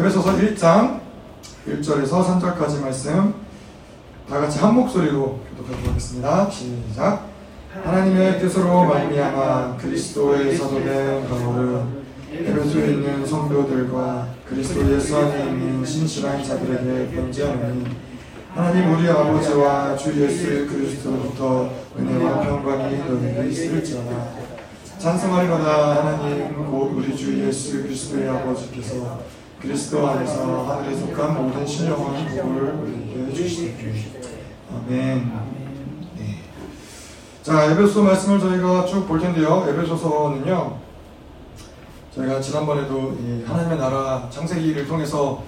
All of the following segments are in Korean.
에베소서 1장 1절에서 3절까지 말씀 다 같이 한 목소리로 교독하도록 하겠습니다. 시작. 하나님의 뜻으로 말미암아 그리스도의 사도된 바울은 에베소에 있는 성도들과 그리스도 예수 안에 있는 신실한 자들에게 편지하노니 하나님 우리 아버지와 주 예수 그리스도로부터 은혜와 평강이 너희에게 있을지어다 찬송하리로다 하나님 곧 우리 주 예수 그리스도의 아버지께서 그리스도 안에서 하늘에 속한 모든 신령한 복을 우리에게 주시옵소서. 아멘. 네. 자 에베소 말씀을 저희가 쭉 볼 텐데요. 에베소서는요 저희가 지난번에도 하나님의 나라 창세기를 통해서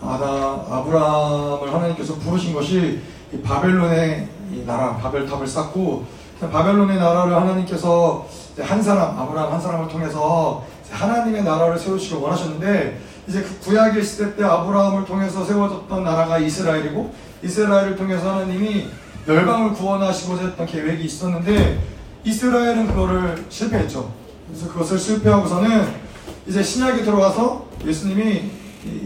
아다 아브라함을 하나님께서 부르신 것이 바벨론의 나라 바벨탑을 쌓고 바벨론의 나라를 하나님께서 한 사람 아브라함 한 사람을 통해서 하나님의 나라를 세우시고 원하셨는데 이제 그 구약의 시대 때 아브라함을 통해서 세워졌던 나라가 이스라엘이고 이스라엘을 통해서 하나님이 열방을 구원하시고자 했던 계획이 있었는데 이스라엘은 그거를 실패했죠. 그래서 그것을 실패하고서는 이제 신약에 들어가서 예수님이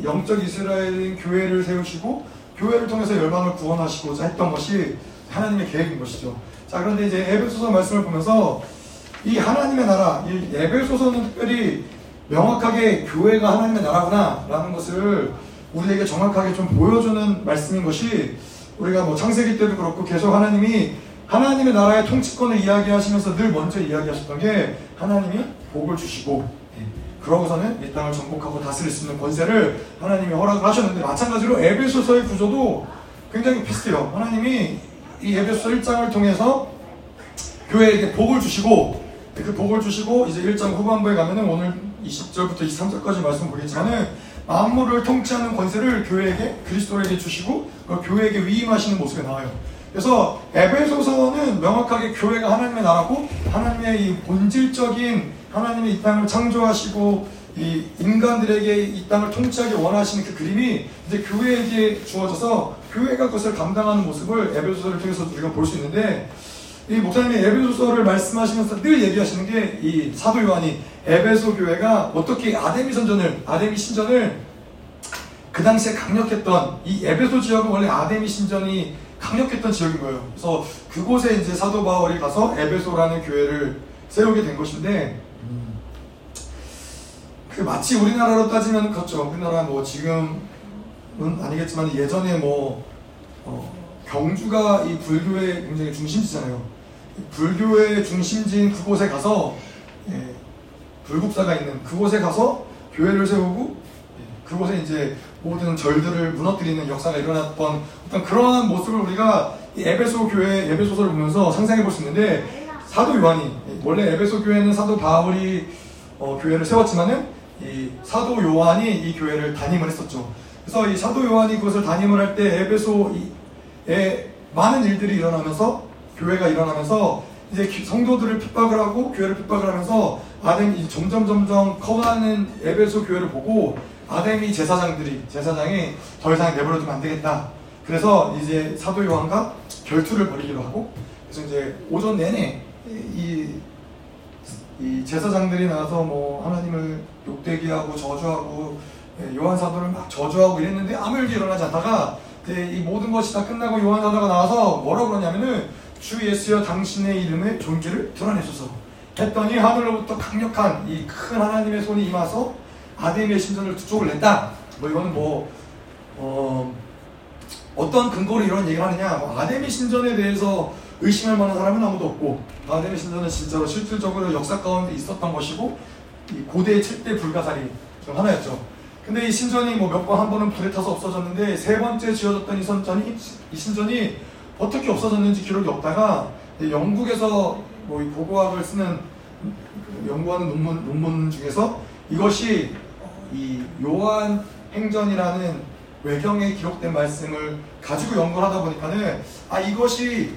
영적 이스라엘인 교회를 세우시고 교회를 통해서 열방을 구원하시고자 했던 것이 하나님의 계획인 것이죠. 자 그런데 이제 에베소서 말씀을 보면서 이 하나님의 나라, 이 에베소서는 특별히 명확하게 교회가 하나님의 나라구나 라는 것을 우리에게 정확하게 좀 보여주는 말씀인 것이 우리가 뭐 창세기 때도 그렇고 계속 하나님이 하나님의 나라의 통치권을 이야기하시면서 늘 먼저 이야기하셨던 게 하나님이 복을 주시고 예, 그러고서는 이 땅을 정복하고 다스릴 수 있는 권세를 하나님이 허락을 하셨는데 마찬가지로 에베소서의 구조도 굉장히 비슷해요. 하나님이 이 에베소 1장을 통해서 교회에게 복을 주시고 그 복을 주시고 이제 1장 후반부에 가면은 오늘 20절부터 23절까지 말씀 보겠지만은 만물을 통치하는 권세를 교회에게 그리스도에게 주시고 교회에게 위임하시는 모습이 나와요. 그래서 에베소서는 명확하게 교회가 하나님의 나라고 하나님의 이 본질적인 하나님의 이 땅을 창조하시고 이 인간들에게 이 땅을 통치하기 원하시는 그 그림이 이제 교회에게 주어져서 교회가 그것을 감당하는 모습을 에베소서를 통해서 우리가 볼 수 있는데 이 목사님이 에베소서를 말씀하시면서 늘 얘기하시는 게 이 사도 요한이 에베소 교회가 어떻게 아데미 선전을 아데미 신전을 그 당시에 강력했던 이 에베소 지역은 원래 아데미 신전이 강력했던 지역인 거예요. 그래서 그곳에 이제 사도 바울이 가서 에베소라는 교회를 세우게 된 것인데 음, 그 마치 우리나라로 따지면 그렇죠. 우리나라 뭐 지금은 아니겠지만 예전에 뭐 어, 경주가 이 불교의 굉장히 중심지잖아요. 불교의 중심지인 그곳에 가서 예, 불국사가 있는 그곳에 가서 교회를 세우고 예, 그곳에 이제 모든 절들을 무너뜨리는 역사가 일어났던 어떤 그러한 모습을 우리가 에베소 교회 에베소서를 보면서 상상해 볼 수 있는데 사도 요한이 예, 원래 에베소 교회는 사도 바울이 어, 교회를 세웠지만은 이 사도 요한이 이 교회를 담임을 했었죠. 그래서 이 사도 요한이 그것을 담임을 할 때 에베소에 많은 일들이 일어나면서 교회가 일어나면서 이제 성도들을 핍박을 하고 교회를 핍박을 하면서 아담이 점점 점점 커가는 에베소 교회를 보고 아담이 제사장들이 제사장이 더 이상 내버려두면 안 되겠다. 그래서 이제 사도 요한과 결투를 벌이기로 하고 그래서 이제 오전 내내 이, 이 제사장들이 나와서 뭐 하나님을 욕되게 하고 저주하고 예, 요한 사도를 막 저주하고 이랬는데 아무 일도 일어나지 않다가 이 모든 것이 다 끝나고 요한 사도가 나와서 뭐라고 그러냐면은 주 예수여 당신의 이름의 존귀를 드러내소서 했더니 하늘로부터 강력한 이 큰 하나님의 손이 임하서 아데미의 신전을 두 쪽을 냈다. 뭐 이거는 뭐 어, 어떤 근거로 이런 얘기를 하느냐? 뭐 아데미 신전에 대해서 의심할 만한 사람은 아무도 없고 아데미 신전은 진짜로 실질적으로 역사 가운데 있었던 것이고 고대 7대 불가사리 중 하나였죠. 근데 이 신전이 뭐 몇 번 한 번은 불에 타서 없어졌는데 세 번째 지어졌던 이 선전이 이 신전이 어떻게 없어졌는지 기록이 없다가 영국에서 뭐 이 고고학을 쓰는 연구하는 논문, 논문 중에서 이것이 이 요한 행전이라는 외경에 기록된 말씀을 가지고 연구를 하다 보니까는 아 이것이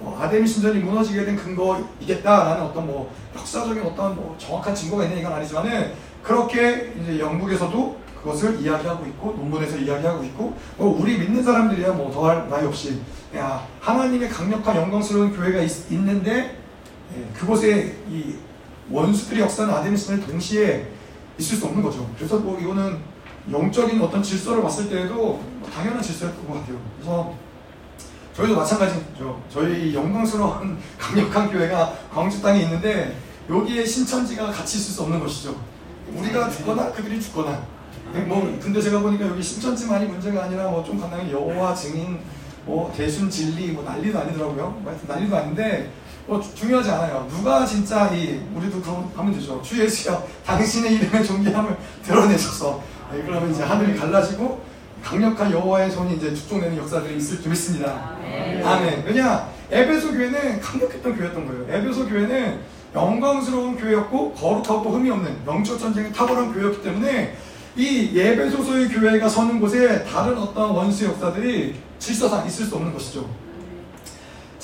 어, 아데미 신전이 무너지게 된 근거이겠다라는 어떤 뭐 역사적인 어떤 뭐 정확한 증거가 있는 이건 아니지만은 그렇게 이제 영국에서도 그것을 이야기하고 있고 논문에서 이야기하고 있고 뭐 우리 믿는 사람들이야 뭐 더할 나위 없이. 야 하나님의 강력한 영광스러운 교회가 있, 는데 예, 그곳에 이 원수들의 역사는 아데미스는 동시에 있을 수 없는 거죠. 그래서 뭐 이거는 영적인 어떤 질서를 봤을 때에도 뭐 당연한 질서였던 것 같아요. 그래서 저희도 마찬가지죠. 저희 영광스러운 강력한 교회가 광주 땅에 있는데 여기에 신천지가 같이 있을 수 없는 것이죠. 우리가 죽거나 그들이 죽거나. 뭐 근데 제가 보니까 여기 신천지만이 문제가 아니라 뭐 좀 간단하게 여호와 증인, 뭐 대순 진리 뭐 난리도 아니더라고요. 뭐 하여튼 난리도 아닌데 뭐 중요하지 않아요. 누가 진짜 이 우리도 그럼 하면 되죠. 주 예수여 당신의 이름의 존귀함을 드러내셔서 네, 그러면 이제 하늘이 갈라지고 강력한 여호와의 손이 이제 축종되는 역사들이 있을 줄 믿습니다. 아멘. 아멘. 왜냐 에베소 교회는 강력했던 교회였던 거예요. 에베소 교회는 영광스러운 교회였고 거룩하고 흠이 없는 영적 전쟁이 탁월한 교회였기 때문에 이 예배소서의 교회가 서는 곳에 다른 어떤 원수 역사들이 질서상 있을 수 없는 것이죠.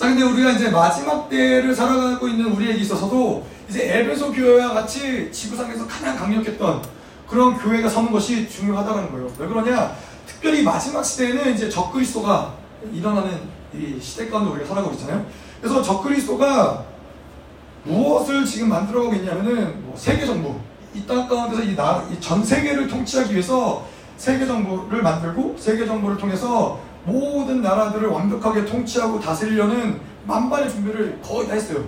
자, 근데 우리가 이제 마지막 때를 살아가고 있는 우리에게 있어서도 이제 에베소 교회와 같이 지구상에서 가장 강력했던 그런 교회가 서는 것이 중요하다는 거예요. 왜 그러냐? 특별히 마지막 시대에는 이제 적그리스도가 일어나는 이 시대 가운데 우리가 살아가고 있잖아요. 그래서 적그리스도가 무엇을 지금 만들어가고 있냐면은 뭐 세계 정부 이 땅 가운데서 이 전 세계를 통치하기 위해서 세계 정부를 만들고 세계 정부를 통해서 모든 나라들을 완벽하게 통치하고 다스리려는 만반의 준비를 거의 다 했어요.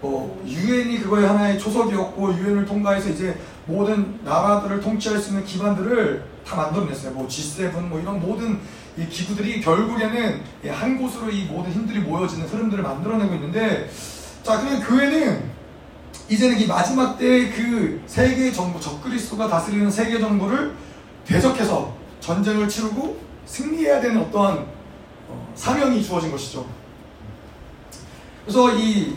뭐 유엔이 그거의 하나의 초석이었고 유엔을 통과해서 이제 모든 나라들을 통치할 수 있는 기반들을 다 만들어냈어요. 뭐 G7 뭐 이런 모든 이 기구들이 결국에는 한 곳으로 이 모든 힘들이 모여지는 흐름들을 만들어내고 있는데 자 그러면 교회는 이제는 이 마지막 때 그 세계 정부 적그리스도가 다스리는 세계 정부를 대적해서 전쟁을 치르고 승리해야 되는 어떠한 어, 사명이 주어진 것이죠. 그래서 이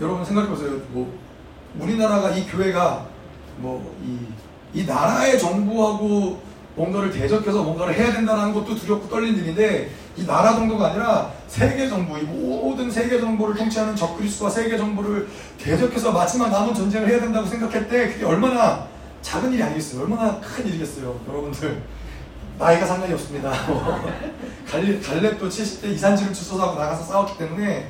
여러분 생각해 보세요. 뭐 우리나라가 이 교회가 뭐이 이 나라의 정부하고 뭔가를 대적해서 뭔가를 해야 된다는 것도 두렵고 떨리는 일인데 이 나라 정도가 아니라 세계 정부, 이 모든 세계 정부를 통치하는 적그리스도와 세계 정부를 대적해서 마지막 남은 전쟁을 해야 된다고 생각할 때 그게 얼마나 작은 일이 아니겠어요? 얼마나 큰 일이겠어요, 여러분들. 나이가 상관이 없습니다. 갈렙도 70대 이산지를 주소하고 나가서 싸웠기 때문에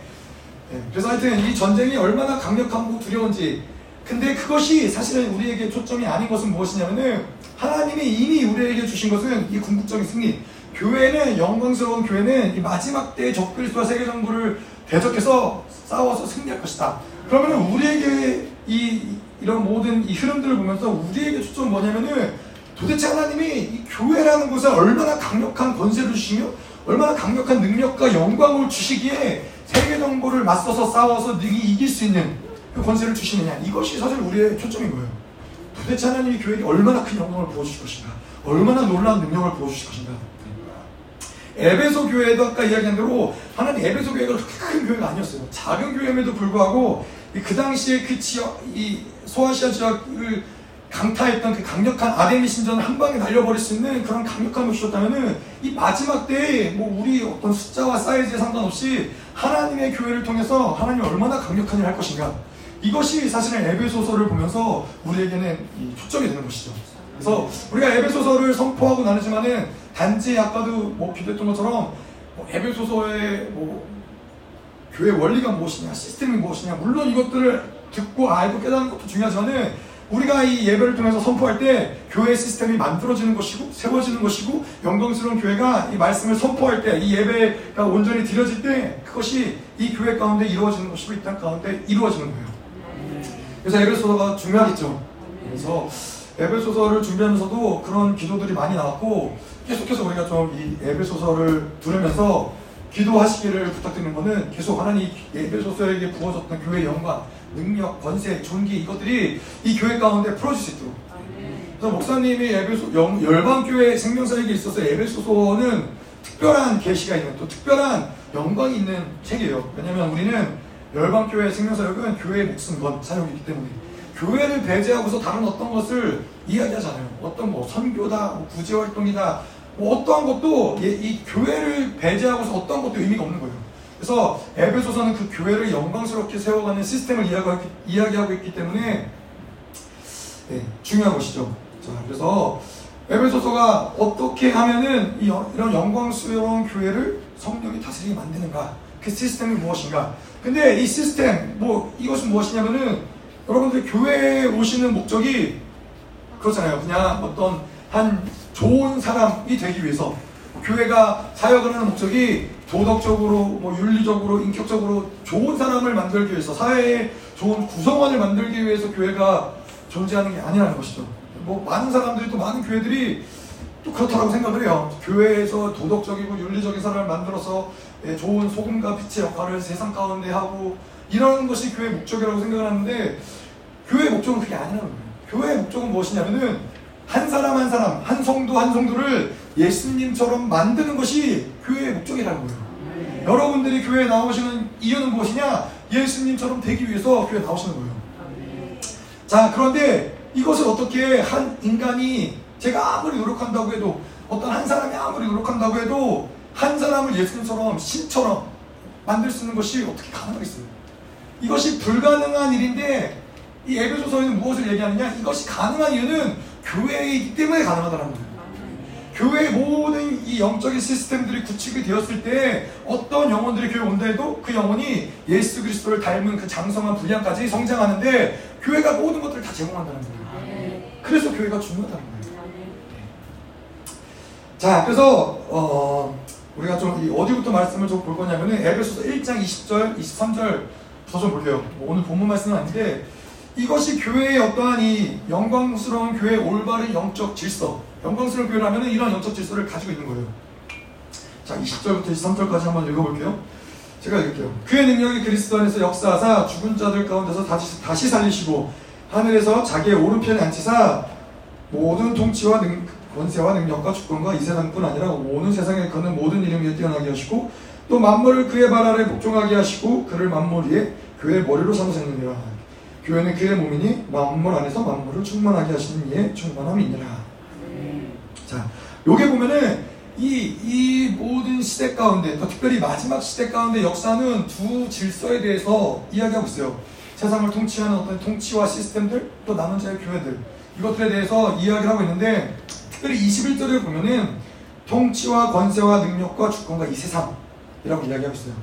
네. 그래서 하여튼 이 전쟁이 얼마나 강력하고 두려운지 근데 그것이 사실은 우리에게 초점이 아닌 것은 무엇이냐면은 하나님이 이미 우리에게 주신 것은 이 궁극적인 승리. 교회는 영광스러운 교회는 이 마지막 때의 적그리스도와 세계 정부를 대적해서 싸워서 승리할 것이다. 그러면은 우리에게 이 이런 모든 이 흐름들을 보면서 우리에게 초점은 뭐냐면은 도대체 하나님이 이 교회라는 곳에 얼마나 강력한 권세를 주시며 얼마나 강력한 능력과 영광을 주시기에 세계 정부를 맞서서 싸워서 능히 이길 수 있는 그 권세를 주시느냐 이것이 사실 우리의 초점인 거예요. 도대체 하나님이 교회에 얼마나 큰 영광을 부어주실 것인가 얼마나 놀라운 능력을 부어주실 것인가 에베소 교회도 아까 이야기한 대로 하나님 에베소 교회가 그렇게 큰 교회가 아니었어요. 작은 교회임에도 불구하고 그 당시에 그 지역, 이 소아시아 지역을 강타했던 그 강력한 아데미 신전을 한 방에 날려버릴 수 있는 그런 강력한 것이었다면은 이 마지막 때에 뭐 우리 어떤 숫자와 사이즈에 상관없이 하나님의 교회를 통해서 하나님이 얼마나 강력한 일을 할 것인가 이것이 사실은 에베소서를 보면서 우리에게는 초점이 되는 것이죠. 그래서 우리가 에베소서를 선포하고 나누지만은 단지 아까도 뭐 기도했던 것처럼 뭐 에베소서의 뭐 교회 원리가 무엇이냐, 시스템이 무엇이냐, 물론 이것들을 듣고 알고 깨닫는 것도 중요하지만은 우리가 이 예배를 통해서 선포할 때 교회 시스템이 만들어지는 것이고 세워지는 것이고 영광스러운 교회가 이 말씀을 선포할 때 이 예배가 온전히 드려질 때 그것이 이 교회 가운데 이루어지는 것이고 이 땅 가운데 이루어지는 거예요. 그래서 에베소서가 중요하겠죠. 그래서 에베소서를 준비하면서도 그런 기도들이 많이 나왔고 계속해서 우리가 좀 이 에베소서를 들으면서 기도하시기를 부탁드리는 것은 계속 하나님 에베소서에게 부어졌던 교회의 영광, 능력, 권세, 존귀 이것들이 이 교회 가운데 풀어질 수 있도록. 그래서 목사님이 에베소 열방교회 생명사에게 있어서 에베소서는 특별한 계시가 있는 또 특별한 영광이 있는 책이에요. 왜냐하면 우리는 열방교회 생명사역은 교회의 목숨 건 사역이기 때문에 교회를 배제하고서 다른 어떤 것을 이야기하잖아요. 어떤 뭐 선교다, 뭐 구제활동이다, 뭐 어떠한 것도 이 교회를 배제하고서 어떠한 것도 의미가 없는 거예요. 그래서 에베소서는 그 교회를 영광스럽게 세워가는 시스템을 이야기하고 있기 때문에 네, 중요한 것이죠. 자, 그래서 에베소서가 어떻게 하면은 이런 영광스러운 교회를 성령이 다스리게 만드는가? 그 시스템이 무엇인가? 근데 이 시스템, 뭐, 이것은 무엇이냐면은, 여러분들 교회에 오시는 목적이 그렇잖아요. 그냥 어떤 한 좋은 사람이 되기 위해서 교회가 사역을 하는 목적이 도덕적으로, 뭐 윤리적으로, 인격적으로 좋은 사람을 만들기 위해서 사회에 좋은 구성원을 만들기 위해서 교회가 존재하는 게 아니라는 것이죠. 뭐 많은 사람들이 또 많은 교회들이 또 그렇다고 생각을 해요. 교회에서 도덕적이고 윤리적인 사람을 만들어서 예, 좋은 소금과 빛의 역할을 세상 가운데 하고 이러는 것이 교회의 목적이라고 생각을 하는데 교회의 목적은 그게 아니라는 거예요. 교회의 목적은 무엇이냐면은 한 사람 한 사람, 한 성도 한 성도를 예수님처럼 만드는 것이 교회의 목적이라는 거예요. 네. 여러분들이 교회에 나오시는 이유는 무엇이냐? 예수님처럼 되기 위해서 교회에 나오시는 거예요. 네. 자, 그런데 이것을 어떻게 한 인간이 제가 아무리 노력한다고 해도 어떤 한 사람이 아무리 노력한다고 해도 한 사람을 예수님처럼 신처럼 만들 수 있는 것이 어떻게 가능하겠어요? 이것이 불가능한 일인데 이 에베소서에는 무엇을 얘기하느냐? 이것이 가능한 이유는 교회이기 때문에 가능하다는 거예요. 교회의 모든 이 영적인 시스템들이 구축이 되었을 때 어떤 영혼들이 교회 온다 해도 그 영혼이 예수 그리스도를 닮은 그 장성한 분량까지 성장하는데 교회가 모든 것들을 다 제공한다는 거예요. 그래서 교회가 중요하다는 거예요. 자, 그래서 어, 우리가 좀 어디부터 말씀을 좀 볼 거냐면은 에베소서 1장 20절, 23절부터 좀 볼게요. 뭐 오늘 본문 말씀은 아닌데 이것이 교회의 어떠한 이 영광스러운 교회의 올바른 영적 질서, 영광스러운 교회라면 이런 영적 질서를 가지고 있는 거예요. 자, 20절부터 23절까지 한번 읽어볼게요. 제가 읽을게요. 그의 능력이 그리스도 안에서 역사하사 죽은 자들 가운데서 다시, 다시 살리시고 하늘에서 자기의 오른편에 앉히사 모든 통치와 능, 권세와 능력과 주권과 이 세상뿐 아니라 오는 세상에 걷는 모든 이름 위에 뛰어나게 하시고 또 만물을 그의 발 아래 복종하게 하시고 그를 만물 위에 그의 머리로 삼으셨느니라 교회는 그의 몸이니 만물 안에서 만물을 충만하게 하시는 이의 충만함이니라 자 요게 보면은 이, 이 모든 시대 가운데 또 특별히 마지막 시대 가운데 역사는 두 질서에 대해서 이야기하고 있어요 세상을 통치하는 어떤 통치와 시스템들 또 남은 자의 교회들 이것들에 대해서 이야기를 하고 있는데 특별히 21절을 보면은 통치와 권세와 능력과 주권과 이 세상이라고 이야기하고 있어요.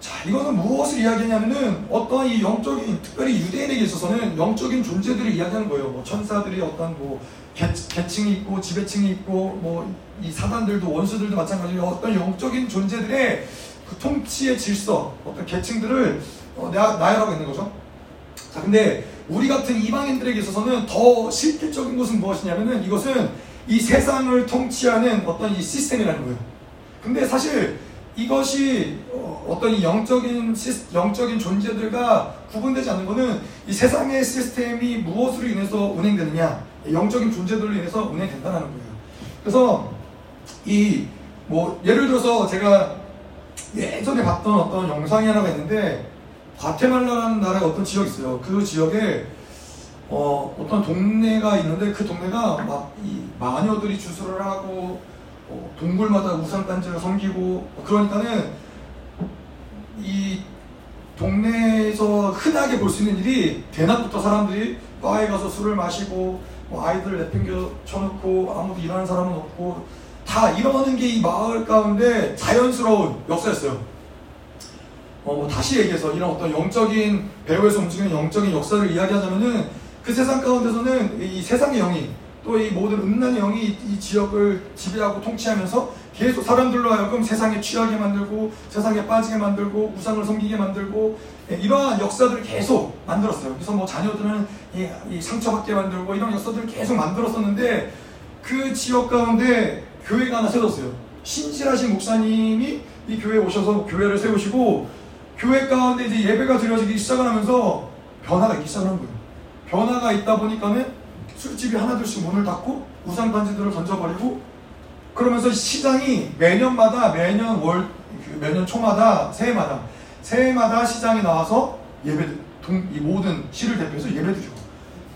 자, 이거는 무엇을 이야기하냐면은 어떤 이 영적인, 특별히 유대인에게 있어서는 영적인 존재들을 이야기하는 거예요. 뭐 천사들이 어떤 뭐 계, 계층이 있고 지배층이 있고 뭐 이 사단들도 원수들도 마찬가지로 어떤 영적인 존재들의 그 통치의 질서, 어떤 계층들을 어, 나열하고 있는 거죠. 자, 근데 우리 같은 이방인들에게 있어서는 더 실질적인 것은 무엇이냐면은 이것은 이 세상을 통치하는 어떤 이 시스템이라는 거예요. 근데 사실 이것이 어, 어떤 이 영적인 시스, 영적인 존재들과 구분되지 않는 것은 이 세상의 시스템이 무엇으로 인해서 운행되느냐, 영적인 존재들로 인해서 운행된다는 거예요. 그래서 이 뭐 예를 들어서 제가 예전에 봤던 어떤 영상이 하나가 있는데 과테말라라는 나라의 어떤 지역이 있어요. 그 지역에 어, 어떤 동네가 있는데 그 동네가 막 이 마녀들이 주술을 하고 어, 동굴마다 우상단지를 섬기고 뭐 그러니까는 이 동네에서 흔하게 볼 수 있는 일이 대낮부터 사람들이 바에 가서 술을 마시고 뭐 아이들 내팽겨 쳐놓고 아무도 일하는 사람은 없고 다 이러는 게 이 마을 가운데 자연스러운 역사였어요. 어, 뭐 다시 얘기해서 이런 어떤 영적인 배우에서 움직이는 영적인 역사를 이야기하자면은 그 세상 가운데서는 이 세상의 영이 또 이 모든 음란의 영이 이 지역을 지배하고 통치하면서 계속 사람들로 하여금 세상에 취하게 만들고 세상에 빠지게 만들고 우상을 섬기게 만들고 예, 이러한 역사들을 계속 만들었어요. 그래서 뭐 자녀들은 상처받게 만들고 이런 역사들을 계속 만들었었는데 그 지역 가운데 교회가 하나 세웠어요. 신실하신 목사님이 이 교회에 오셔서 교회를 세우시고 교회 가운데 이제 예배가 드려지기 시작을 하면서 변화가 있기 시작하는 거예요. 변화가 있다 보니까는 술집이 하나둘씩 문을 닫고 우상 반지들을 던져버리고 그러면서 시장이 매년마다 매년 월그 매년 초마다 새해마다 새해마다 시장에 나와서 예배 동, 이 모든 시를 대표해서 예배드리고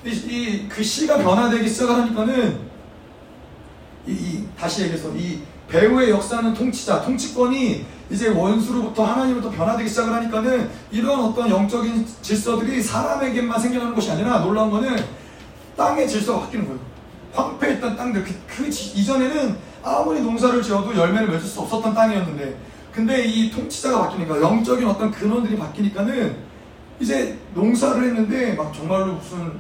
이그 시가 변화되기 시작하니까는 이, 이 다시 얘기해서 이 배우의 역사는 통치자 통치권이 이제 원수로부터 하나님으로부터 변화되기 시작을 하니까는 이런 어떤 영적인 질서들이 사람에게만 생겨나는 것이 아니라 놀라운 거는 땅의 질서가 바뀌는 거예요. 황폐했던 땅들, 그, 그 이전에는 아무리 농사를 지어도 열매를 맺을 수 없었던 땅이었는데, 근데 이 통치자가 바뀌니까, 영적인 어떤 근원들이 바뀌니까는 이제 농사를 했는데 막 정말로 무슨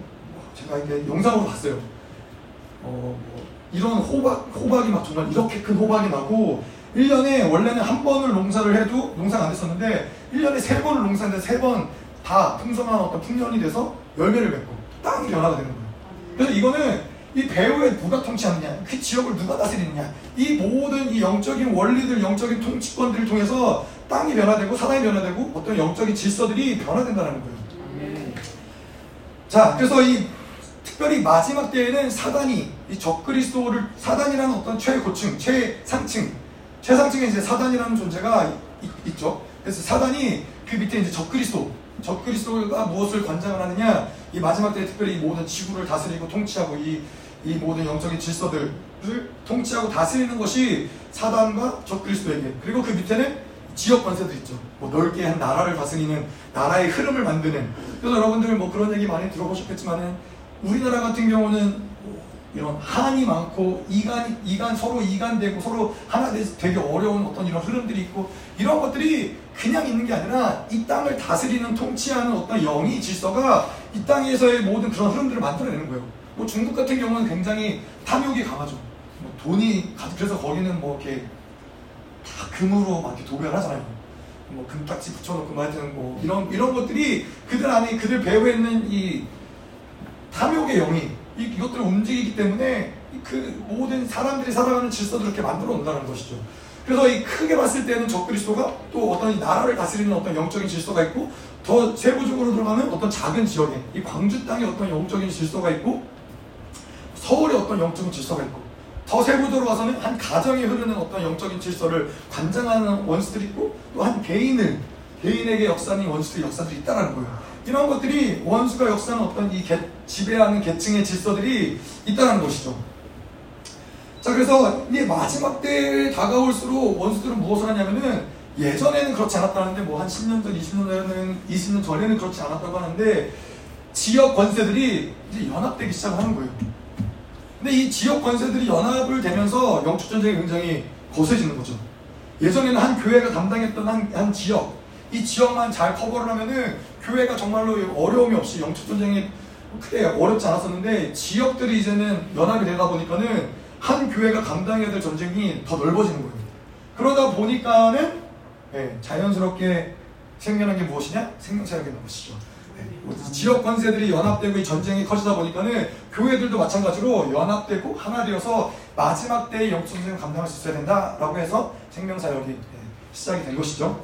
제가 이렇게 영상으로 봤어요. 어, 뭐 이런 호박, 호박이 막 정말 이렇게 큰 호박이 나고 1년에 원래는 한 번을 농사를 해도 농사가 안 됐었는데 1년에 세 번을 농사했는데 세 번 다 풍성한 어떤 풍년이 돼서 열매를 맺고 땅이 변화가 되는 거예요. 그래서 이거는 이 배후에 누가 통치하느냐, 그 지역을 누가 다스리느냐, 이 모든 이 영적인 원리들, 영적인 통치권들을 통해서 땅이 변화되고 사람이 변화되고 어떤 영적인 질서들이 변화된다는 거예요. 자, 그래서 이 특별히 마지막 때에는 사단이 이 적그리스도를 사단이라는 어떤 최고층, 최상층, 최상층에 이제 사단이라는 존재가 있, 죠 그래서 사단이 그 밑에 이제 적그리스도, 적그리스도가 무엇을 관장을 하느냐, 이 마지막 때에 특별히 이 모든 지구를 다스리고 통치하고 이, 이 모든 영적인 질서들을 통치하고 다스리는 것이 사단과 적그리스도에게 그리고 그 밑에는 지역 관세도 있죠. 뭐 넓게 한 나라를 다스리는 나라의 흐름을 만드는. 그래서 여러분들 뭐 그런 얘기 많이 들어보셨겠지만은 우리나라 같은 경우는 뭐 이런 한이 많고 이간 이간 서로 이간되고 서로 하나 되게 어려운 어떤 이런 흐름들이 있고 이런 것들이 그냥 있는 게 아니라 이 땅을 다스리는 통치하는 어떤 영이 질서가 이 땅에서의 모든 그런 흐름들을 만들어내는 거예요. 뭐 중국 같은 경우는 굉장히 탐욕이 강하죠. 뭐 돈이 그래서 거기는 뭐 이렇게 다 금으로 막 이렇게 도배를 하잖아요. 뭐 금딱지 붙여놓고 뭐 하여튼 뭐 이런 이런 것들이 그들 안에 그들 배후에 있는 이 탐욕의 영이 이, 이것들을 움직이기 때문에 그 모든 사람들이 살아가는 질서를 이렇게 만들어 온다는 것이죠. 그래서 이 크게 봤을 때는 적그리스도가 또 어떤 나라를 다스리는 어떤 영적인 질서가 있고 더 세부적으로 들어가는 어떤 작은 지역에 이 광주 땅에 어떤 영적인 질서가 있고 서울에 어떤 영적인 질서가 있고 더 세부적으로 와서는 한 가정에 흐르는 어떤 영적인 질서를 관장하는 원수들이 있고 또 한 개인을 개인에게 역사하는 원수들이 역사들이 있다는 거예요. 이런 것들이 원수가 역사하는 어떤 이 개, 지배하는 계층의 질서들이 있다는 것이죠. 자, 그래서 이 마지막 때에 다가올수록 원수들은 무엇을 하냐면은 예전에는 그렇지 않았다는데 뭐 한 10년 전, 20년 전에는 20년 전에는 그렇지 않았다고 하는데 지역 권세들이 이제 연합되기 시작하는 거예요. 근데 이 지역 권세들이 연합을 되면서 영축 전쟁이 굉장히 거세지는 거죠. 예전에는 한 교회가 담당했던 한, 한 지역, 이 지역만 잘 커버를 하면은 교회가 정말로 어려움이 없이 영축 전쟁이 크게 어렵지 않았었는데 지역들이 이제는 연합이 되다 보니까는 한 교회가 감당해야 될 전쟁이 더 넓어지는 거예요. 그러다 보니까는 네, 자연스럽게 생겨난 게 무엇이냐? 생명사역이 것이죠. 지역 관세들이 연합되고 이 전쟁이 커지다 보니까는 교회들도 마찬가지로 연합되고 하나 되어서 마지막 때의 영적 전쟁을 감당할 수 있어야 된다라고 해서 생명사역이 예, 시작이 된 것이죠.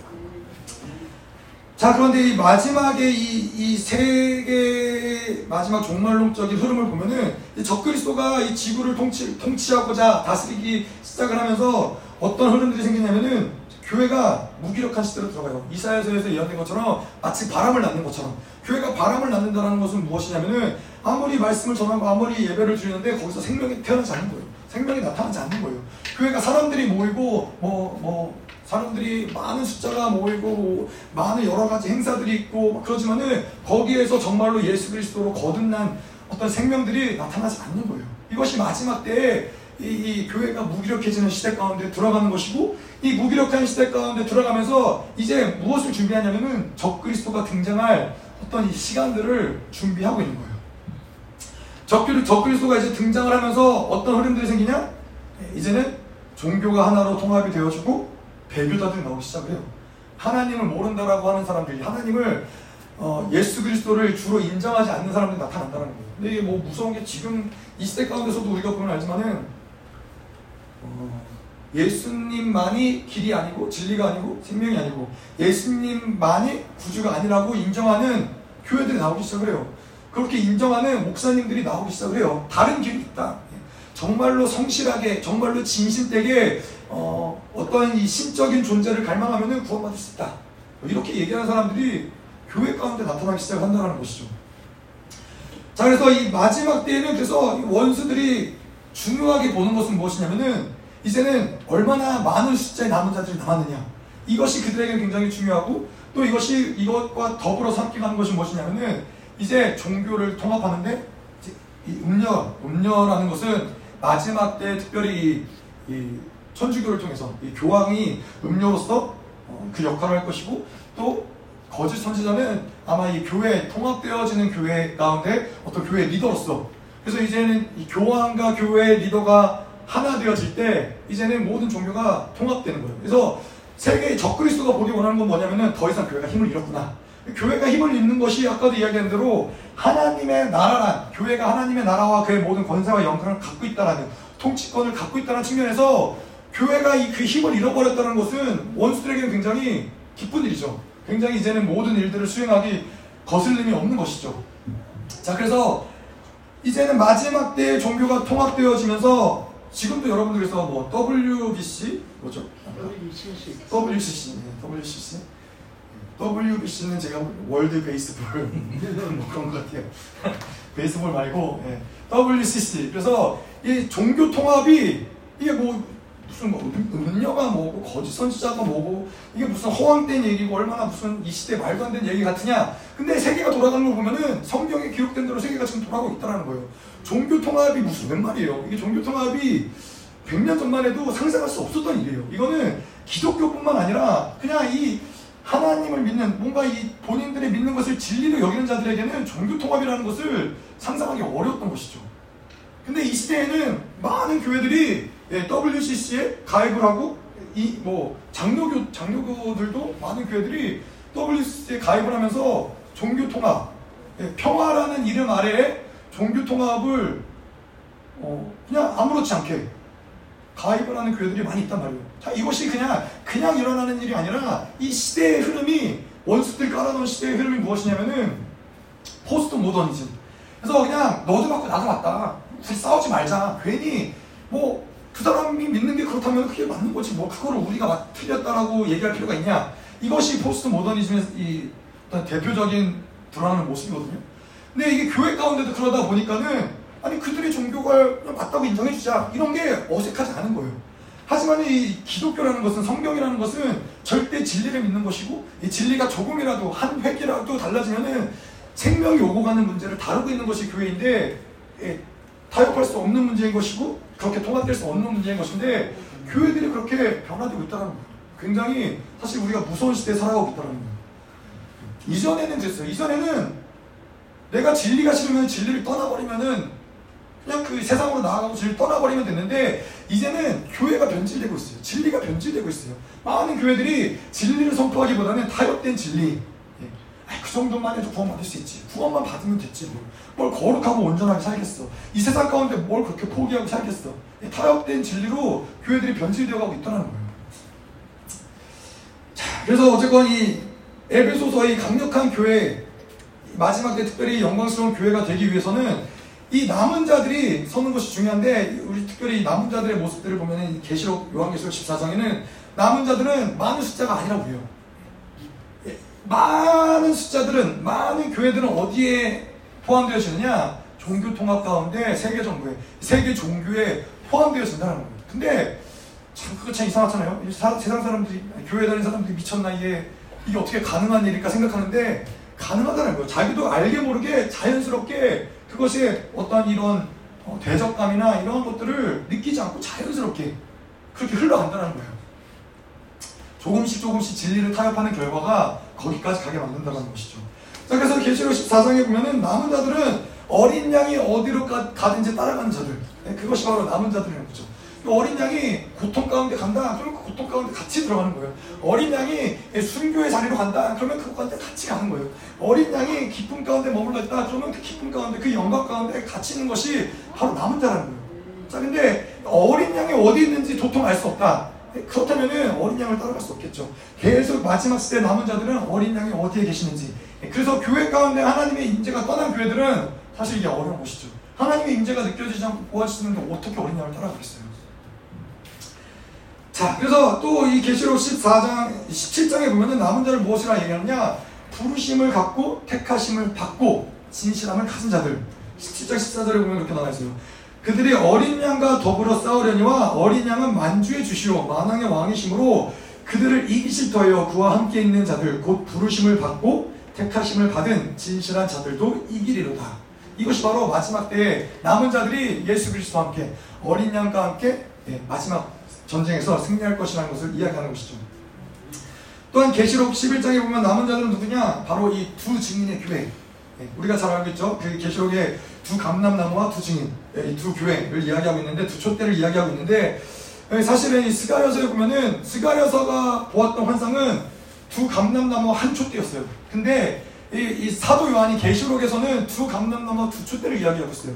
자 그런데 이 마지막에 이, 세계 마지막 종말론적인 흐름을 보면은 적그리스도가 이 지구를 통치, 통치하고자 다스리기 시작을 하면서 어떤 흐름들이 생기냐면은 교회가 무기력한 시대로 들어가요. 이사야서에서 예언된 것처럼 마치 바람을 낳는 것처럼 교회가 바람을 낳는다는 것은 무엇이냐면은 아무리 말씀을 전하고 아무리 예배를 드리는데 거기서 생명이 태어나지 않는 거예요. 생명이 나타나지 않는 거예요. 교회가 사람들이 모이고 뭐뭐 사람들이 많은 숫자가 모이고 많은 여러 가지 행사들이 있고 그러지만은 거기에서 정말로 예수 그리스도로 거듭난 어떤 생명들이 나타나지 않는 거예요. 이것이 마지막 때에 이, 이, 교회가 무기력해지는 시대 가운데 들어가는 것이고 이 무기력한 시대 가운데 들어가면서 이제 무엇을 준비하냐면은 적그리스도가 등장할 어떤 이 시간들을 준비하고 있는 거예요. 적그리, 적그리스도가 이제 등장을 하면서 어떤 흐름들이 생기냐? 이제는 종교가 하나로 통합이 되어지고 배교자들이 나오기 시작을 해요. 하나님을 모른다라고 하는 사람들이 하나님을 어, 예수 그리스도를 주로 인정하지 않는 사람들이 나타난다는 거예요. 근데 이게 뭐 무서운 게 지금 이 시대 가운데서도 우리가 보면 알지만은 어, 예수님만이 길이 아니고 진리가 아니고 생명이 아니고 예수님만이 구주가 아니라고 인정하는 교회들이 나오기 시작을 해요. 그렇게 인정하는 목사님들이 나오기 시작을 해요. 다른 길이 있다. 정말로 성실하게, 정말로 진실되게 어, 어떠한 이 신적인 존재를 갈망하면 구원받을 수 있다. 이렇게 얘기하는 사람들이 교회 가운데 나타나기 시작한다는 것이죠. 자, 그래서 이 마지막 때에는 그래서 원수들이 중요하게 보는 것은 무엇이냐면은 이제는 얼마나 많은 숫자의 남은 자들이 남았느냐. 이것이 그들에게 굉장히 중요하고 또 이것이 이것과 더불어서 함께 가는 것이 무엇이냐면은 이제 종교를 통합하는데 이 음녀, 음녀라는 것은 마지막 때 특별히 이, 이 천주교를 통해서 이 교황이 음료로서 어, 그 역할을 할 것이고 또 거짓 선지자는 아마 이 교회 통합되어지는 교회 가운데 어떤 교회 리더로서 그래서 이제는 이 교황과 교회 리더가 하나 되어질 때 이제는 모든 종교가 통합되는 거예요. 그래서 세계 적그리스도가 보기 원하는 건 뭐냐면은 더 이상 교회가 힘을 잃었구나. 교회가 힘을 잃는 것이 아까도 이야기한 대로 하나님의 나라란 교회가 하나님의 나라와 그의 모든 권세와 영광을 갖고 있다라는 통치권을 갖고 있다는 측면에서 교회가 그 힘을 잃어버렸다는 것은 원수들에게는 굉장히 기쁜 일이죠. 굉장히 이제는 모든 일들을 수행하기 거슬림이 없는 것이죠. 자, 그래서 이제는 마지막 때의 종교가 통합되어지면서 지금도 여러분들께서 뭐 WBC 뭐죠? WCC. WCC. WCC. WBC는 제가 월드 베이스볼 뭐 그런 것 같아요. 베이스볼 말고 예. WCC. 그래서 이 종교 통합이 이게 뭐 무슨 뭐 음녀가 뭐고 거짓 선지자가 뭐고 이게 무슨 허황된 얘기고 얼마나 무슨 이 시대 말도 안 되는 얘기 같으냐 근데 세계가 돌아가는 걸 보면은 성경에 기록된 대로 세계가 지금 돌아가고 있다는 거예요 종교 통합이 무슨 웬 말이에요? 이게 종교 통합이 100년 전만 해도 상상할 수 없었던 일이에요. 이거는 기독교뿐만 아니라 그냥 이 하나님을 믿는 뭔가 이 본인들의 믿는 것을 진리로 여기는 자들에게는 종교 통합이라는 것을 상상하기 어려웠던 것이죠. 근데 이 시대에는 많은 교회들이 예, WCC에 가입을 하고 이 뭐 장로교 장로교들도 많은 교회들이 WCC에 가입을 하면서 종교 통합, 예, 평화라는 이름 아래에 종교 통합을 어, 그냥 아무렇지 않게 가입을 하는 교회들이 많이 있단 말이에요. 자, 이것이 그냥 그냥 일어나는 일이 아니라 이 시대의 흐름이 원수들 깔아놓은 시대의 흐름이 무엇이냐면은 포스트 모더니즘. 그래서 그냥 너도 맞고 나도 맞다. 우리 싸우지 말자. 괜히 뭐 그 사람이 믿는 게 그렇다면 그게 맞는 거지. 뭐 그거를 우리가 틀렸다라고 얘기할 필요가 있냐. 이것이 포스트 모더니즘의 이 대표적인 드러나는 모습이거든요. 근데 이게 교회 가운데도 그러다 보니까는 아니 그들의 종교가 맞다고 인정해주자 이런 게 어색하지 않은 거예요. 하지만 이 기독교라는 것은 성경이라는 것은 절대 진리를 믿는 것이고 이 진리가 조금이라도 한 획이라도 달라지면은 생명이 오고 가는 문제를 다루고 있는 것이 교회인데 예, 타협할 수 없는 문제인 것이고 그렇게 통합될 수 없는 문제인 것인데 교회들이 그렇게 변화되고 있다는 거예요. 굉장히 사실 우리가 무서운 시대에 살아가고 있다는 거예요. 이전에는 됐어요. 이전에는 내가 진리가 싫으면 진리를 떠나버리면은 그냥 그 세상으로 나아가고 진리를 떠나버리면 됐는데 이제는 교회가 변질되고 있어요. 진리가 변질되고 있어요. 많은 교회들이 진리를 선포하기보다는 타협된 진리, 그 정도만 해도 구원 받을 수 있지. 구원만 받으면 됐지. 뭘, 뭘 거룩하고 온전하게 살겠어. 이 세상 가운데 뭘 그렇게 포기하고 살겠어. 타협된 진리로 교회들이 변질되어 가고 있다는 거예요. 자, 그래서 어쨌건 이 에베소서의 강력한 교회, 마지막 때 특별히 영광스러운 교회가 되기 위해서는 이 남은 자들이 서는 것이 중요한데 우리 특별히 남은 자들의 모습들을 보면 계시록 요한계시록 14장에는 남은 자들은 많은 숫자가 아니라고 해요. 많은 숫자들은 많은 교회들은 어디에 포함되어지느냐 종교 통합 가운데 세계 정부에 세계 종교에 포함되어진다는 겁니다. 근데 참 그거 참 이상하잖아요. 세상 사람들이 교회 다니는 사람들이 미쳤나 이게 이게 어떻게 가능한 일일까 생각하는데 가능하다는 거예요. 자기도 알게 모르게 자연스럽게 그것이 어떤 이런 어, 대적감이나 이런 것들을 느끼지 않고 자연스럽게 그렇게 흘러간다는 거예요. 조금씩 조금씩 진리를 타협하는 결과가 거기까지 가게 만든다는 것이죠. 자, 그래서 계시록 14장에 보면은 남은 자들은 어린 양이 어디로 가, 든지 따라가는 자들. 네, 그것이 바로 남은 자들이라는 거죠. 그 어린 양이 고통 가운데 간다. 그러면 그 고통 가운데 같이 들어가는 거예요. 어린 양이 순교의 자리로 간다. 그러면 그 가운데 같이 가는 거예요. 어린 양이 기쁨 가운데 머물러 있다. 그러면 그 기쁨 가운데, 그 영광 가운데 같이 있는 것이 바로 남은 자라는 거예요. 자, 근데 어린 양이 어디 있는지 도통 알 수 없다. 그렇다면 어린 양을 따라갈 수 없겠죠. 계속 마지막 시대 남은 자들은 어린 양이 어디에 계시는지. 그래서 교회 가운데 하나님의 임재가 떠난 교회들은 사실 이게 어려운 것이죠. 하나님의 임재가 느껴지지 않고 보아지는데 어떻게 어린 양을 따라가겠어요? 자, 그래서 또 이 계시록 14장, 17장에 보면은 남은 자를 무엇이라 얘기하느냐? 부르심을 갖고 택하심을 받고 진실함을 가진 자들. 17장 14절에 보면 그렇게 나와 있어요. 그들이 어린 양과 더불어 싸우려니와 어린 양은 만주의 주시오 만왕의 왕이심으로 그들을 이기실 터여 그와 함께 있는 자들 곧 부르심을 받고 택하심을 받은 진실한 자들도 이기리로다. 이것이 바로 마지막 때에 남은 자들이 예수 그리스도와 함께 어린 양과 함께 예, 마지막 전쟁에서 승리할 것이라는 것을 이야기하는 것이죠. 또한 계시록 11장에 보면 남은 자들은 누구냐? 바로 이 두 증인의 교회. 예, 우리가 잘 알고 있죠. 그 계시록에 두 감람나무와 두 증인, 예, 이두 교회를 이야기하고 있는데 두 촛대를 이야기하고 있는데 예, 사실은 이 스가랴서에 보면은 스가랴서가 보았던 환상은 두 감람나무와 한 촛대였어요. 근데 이, 이 사도 요한이 계시록에서는 두 감람나무와 두 촛대를 이야기하고 있어요.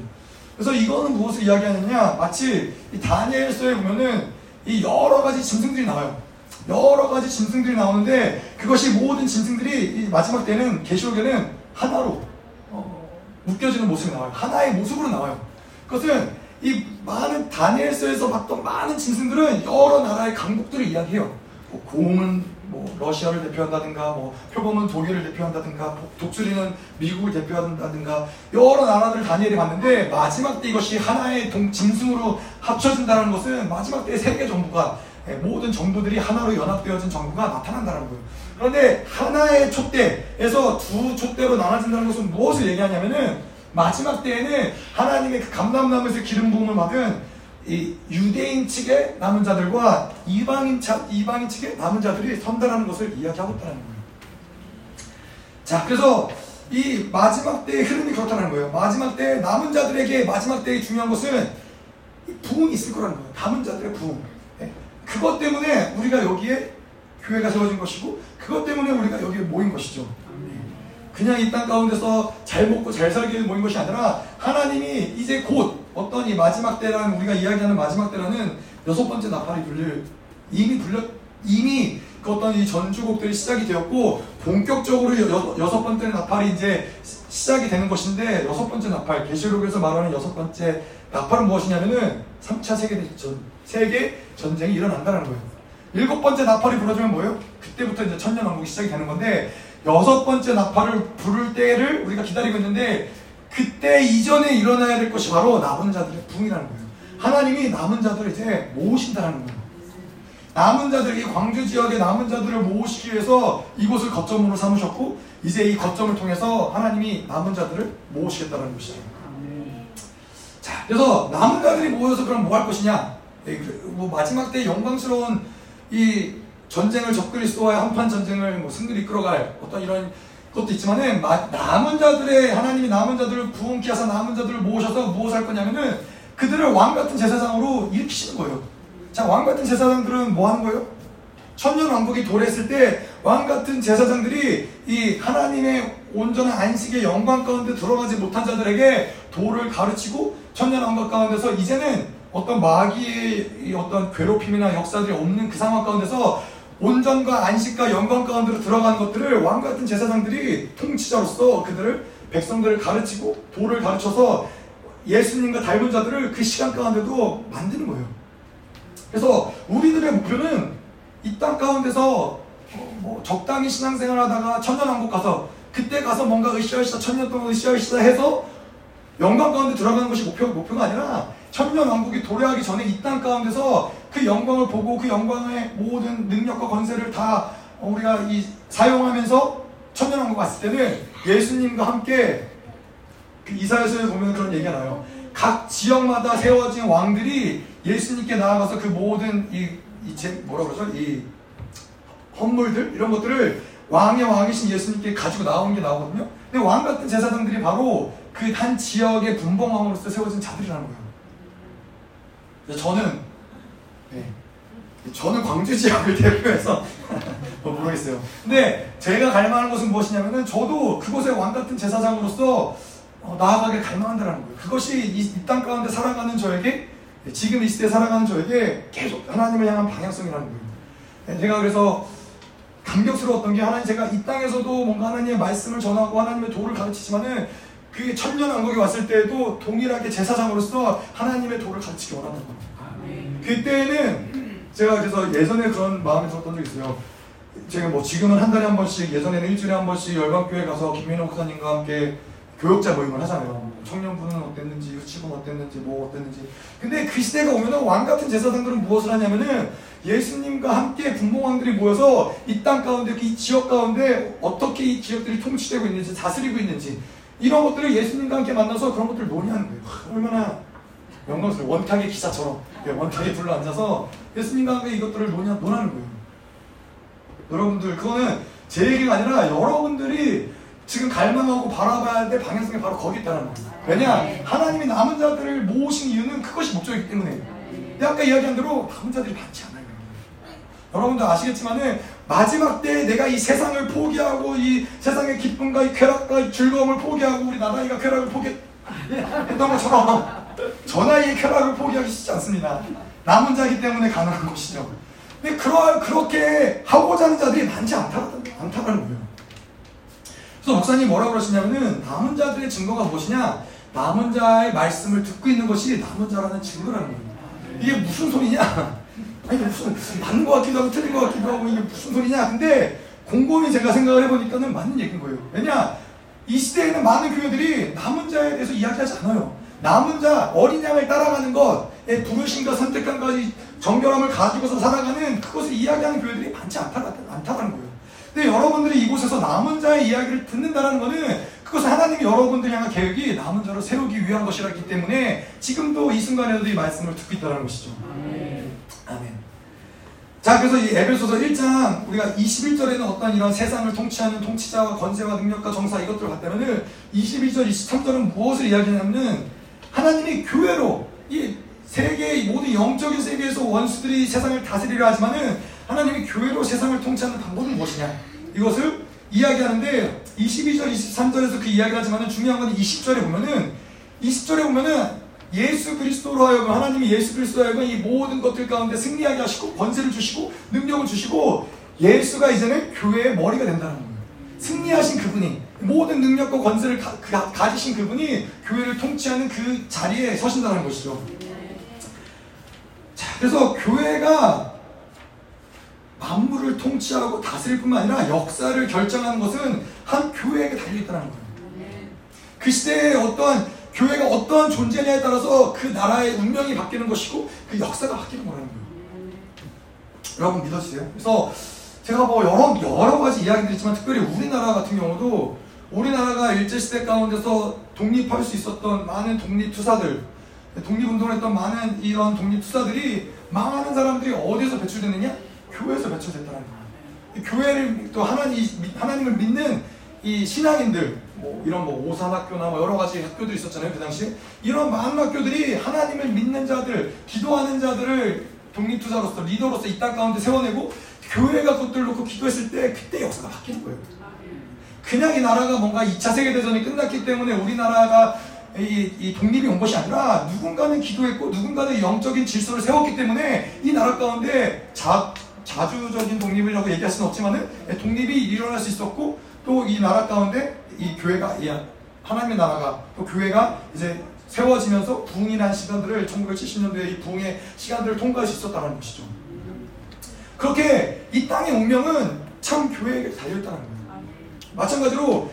그래서 이거는 무엇을 이야기하느냐? 마치 이 다니엘서에 보면은 이 여러 가지 짐승들이 나와요. 여러 가지 짐승들이 나오는데 그것이 모든 짐승들이 마지막 때는 계시록에는 하나로 어, 묶여지는 모습이 나와요. 하나의 모습으로 나와요. 그것은 이 많은 다니엘서에서 봤던 많은 짐승들은 여러 나라의 강국들을 이야기해요. 뭐 고음은 뭐 러시아를 대표한다든가 뭐 표범은 독일을 대표한다든가 독수리는 미국을 대표한다든가 여러 나라들을 다니엘이 봤는데 마지막 때 이것이 하나의 동, 짐승으로 합쳐진다는 것은 마지막 때 세계 정부가 예, 모든 정부들이 하나로 연합되어진 정부가 나타난다는 거예요. 그런데 하나의 촛대에서 두 촛대로 나눠진다는 것은 무엇을 얘기하냐면은 마지막 때에는 하나님의 그 감람나무에서 기름 부음을 받은 이 유대인 측의 남은 자들과 이방인, 차, 이방인 측의 남은 자들이 선다라는 것을 이야기하고 있다는 거예요. 자, 그래서 이 마지막 때의 흐름이 그렇다는 거예요. 마지막 때 남은 자들에게 마지막 때의 중요한 것은 부흥이 있을 거라는 거예요. 남은 자들의 부흥. 네. 그것 때문에 우리가 여기에 교회가 세워진 것이고 그것 때문에 우리가 여기에 모인 것이죠. 그냥 이 땅 가운데서 잘 먹고 잘 살기 위해 모인 것이 아니라 하나님이 이제 곧 어떤 이 마지막 때라는 우리가 이야기하는 마지막 때라는 여섯 번째 나팔이 불릴 이미 불렸 이미 그 어떤 이 전주곡들이 시작이 되었고 본격적으로 여, 여섯 번째 나팔이 이제 시작이 되는 것인데 여섯 번째 나팔 계시록에서 말하는 여섯 번째 나팔은 무엇이냐면은 3차 세계대전 세계 전쟁이 일어난다는 거예요. 일곱 번째 나팔이 불어주면 뭐예요? 그때부터 이제 천년 왕국이 시작이 되는 건데 여섯 번째 나팔을 부를 때를 우리가 기다리고 있는데 그때 이전에 일어나야 될 것이 바로 남은 자들의 부흥이라는 거예요. 하나님이 남은 자들을 이제 모으신다는 거예요. 남은 자들, 이 광주 지역의 남은 자들을 모으시기 위해서 이곳을 거점으로 삼으셨고, 이제 이 거점을 통해서 하나님이 남은 자들을 모으시겠다는 것이죠. 자, 그래서 남은 자들이 모여서 그럼 뭐 할 것이냐? 예, 그뭐 마지막 때 영광스러운 이 전쟁을 적그리스도와의 한판 전쟁을 뭐 승리를 이끌어갈 어떤 이런 것도 있지만은 남은 자들의 하나님이 남은 자들을 부흥케 하사 남은 자들을 모으셔서 무엇을 할 거냐면은 그들을 왕 같은 제사장으로 일으키시는 거예요. 자, 왕 같은 제사장들은 뭐 하는 거예요? 천년 왕국이 도래했을 때 왕 같은 제사장들이 이 하나님의 온전한 안식의 영광 가운데 들어가지 못한 자들에게 도를 가르치고 천년 왕국 가운데서 이제는 어떤 마귀의 어떤 괴롭힘이나 역사들이 없는 그 상황 가운데서 온전과 안식과 영광 가운데로 들어간 것들을 왕 같은 제사장들이 통치자로서 그들을 백성들을 가르치고 도를 가르쳐서 예수님과 닮은 자들을 그 시간 가운데도 만드는 거예요. 그래서 우리들의 목표는 이 땅 가운데서 뭐 적당히 신앙생활 하다가 천년왕국 가서 그때 가서 뭔가 으쌰으쌰 천년 동안 으쌰으쌰 해서 영광 가운데 들어가는 것이 목표, 목표가 아니라 천년 왕국이 도래하기 전에 이 땅 가운데서 그 영광을 보고 그 영광의 모든 능력과 권세를 다 우리가 이 사용하면서 천년 왕국 갔을 때는 예수님과 함께 그 이사야서에 보면 그런 얘기가 나요. 각 지역마다 세워진 왕들이 예수님께 나아가서 그 모든 이, 이 제, 뭐라 그러죠? 이 헌물들 이런 것들을 왕의 왕이신 예수님께 가지고 나오는 게 나오거든요. 근데 왕 같은 제사장들이 바로 그 한 지역의 분봉왕으로서 세워진 자들이라는 거예요. 저는 네, 저는 광주 지역을 대표해서 뭐 모르겠어요. 근데 제가 갈망하는 것은 무엇이냐면은 저도 그곳의 왕 같은 제사장으로서 어, 나아가길 갈망한다는 거예요. 그것이 이 땅 가운데 살아가는 저에게 지금 이 시대에 살아가는 저에게 계속 하나님을 향한 방향성이라는 거예요. 네, 제가 그래서 감격스러웠던 게 하나님 제가 이 땅에서도 뭔가 하나님의 말씀을 전하고 하나님의 도를 가르치지만은 그 천년 왕국이 왔을 때에도 동일하게 제사장으로서 하나님의 도를 가르치기 원하는 거예요. 그때는 제가 그래서 예전에 그런 마음이 들었던 적이 있어요. 제가 뭐 지금은 한 달에 한 번씩 예전에는 일주일에 한 번씩 열방교회 가서 김민호 목사님과 함께 교육자 모임을 하잖아요. 청년부는 어땠는지, 유치부는 어땠는지, 뭐 어땠는지. 근데 그 시대가 오면은 왕 같은 제사장들은 무엇을 하냐면은 예수님과 함께 분봉왕들이 모여서 이 땅 가운데, 이 지역 가운데 어떻게 이 지역들이 통치되고 있는지, 다스리고 있는지, 이런 것들을 예수님과 함께 만나서 그런 것들을 논의하는 거예요. 얼마나 영광스러워. 원탁의 기사처럼. 원탁에 둘러 앉아서 예수님과 함께 이것들을 논의, 논하는 거예요. 여러분들 그거는 제 얘기가 아니라 여러분들이 지금 갈망하고 바라봐야 될 방향성이 바로 거기 있다는 거예요. 왜냐? 하나님이 남은 자들을 모으신 이유는 그것이 목적이기 때문에. 아까 이야기한 대로 남은 자들이 많지 않아요. 여러분들 아시겠지만은 마지막 때 내가 이 세상을 포기하고 이 세상의 기쁨과 이 쾌락과 이 즐거움을 포기하고 우리 나라이가 쾌락을 포기했던 것처럼 저 나이의 쾌락을 포기하기 쉽지 않습니다. 남은 자이기 때문에 가능한 것이죠. 근데 그러, 그렇게 하고자 하는 자들이 많지 않다, 않다는 거예요. 그래서 목사님 뭐라고 그러시냐면은 남은 자들의 증거가 무엇이냐? 남은 자의 말씀을 듣고 있는 것이 남은 자라는 증거라는 거예요. 이게 무슨 소리냐? 아니 무슨 맞는 것 같기도 하고 틀린 것 같기도 하고 이게 무슨 소리냐? 근데 곰곰이 제가 생각을 해보니까는 맞는 얘기인 거예요. 왜냐? 이 시대에는 많은 교회들이 남은 자에 대해서 이야기하지 않아요. 남은 자, 어린 양을 따라가는 것, 부르신 것, 선택한 것이 정결함을 가지고서 살아가는 그것을 이야기하는 교회들이 많지 않다, 않다는 거예요. 근데 여러분들이 이곳에서 남은 자의 이야기를 듣는다는 것은 그것은 하나님이 여러분들 향한 계획이 남은 자를 세우기 위한 것이라기 때문에 지금도 이 순간에도 이 말씀을 듣고 있다는 것이죠. 아멘. 아멘. 자, 그래서 이 에베소서 1장 우리가 21절에는 어떤 이런 세상을 통치하는 통치자와 권세와 능력과 정사 이것들을 봤다면은 22절, 23절은 무엇을 이야기하냐면은 하나님이 교회로 이 세계의 모든 영적인 세계에서 원수들이 세상을 다스리려 하지만은 하나님이 교회로 세상을 통치하는 방법은 무엇이냐? 이것을 이야기하는데 22절, 23절에서 그 이야기를 하지만은 중요한 건 20절에 보면은 20절에 보면은 예수 그리스도로 하여금 하나님이 예수 그리스도로 하여금 이 모든 것들 가운데 승리하게 하시고 권세를 주시고 능력을 주시고 예수가 이제는 교회의 머리가 된다는 거예요. 승리하신 그분이 모든 능력과 권세를 가, 가 지신 그분이 교회를 통치하는 그 자리에 서신다는 것이죠. 자, 그래서 교회가 만물을 통치하고 다스릴 뿐만 아니라 역사를 결정하는 것은 한 교회에게 달려있다는 거예요. 그 시대에 어떠한 교회가 어떠한 존재냐에 따라서 그 나라의 운명이 바뀌는 것이고 그 역사가 바뀌는 거라는 거예요. 여러분 믿어주세요. 그래서 제가 뭐 여러 여러 가지 이야기들 있지만 특별히 우리나라 같은 경우도 우리나라가 일제 시대 가운데서 독립할 수 있었던 많은 독립 투사들, 독립운동을 했던 많은 이런 독립 투사들이 많은 사람들이 어디서 배출됐느냐? 교회에서 배출됐다는 거예요. 교회를 또 하나님 하나님을 믿는 이 신앙인들 뭐 이런 뭐 오산학교나 뭐 여러 가지 학교들이 있었잖아요 그 당시에 이런 많은 학교들이 하나님을 믿는 자들 기도하는 자들을 독립투사로서 리더로서 이 땅 가운데 세워내고 교회가 그것들 놓고 기도했을 때 그때 역사가 바뀌는 거예요 그냥 이 나라가 뭔가 2차 세계대전이 끝났기 때문에 우리나라가 이, 이, 독립이 온 것이 아니라 누군가는 기도했고 누군가는 영적인 질서를 세웠기 때문에 이 나라 가운데 자, 자주적인 독립이라고 얘기할 수는 없지만은 독립이 일어날 수 있었고 또 이 나라 가운데 이 교회가 이 하나님의 나라가 또 교회가 이제 세워지면서 부흥이라는 시간들을 1970년도에 이 부흥의 시간들을 통과할 수 있었다는 것이죠. 그렇게 이 땅의 운명은 참 교회에게 달려있다는 거예요. 마찬가지로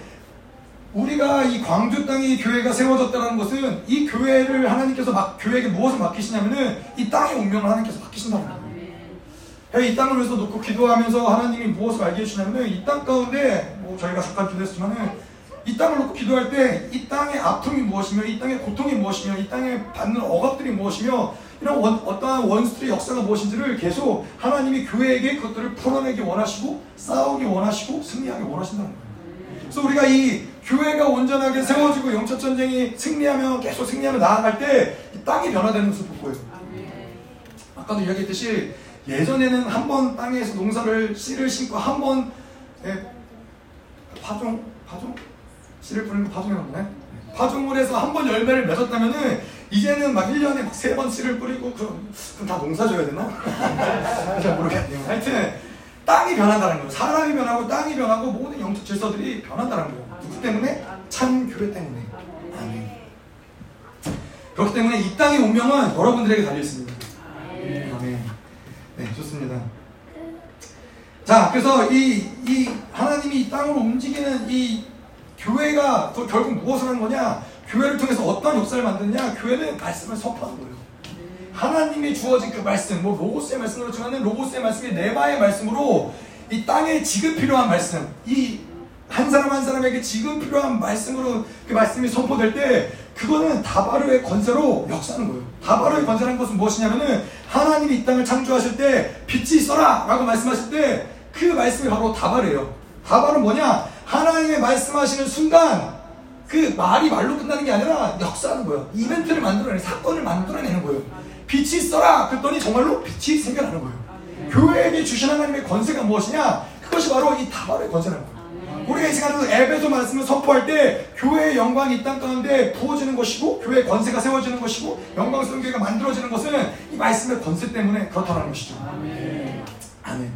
우리가 이 광주 땅에 교회가 세워졌다는 것은 이 교회를 하나님께서 막 교회에게 무엇을 맡기시냐면은 이 땅의 운명을 하나님께서 맡기신다는 거예요. 이 땅을 위해서 놓고 기도하면서 하나님이 무엇을 알게 해주시냐면은 이 땅 가운데 뭐 저희가 잠깐 기도했지만은 이 땅을 놓고 기도할 때 이 땅의 아픔이 무엇이며 이 땅의 고통이 무엇이며 이 땅에 받는 억압들이 무엇이며 이런 원, 어떠한 원수들의 역사가 무엇인지를 계속 하나님이 교회에게 그것들을 풀어내기 원하시고 싸우기 원하시고 승리하기 원하신다는 거예요. 그래서 우리가 이 교회가 온전하게 세워지고 영적 전쟁이 승리하며 계속 승리하며 나아갈 때이 땅이 변화되는 모습을 볼 거예요. 아까도 이야기했듯이 예전에는 한 번 땅에서 농사를 씨를 심고 한번 예, 파종 파종 씨를 뿌리는 거 파종이라고 하네. 파종을 해서 한 번 열매를 맺었다면은 이제는 막 1년에 막 세 번 씨를 뿌리고 그럼, 그럼 다 농사 져야 되나? 잘 모르겠네요. 하여튼 땅이 변한다는 거예요. 사람이 변하고 땅이 변하고 모든 영적 질서들이 변한다는 거예요. 누구 때문에? 참 교회 때문에. 아멘. 그렇기 때문에 이 땅의 운명은 여러분들에게 달려 있습니다. 아멘. 네, 좋습니다. 자, 그래서 이, 이 하나님이 이 땅으로 움직이는 이 교회가 결국 무엇을 하는 거냐? 교회를 통해서 어떤 역사를 만드느냐? 교회는 말씀을 선포하는 거예요. 하나님이 주어진 그 말씀, 뭐 로고스의 말씀으로 중하는 로고스의 말씀이 네바의 말씀으로 이 땅에 지금 필요한 말씀, 이 한 사람 한 사람에게 지금 필요한 말씀으로 그 말씀이 선포될 때 그거는 다바르의 권세로 역사하는 거예요. 다바르의 권세라는 것은 무엇이냐면은 하나님이 이 땅을 창조하실 때 빛이 있어라! 라고 말씀하실 때 그 말씀이 바로 다발이에요. 다발은 뭐냐? 하나님의 말씀하시는 순간 그 말이 말로 끝나는 게 아니라 역사하는 거예요. 이벤트를 만들어내는 사건을 만들어내는 거예요. 빛이 있어라 그랬더니 정말로 빛이 생겨나는 거예요. 교회에게 주신 하나님의 권세가 무엇이냐? 그것이 바로 이 다발의 권세라는 거예요. 우리가 이 시간에도 에베소 말씀을 선포할 때 교회의 영광이 이 땅 가운데 부어지는 것이고 교회의 권세가 세워지는 것이고 영광스러운 교회가 만들어지는 것은 이 말씀의 권세 때문에 그렇다는 것이죠. 아멘. 아멘.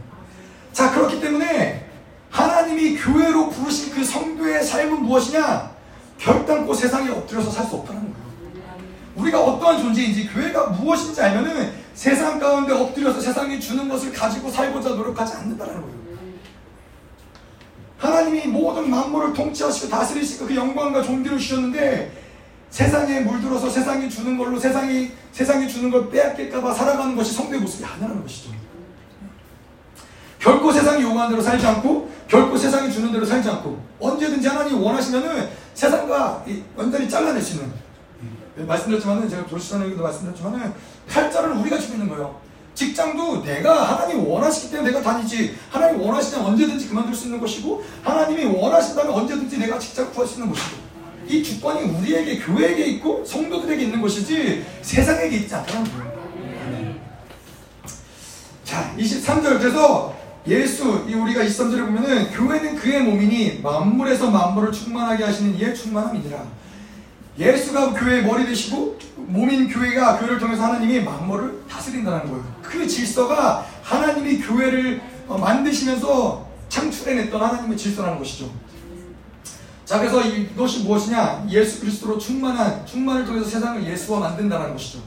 자 그렇기 때문에 하나님이 교회로 부르신 그 성도의 삶은 무엇이냐? 결단코 세상에 엎드려서 살 수 없다는 거예요. 우리가 어떠한 존재인지 교회가 무엇인지 알면은 세상 가운데 엎드려서 세상이 주는 것을 가지고 살고자 노력하지 않는다는 거예요. 하나님이 모든 만물을 통치하시고 다스리시고 그 영광과 존귀를 주셨는데 세상에 물들어서 세상이 주는 걸로 세상이 세상이 주는 걸 빼앗길까봐 살아가는 것이 성도의 모습이 아니라는 것이죠. 결코 세상이 요구하는 대로 살지 않고 결코 세상이 주는 대로 살지 않고 언제든지 하나님이 원하시면은 세상과 완전히 수 있는 말씀드렸지만은 제가 조시사에게도 말씀드렸지만은 칼자를 우리가 있는 거예요. 직장도 내가 하나님 원하시기 때문에 내가 다니지 하나님 원하시면 언제든지 그만둘 수 있는 것이고 하나님이 원하신다면 언제든지 내가 직장 구할 수 있는 것이고 이 주권이 우리에게 교회에게 있고 성도들에게 있는 것이지 세상에게 있지 않다는 거예요. 자 23절 그래서 예수 우리가 23절에 보면은 교회는 그의 몸이니 만물에서 만물을 충만하게 하시는 이의 충만함이니라. 예수가 교회의 머리 되시고 몸인 교회가 교회를 통해서 하나님이 만물을 다스린다는 거예요. 그 질서가 하나님이 교회를 어, 만드시면서 창출해냈던 하나님의 질서라는 것이죠. 자, 그래서 이것이 무엇이냐? 예수 그리스도로 충만한, 충만을 통해서 세상을 예수와 만든다는 것이죠.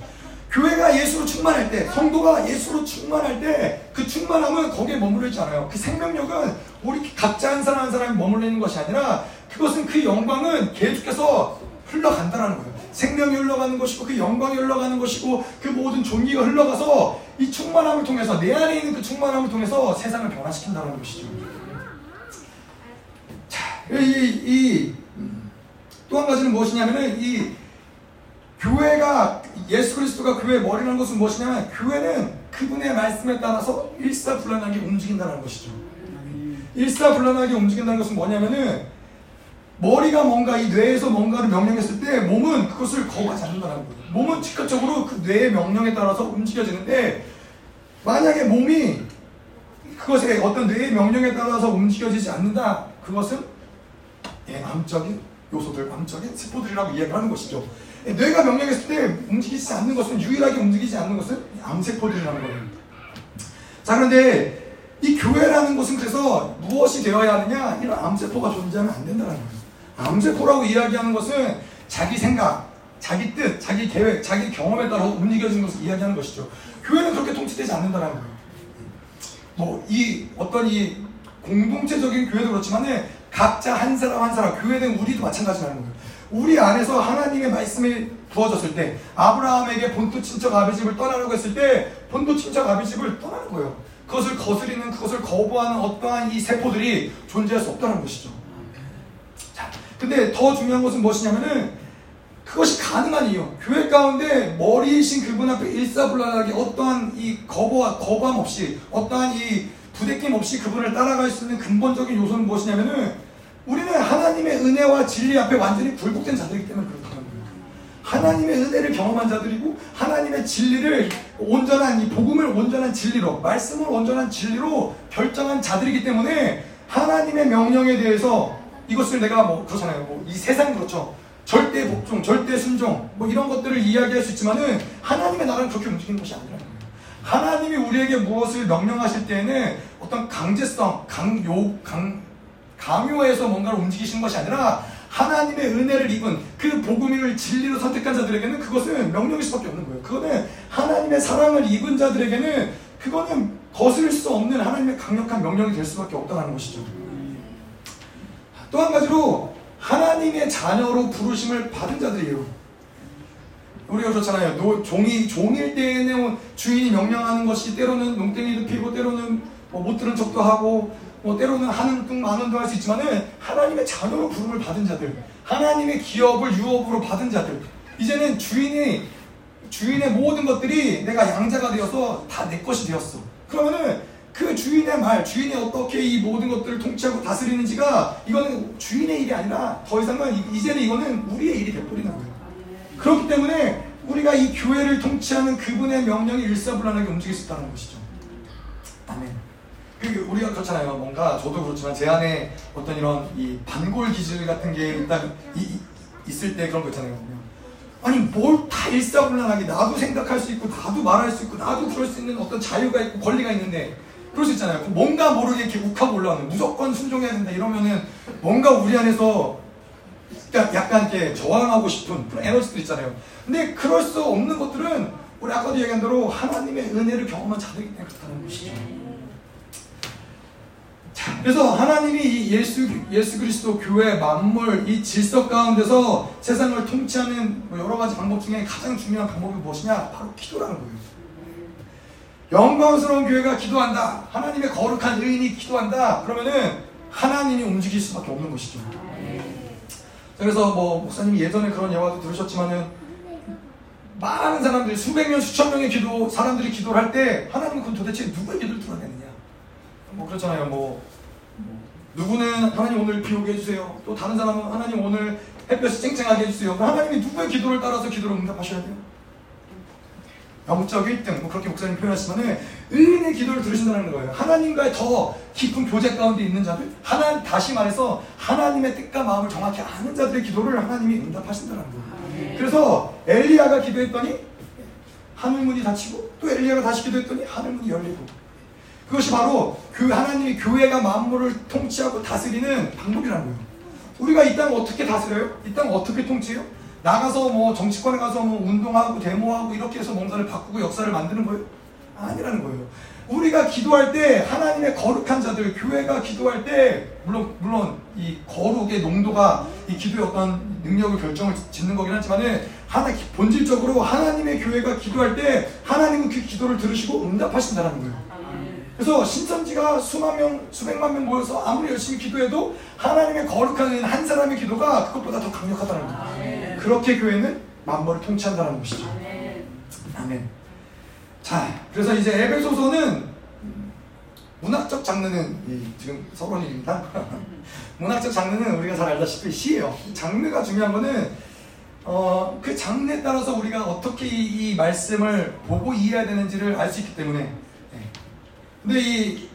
교회가 예수로 충만할 때, 성도가 예수로 충만할 때, 그 충만함은 거기에 머무르 있지 않아요. 그 생명력은 우리 각자 한 사람 한 사람이 머물러 있는 것이 아니라, 그것은 그 영광은 계속해서 흘러간다는 거예요. 생명이 흘러가는 것이고 그 영광이 흘러가는 것이고 그 모든 존귀가 흘러가서 이 충만함을 통해서 내 안에 있는 그 충만함을 통해서 세상을 변화시킨다는 것이죠. 자, 이또한 가지는 무엇이냐면은 이 교회가 예수 그리스도가 교회의 머리라는 것은 무엇이냐면 교회는 그분의 말씀에 따라서 일사불란하게 움직인다는 것이죠. 일사불란하게 움직인다는 것은 뭐냐면은 머리가 뭔가 이 뇌에서 뭔가를 명령했을 때 몸은 그것을 거부하지 않는다는 거예요. 몸은 즉각적으로 그 뇌의 명령에 따라서 움직여지는데 만약에 몸이 그것에 어떤 뇌의 명령에 따라서 움직여지지 않는다. 그것은 예, 암적인 요소들, 암적인 세포들이라고 이야기하는 것이죠. 예, 뇌가 명령했을 때 움직이지 않는 것은 유일하게 움직이지 않는 것은 암세포들이라는 거예요. 자 그런데 이 교회라는 것은 그래서 무엇이 되어야 하느냐 이런 암세포가 존재하면 안 된다는 거예요. 암세포라고 이야기하는 것은 자기 생각, 자기 뜻, 자기 계획, 자기 경험에 따라 움직여지는 것을 이야기하는 것이죠. 교회는 그렇게 통치되지 않는다는 거예요. 뭐, 이, 어떤 이 공동체적인 교회도 그렇지만은 각자 한 사람 한 사람, 교회는 우리도 마찬가지라는 거예요. 우리 안에서 하나님의 말씀이 부어졌을 때, 아브라함에게 본토 친척 아비 집을 떠나려고 했을 때, 본토 친척 아비 집을 떠나는 거예요. 그것을 거스리는, 그것을 거부하는 어떠한 이 세포들이 존재할 수 없다는 것이죠. 근데 더 중요한 것은 무엇이냐면은 그것이 가능한 이유. 교회 가운데 머리이신 그분 앞에 일사불란하게 어떠한 이 거부와 거부함 없이 어떠한 이 부대낌 없이 그분을 따라갈 수 있는 근본적인 요소는 무엇이냐면은 우리는 하나님의 은혜와 진리 앞에 완전히 굴복된 자들이기 때문에 그렇다는 거예요. 하나님의 은혜를 경험한 자들이고 하나님의 진리를 온전한 이 복음을 온전한 진리로 말씀을 온전한 진리로 결정한 자들이기 때문에 하나님의 명령에 대해서 이것을 내가 뭐 그렇잖아요. 뭐 이 세상 그렇죠. 절대 복종, 절대 순종, 뭐 이런 것들을 이야기할 수 있지만은 하나님의 나라는 그렇게 움직이는 것이 거예요. 하나님이 우리에게 무엇을 명령하실 때에는 어떤 강제성, 강요, 강, 강요해서 뭔가를 움직이시는 것이 아니라 하나님의 은혜를 입은 그 복음을 진리로 선택한 자들에게는 그것은 명령일 수밖에 없는 거예요. 그거는 하나님의 사랑을 입은 자들에게는 그거는 거스를 수 없는 하나님의 강력한 명령이 될 수밖에 없다는 것이죠. 또 한 가지로 하나님의 자녀로 부르심을 받은 자들이에요. 우리가 그렇잖아요. 노, 종이, 종일 때에는 주인이 명령하는 것이 때로는 농땡이도 피고 때로는 뭐 못 들은 척도 하고 뭐 때로는 하는 둥 마는 둥할 수 있지만은 하나님의 자녀로 부름을 받은 자들 하나님의 기업을 유업으로 받은 자들 이제는 주인이 주인의 모든 것들이 내가 양자가 되어서 다 내 것이 되었어. 그러면은 그 주인의 말, 주인이 어떻게 이 모든 것들을 통치하고 다스리는지가 이거는 주인의 일이 아니라 더 이상은 이제는 이거는 우리의 일이 되버리는 거예요. 그렇기 때문에 우리가 이 교회를 통치하는 그분의 명령이 일사불란하게 움직일 수 있다는 것이죠. 아멘. 그 우리가 그렇잖아요. 뭔가 저도 그렇지만 제 안에 어떤 이런 이 반골 기질 같은 게 일단 이, 이, 있을 때 그런 거 있잖아요. 아니 뭘 다 일사불란하게 나도 생각할 수 있고 나도 말할 수 있고 나도 그럴 수 있는 어떤 자유가 있고 권리가 있는데 그럴 수 있잖아요. 뭔가 모르게 이렇게 욱하고 올라오는 무조건 순종해야 된다 이러면은 뭔가 우리 안에서 약간 이렇게 저항하고 싶은 그런 에너지도 있잖아요. 근데 그럴 수 없는 것들은 우리 아까도 얘기한 대로 하나님의 은혜를 경험한 자들이기 때문에 그렇다는 것이죠. 자, 그래서 하나님이 이 예수, 예수 그리스도 교회 만물 이 질서 가운데서 세상을 통치하는 뭐 여러 가지 방법 중에 가장 중요한 방법이 무엇이냐? 바로 기도라는 거예요. 영광스러운 교회가 기도한다. 하나님의 거룩한 의인이 기도한다. 그러면은 하나님이 움직일 수밖에 없는 것이죠. 그래서 뭐 목사님이 예전에 그런 예화도 들으셨지만은 많은 사람들이 수백 명 수천 명의 기도 사람들이 기도를 할 때 하나님은 그럼 도대체 누구의 기도를 들어내느냐 뭐 그렇잖아요. 뭐, 뭐. 누구는 하나님 오늘 비 오게 해주세요. 또 다른 사람은 하나님 오늘 햇볕이 쨍쨍하게 해주세요. 하나님이 누구의 기도를 따라서 기도를 응답하셔야 돼요? 영적 1등. 뭐 그렇게 목사님 표현하시면은 의인의 기도를 들으신다는 거예요. 하나님과의 더 깊은 교제 가운데 있는 자들, 하나 다시 말해서 하나님의 뜻과 마음을 정확히 아는 자들의 기도를 하나님이 응답하신다는 거예요. 그래서 엘리야가 기도했더니 하늘 문이 닫히고 또 엘리야가 다시 기도했더니 하늘 문이 열리고 그것이 바로 그 하나님이 교회가 만물을 통치하고 다스리는 방법이라는 거예요. 우리가 이 땅을 어떻게 다스려요? 이 땅을 어떻게 통치해요? 나가서 뭐 정치권에 가서 뭐 운동하고 데모하고 이렇게 해서 뭔가를 바꾸고 역사를 만드는 거예요? 아니라는 거예요. 우리가 기도할 때 하나님의 거룩한 자들 교회가 기도할 때 물론 물론 이 거룩의 농도가 이 기도의 어떤 능력을 결정을 짓는 거긴 하지만은 하나 본질적으로 하나님의 교회가 기도할 때 하나님은 그 기도를 들으시고 응답하신다는 거예요. 그래서 신천지가 수만 명, 수백만 명 모여서 아무리 열심히 기도해도 하나님의 거룩한 한 사람의 기도가 그것보다 더 강력하다는 거예요. 그렇게 교회는 만물을 통치한다는 것이죠. 아멘. 자, 그래서 이제 에베소서는 문학적 장르는 지금 서론입니다. 문학적 장르는 우리가 잘 알다시피 시예요. 장르가 중요한 거는 어, 그 장르에 따라서 우리가 어떻게 이, 이 말씀을 보고 이해해야 되는지를 알 수 있기 때문에. 네. 근데 이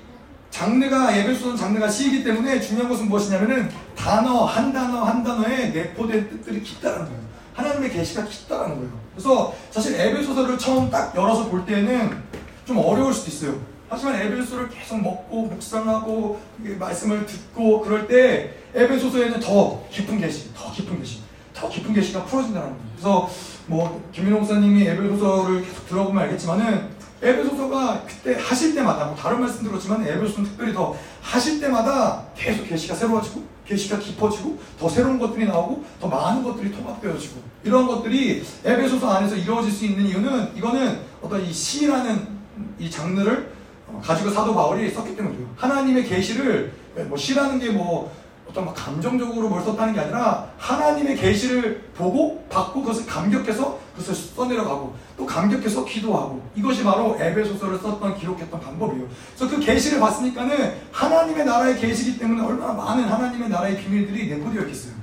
장르가 에베소서는 장르가 시이기 때문에 중요한 것은 무엇이냐면은 단어 한 단어 한 단어에 내포된 뜻들이 깊다는 거예요. 하나님의 계시가 깊다는 거예요. 그래서 사실 에베소서를 처음 딱 열어서 볼 때는 좀 어려울 수도 있어요. 하지만 에베소를 계속 먹고 묵상하고 말씀을 듣고 그럴 때 에베소서에는 더 깊은 계시, 더 깊은 계시, 더 깊은 계시가 풀어진다는 거예요. 그래서 뭐 김민호 목사님이 에베소서를 계속 들어보면 알겠지만은 에베소서가 그때 하실 때마다 뭐 다른 말씀 들었지만 에베소서는 특별히 더 하실 때마다 계속 계시가 새로워지고 계시가 깊어지고 더 새로운 것들이 나오고 더 많은 것들이 통합되어지고 이런 것들이 에베소서 안에서 이루어질 수 있는 이유는 이거는 어떤 이 시라는 이 장르를 어, 가지고 사도 바울이 썼기 때문이에요. 하나님의 계시를 뭐 시라는 게 뭐 어떤 막 감정적으로 뭘 썼다는 게 아니라 하나님의 계시를 보고 받고 그것을 감격해서 그것을 써내려가고 또 감격해서 기도하고 이것이 바로 에베소서를 썼던 기록했던 방법이에요. 그래서 그 계시를 봤으니까는 하나님의 나라의 계시기 때문에 얼마나 많은 하나님의 나라의 비밀들이 내포되어 있겠어요.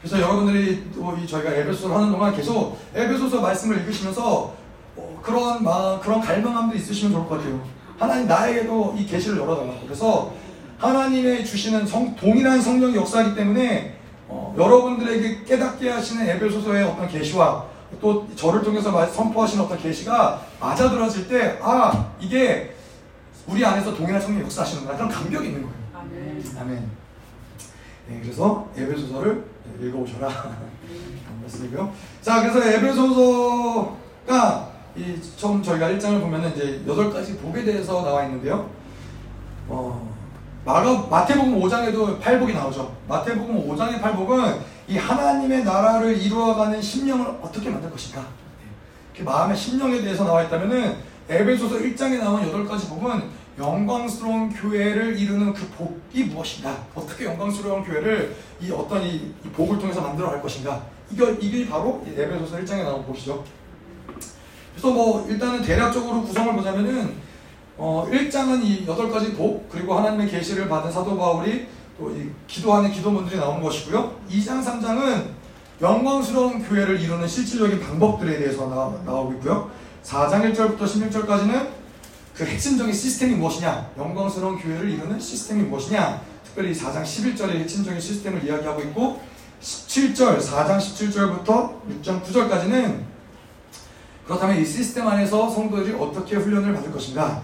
그래서 여러분들이 또 저희가 에베소서를 하는 동안 계속 에베소서 말씀을 읽으시면서 어, 그런 마, 그런 갈망함도 있으시면 좋을 것 같아요. 하나님 나에게도 이 계시를 열어달라고. 그래서 하나님의 주시는 성, 동일한 성령 역사이기 때문에 어, 여러분들에게 깨닫게 하시는 에베소서의 어떤 계시와 또 저를 통해서 선포하시는 어떤 계시가 맞아들어질 때 아 이게 우리 안에서 동일한 성령 역사하시는구나 그런 감격이 있는 거예요. 아멘. 아멘. 네, 그래서 에베소서를 읽어오셔라. 말씀이고요. 자, 그래서 에베소서가 이 처음 저희가 1장을 보면 이제 여덟 가지 복에 대해서 나와 있는데요. 어, 마태복음 5장에도 팔복이 나오죠. 마태복음 5장의 팔복은 이 하나님의 나라를 이루어가는 심령을 어떻게 만들 것인가. 그 마음의 심령에 대해서 나와 있다면은 에베소서 1장에 나온 8가지 복은 영광스러운 교회를 이루는 그 복이 무엇인가? 어떻게 영광스러운 교회를 이 어떤 이, 이 복을 통해서 만들어 갈 것인가? 이거, 이게 바로 에베소서 1장에 나온 복이죠. 그래서 뭐 일단은 대략적으로 구성을 보자면은 어, 1장은 이 8가지 복 그리고 하나님의 계시를 받은 사도 바울이 또 이 기도하는 기도문들이 나오는 것이고요. 2장 3장은 영광스러운 교회를 이루는 실질적인 방법들에 대해서 나, 나오고 있고요. 4장 1절부터 16절까지는 그 핵심적인 시스템이 무엇이냐 영광스러운 교회를 이루는 시스템이 무엇이냐 특별히 4장 11절의 핵심적인 시스템을 이야기하고 있고 17절 4장 17절부터 6장 9절까지는 그렇다면 이 시스템 안에서 성도들이 어떻게 훈련을 받을 것인가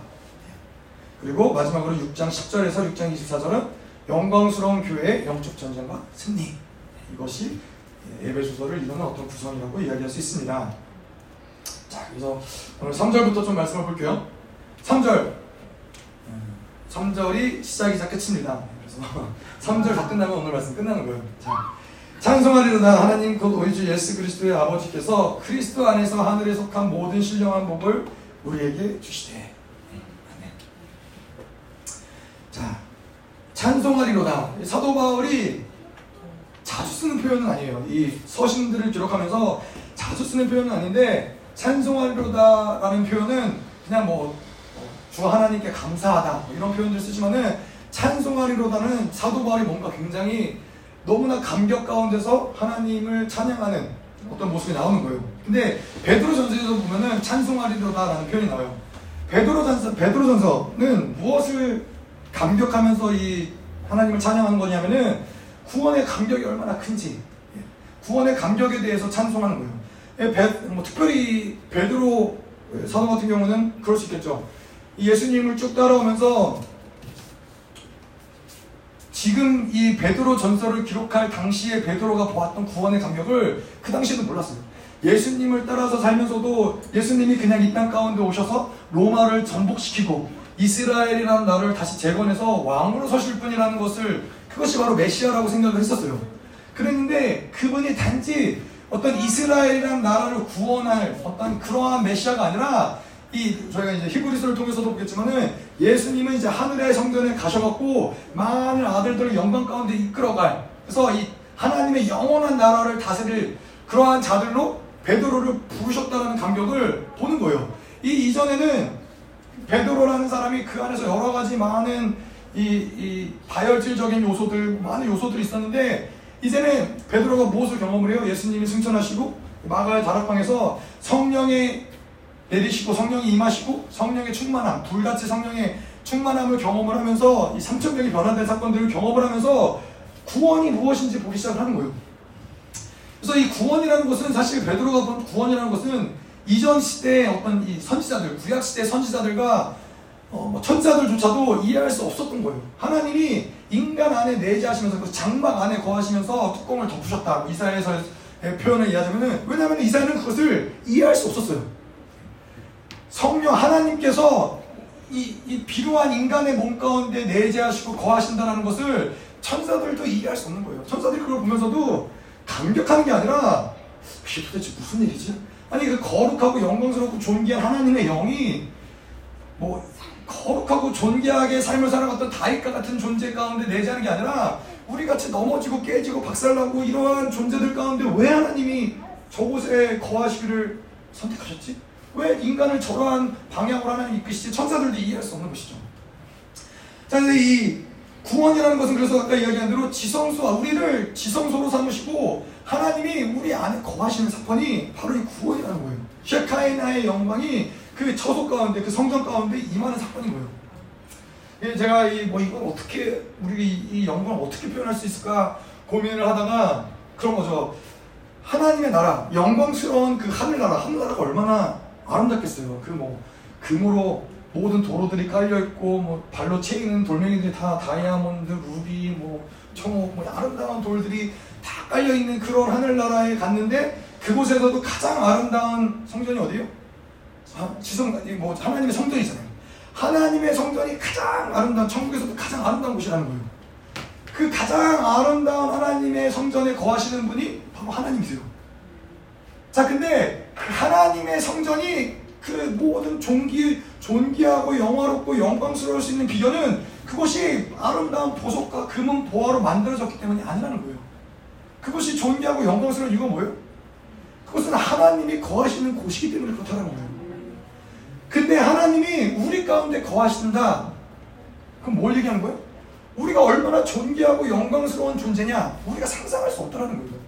그리고 마지막으로 6장 10절에서 6장 24절은 영광스러운 교회의 영적 전쟁과 승리. 이것이 예배주소를 이루는 어떤 구성이라고 이야기할 수 있습니다. 자 그래서 오늘 3절부터 좀 말씀을 볼게요. 3절. 3절이 시작이자 끝입니다. 그래서 3절 다 끝나면 오늘 말씀 끝나는 거예요. 자, 찬송하리로다. 하나님 곧 우리 주 예수 그리스도의 아버지께서 그리스도 안에서 하늘에 속한 모든 신령한 복을 우리에게 주시되 자 찬송하리로다 사도 바울이 자주 쓰는 표현은 아니에요 이 서신들을 기록하면서 자주 쓰는 표현은 아닌데 찬송하리로다라는 표현은 그냥 뭐 주 하나님께 감사하다 뭐 이런 표현들 쓰지만은 찬송하리로다는 사도 바울이 뭔가 굉장히 너무나 감격 가운데서 하나님을 찬양하는 어떤 모습이 나오는 거예요. 근데 베드로 전서에서 보면은 찬송하리로다라는 표현이 나와요. 베드로 전서 베드로 전서는 무엇을 감격하면서 이 하나님을 찬양하는 거냐면은 구원의 감격이 얼마나 큰지 예, 구원의 감격에 대해서 찬송하는 거예요. 예, 베, 뭐 특별히 베드로 사도 같은 경우는 그럴 수 있겠죠. 예수님을 쭉 따라오면서 지금 이 베드로 전설을 기록할 당시에 베드로가 보았던 구원의 감격을 그 당시에는 몰랐어요. 예수님을 따라서 살면서도 예수님이 그냥 이 땅 가운데 오셔서 로마를 전복시키고 이스라엘이라는 나라를 다시 재건해서 왕으로 서실 분이라는 것을 그것이 바로 메시아라고 생각을 했었어요. 그랬는데 그분이 단지 어떤 이스라엘이라는 나라를 구원할 어떤 그러한 메시아가 아니라 이 저희가 이제 히브리서를 통해서도 보겠지만은 예수님은 이제 하늘의 성전에 가셔갖고 많은 아들들을 영광 가운데 이끌어갈 그래서 이 하나님의 영원한 나라를 다스릴 그러한 자들로 베드로를 부르셨다는 감격을 보는 거예요. 이 이전에는 베드로라는 사람이 그 안에서 여러 가지 많은 이, 이 다혈질적인 요소들 많은 요소들이 있었는데 이제는 베드로가 무엇을 경험을 해요? 예수님이 승천하시고 마가의 다락방에서 성령의 내리시고 성령이 임하시고 성령의 충만함, 불같이 성령의 충만함을 경험을 하면서 이 3천 명이 변화된 사건들을 경험을 하면서 구원이 무엇인지 보기 시작을 하는 거예요. 그래서 이 구원이라는 것은 사실 베드로가 본 구원이라는 것은 이전 시대의 어떤 이 선지자들, 구약 시대 선지자들과 어, 뭐 천사들조차도 이해할 수 없었던 거예요. 하나님이 인간 안에 내재하시면서 그 장막 안에 거하시면서 뚜껑을 덮으셨다. 이사야에서의 표현을 이해하자면은 왜냐하면 이사야는 그것을 이해할 수 없었어요. 성령 하나님께서 이, 이 비루한 인간의 몸 가운데 내재하시고 거하신다는 것을 천사들도 이해할 수 없는 거예요. 천사들이 그걸 보면서도 감격하는 게 아니라 이게 도대체 무슨 일이지? 아니 그 거룩하고 영광스럽고 존귀한 하나님의 영이 뭐 거룩하고 존귀하게 삶을 살아갔던 다윗과 같은 존재 가운데 내재하는 게 아니라 우리 같이 넘어지고 깨지고 박살나고 이러한 존재들 가운데 왜 하나님이 저곳에 거하시기를 선택하셨지? 왜 인간을 저러한 방향으로 하나님 이끄시지? 천사들도 이해할 수 없는 것이죠. 자, 근데 이 구원이라는 것은 그래서 아까 이야기한 대로 지성소와 우리를 지성소로 삼으시고 하나님이 우리 안에 거하시는 사건이 바로 이 구원이라는 거예요. 셰카이나의 영광이 그 처소 가운데 그 성전 가운데 임하는 사건인 거예요. 예, 제가 이 뭐 이걸 어떻게 우리 이 영광을 어떻게 표현할 수 있을까 고민을 하다가 그런 거죠. 하나님의 나라, 영광스러운 그 하늘나라, 하늘나라가 얼마나 아름답겠어요. 그 뭐 금으로 모든 도로들이 깔려 있고 뭐 발로 채이는 돌멩이들이 다 다이아몬드, 루비, 뭐 청옥, 뭐 아름다운 돌들이 다 깔려 있는 그런 하늘나라에 갔는데 그곳에서도 가장 아름다운 성전이 어디요? 아, 지성, 뭐 하나님의 성전이잖아요. 하나님의 성전이 가장 아름다운 천국에서도 가장 아름다운 곳이라는 거예요. 그 가장 아름다운 하나님의 성전에 거하시는 분이 바로 하나님이세요. 자, 근데 그 하나님의 성전이 그 모든 존귀, 존귀하고 영화롭고 영광스러울 수 있는 비결은 그것이 아름다운 보석과 금은 보화로 만들어졌기 때문이 아니라는 거예요. 그것이 존귀하고 영광스러운 이유가 뭐예요? 그것은 하나님이 거하시는 곳이기 때문에 그렇다는 거예요. 근데 하나님이 우리 가운데 거하신다. 그럼 뭘 얘기하는 거예요? 우리가 얼마나 존귀하고 영광스러운 존재냐? 우리가 상상할 수 없다라는 거죠.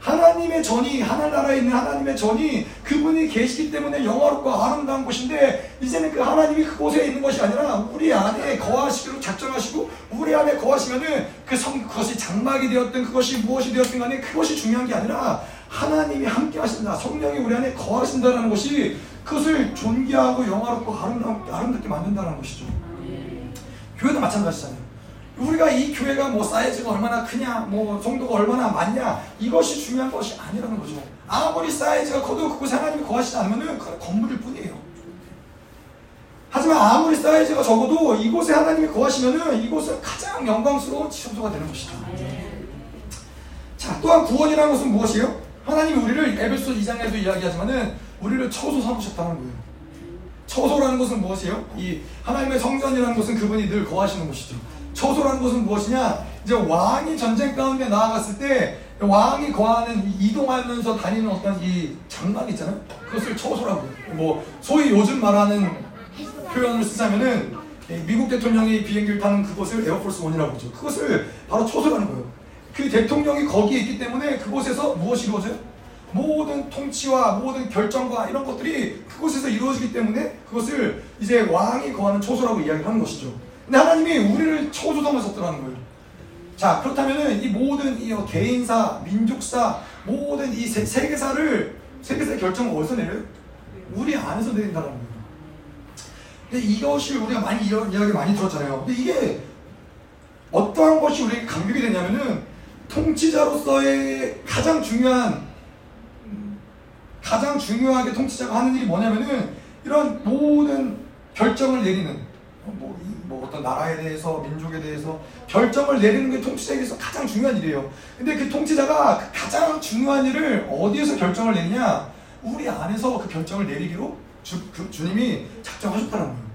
하나님의 전이 하늘나라에 있는 하나님의 전이 그분이 계시기 때문에 영화롭고 아름다운 곳인데 이제는 그 하나님이 그곳에 있는 것이 아니라 우리 안에 거하시기로 작정하시고 우리 안에 거하시면은 그 성, 그것이 장막이 되었든 그것이 무엇이 되었든 간에 그것이 중요한 게 아니라 하나님이 함께 하신다. 성령이 우리 안에 거하신다라는 것이 그것을 존귀하고 영화롭고 아름답, 아름답게 만든다는 것이죠. 교회도 마찬가지잖아요 우리가 이 교회가 뭐 사이즈가 얼마나 크냐, 뭐 정도가 얼마나 많냐, 이것이 중요한 것이 아니라는 거죠. 아무리 사이즈가 커도 그곳에 하나님이 거하시지 않으면 건물일 뿐이에요. 하지만 아무리 사이즈가 적어도 이곳에 하나님이 거하시면은 이곳은 가장 영광스러운 지성소가 되는 것이죠. 자, 또한 구원이라는 것은 무엇이에요? 하나님이 우리를 에베소 2장에서 이야기하지만은 우리를 처소 삼으셨다는 거예요. 처소라는 것은 무엇이에요? 이 하나님의 성전이라는 것은 그분이 늘 거하시는 곳이죠. 처소라는 것은 무엇이냐? 이제 왕이 전쟁 가운데 나아갔을 때 왕이 거하는 이동하면서 다니는 어떤 이 장막 있잖아요. 그것을 처소라고 해요. 뭐 소위 요즘 말하는 표현을 쓰자면은 미국 대통령이 비행기를 타는 그것을 에어포스 원이라고 하죠. 그것을 바로 처소라는 거예요. 그 대통령이 거기에 있기 때문에 그곳에서 무엇이 이루어져요? 모든 통치와 모든 결정과 이런 것들이 그곳에서 이루어지기 때문에 그것을 이제 왕이 거하는 초소라고 이야기를 하는 것이죠. 근데 하나님이 우리를 초조성을 섰더라는 거예요. 자, 그렇다면은 이 모든 이 개인사, 민족사, 모든 이 세, 세계사를, 세계사의 결정을 어디서 내려요? 우리 안에서 내린다는 거예요. 근데 이것이 우리가 많이 이런 이야기 많이 들었잖아요. 근데 이게 어떠한 것이 우리에게 강력이 되냐면은 통치자로서의 가장 중요한 가장 중요하게 통치자가 하는 일이 뭐냐면은 이런 모든 결정을 내리는 뭐, 뭐 어떤 나라에 대해서 민족에 대해서 결정을 내리는 게 통치자에게서 가장 중요한 일이에요. 근데 그 통치자가 그 가장 중요한 일을 어디에서 결정을 내리냐? 우리 안에서 그 결정을 내리기로 주, 그 주님이 작정하셨다는 거예요.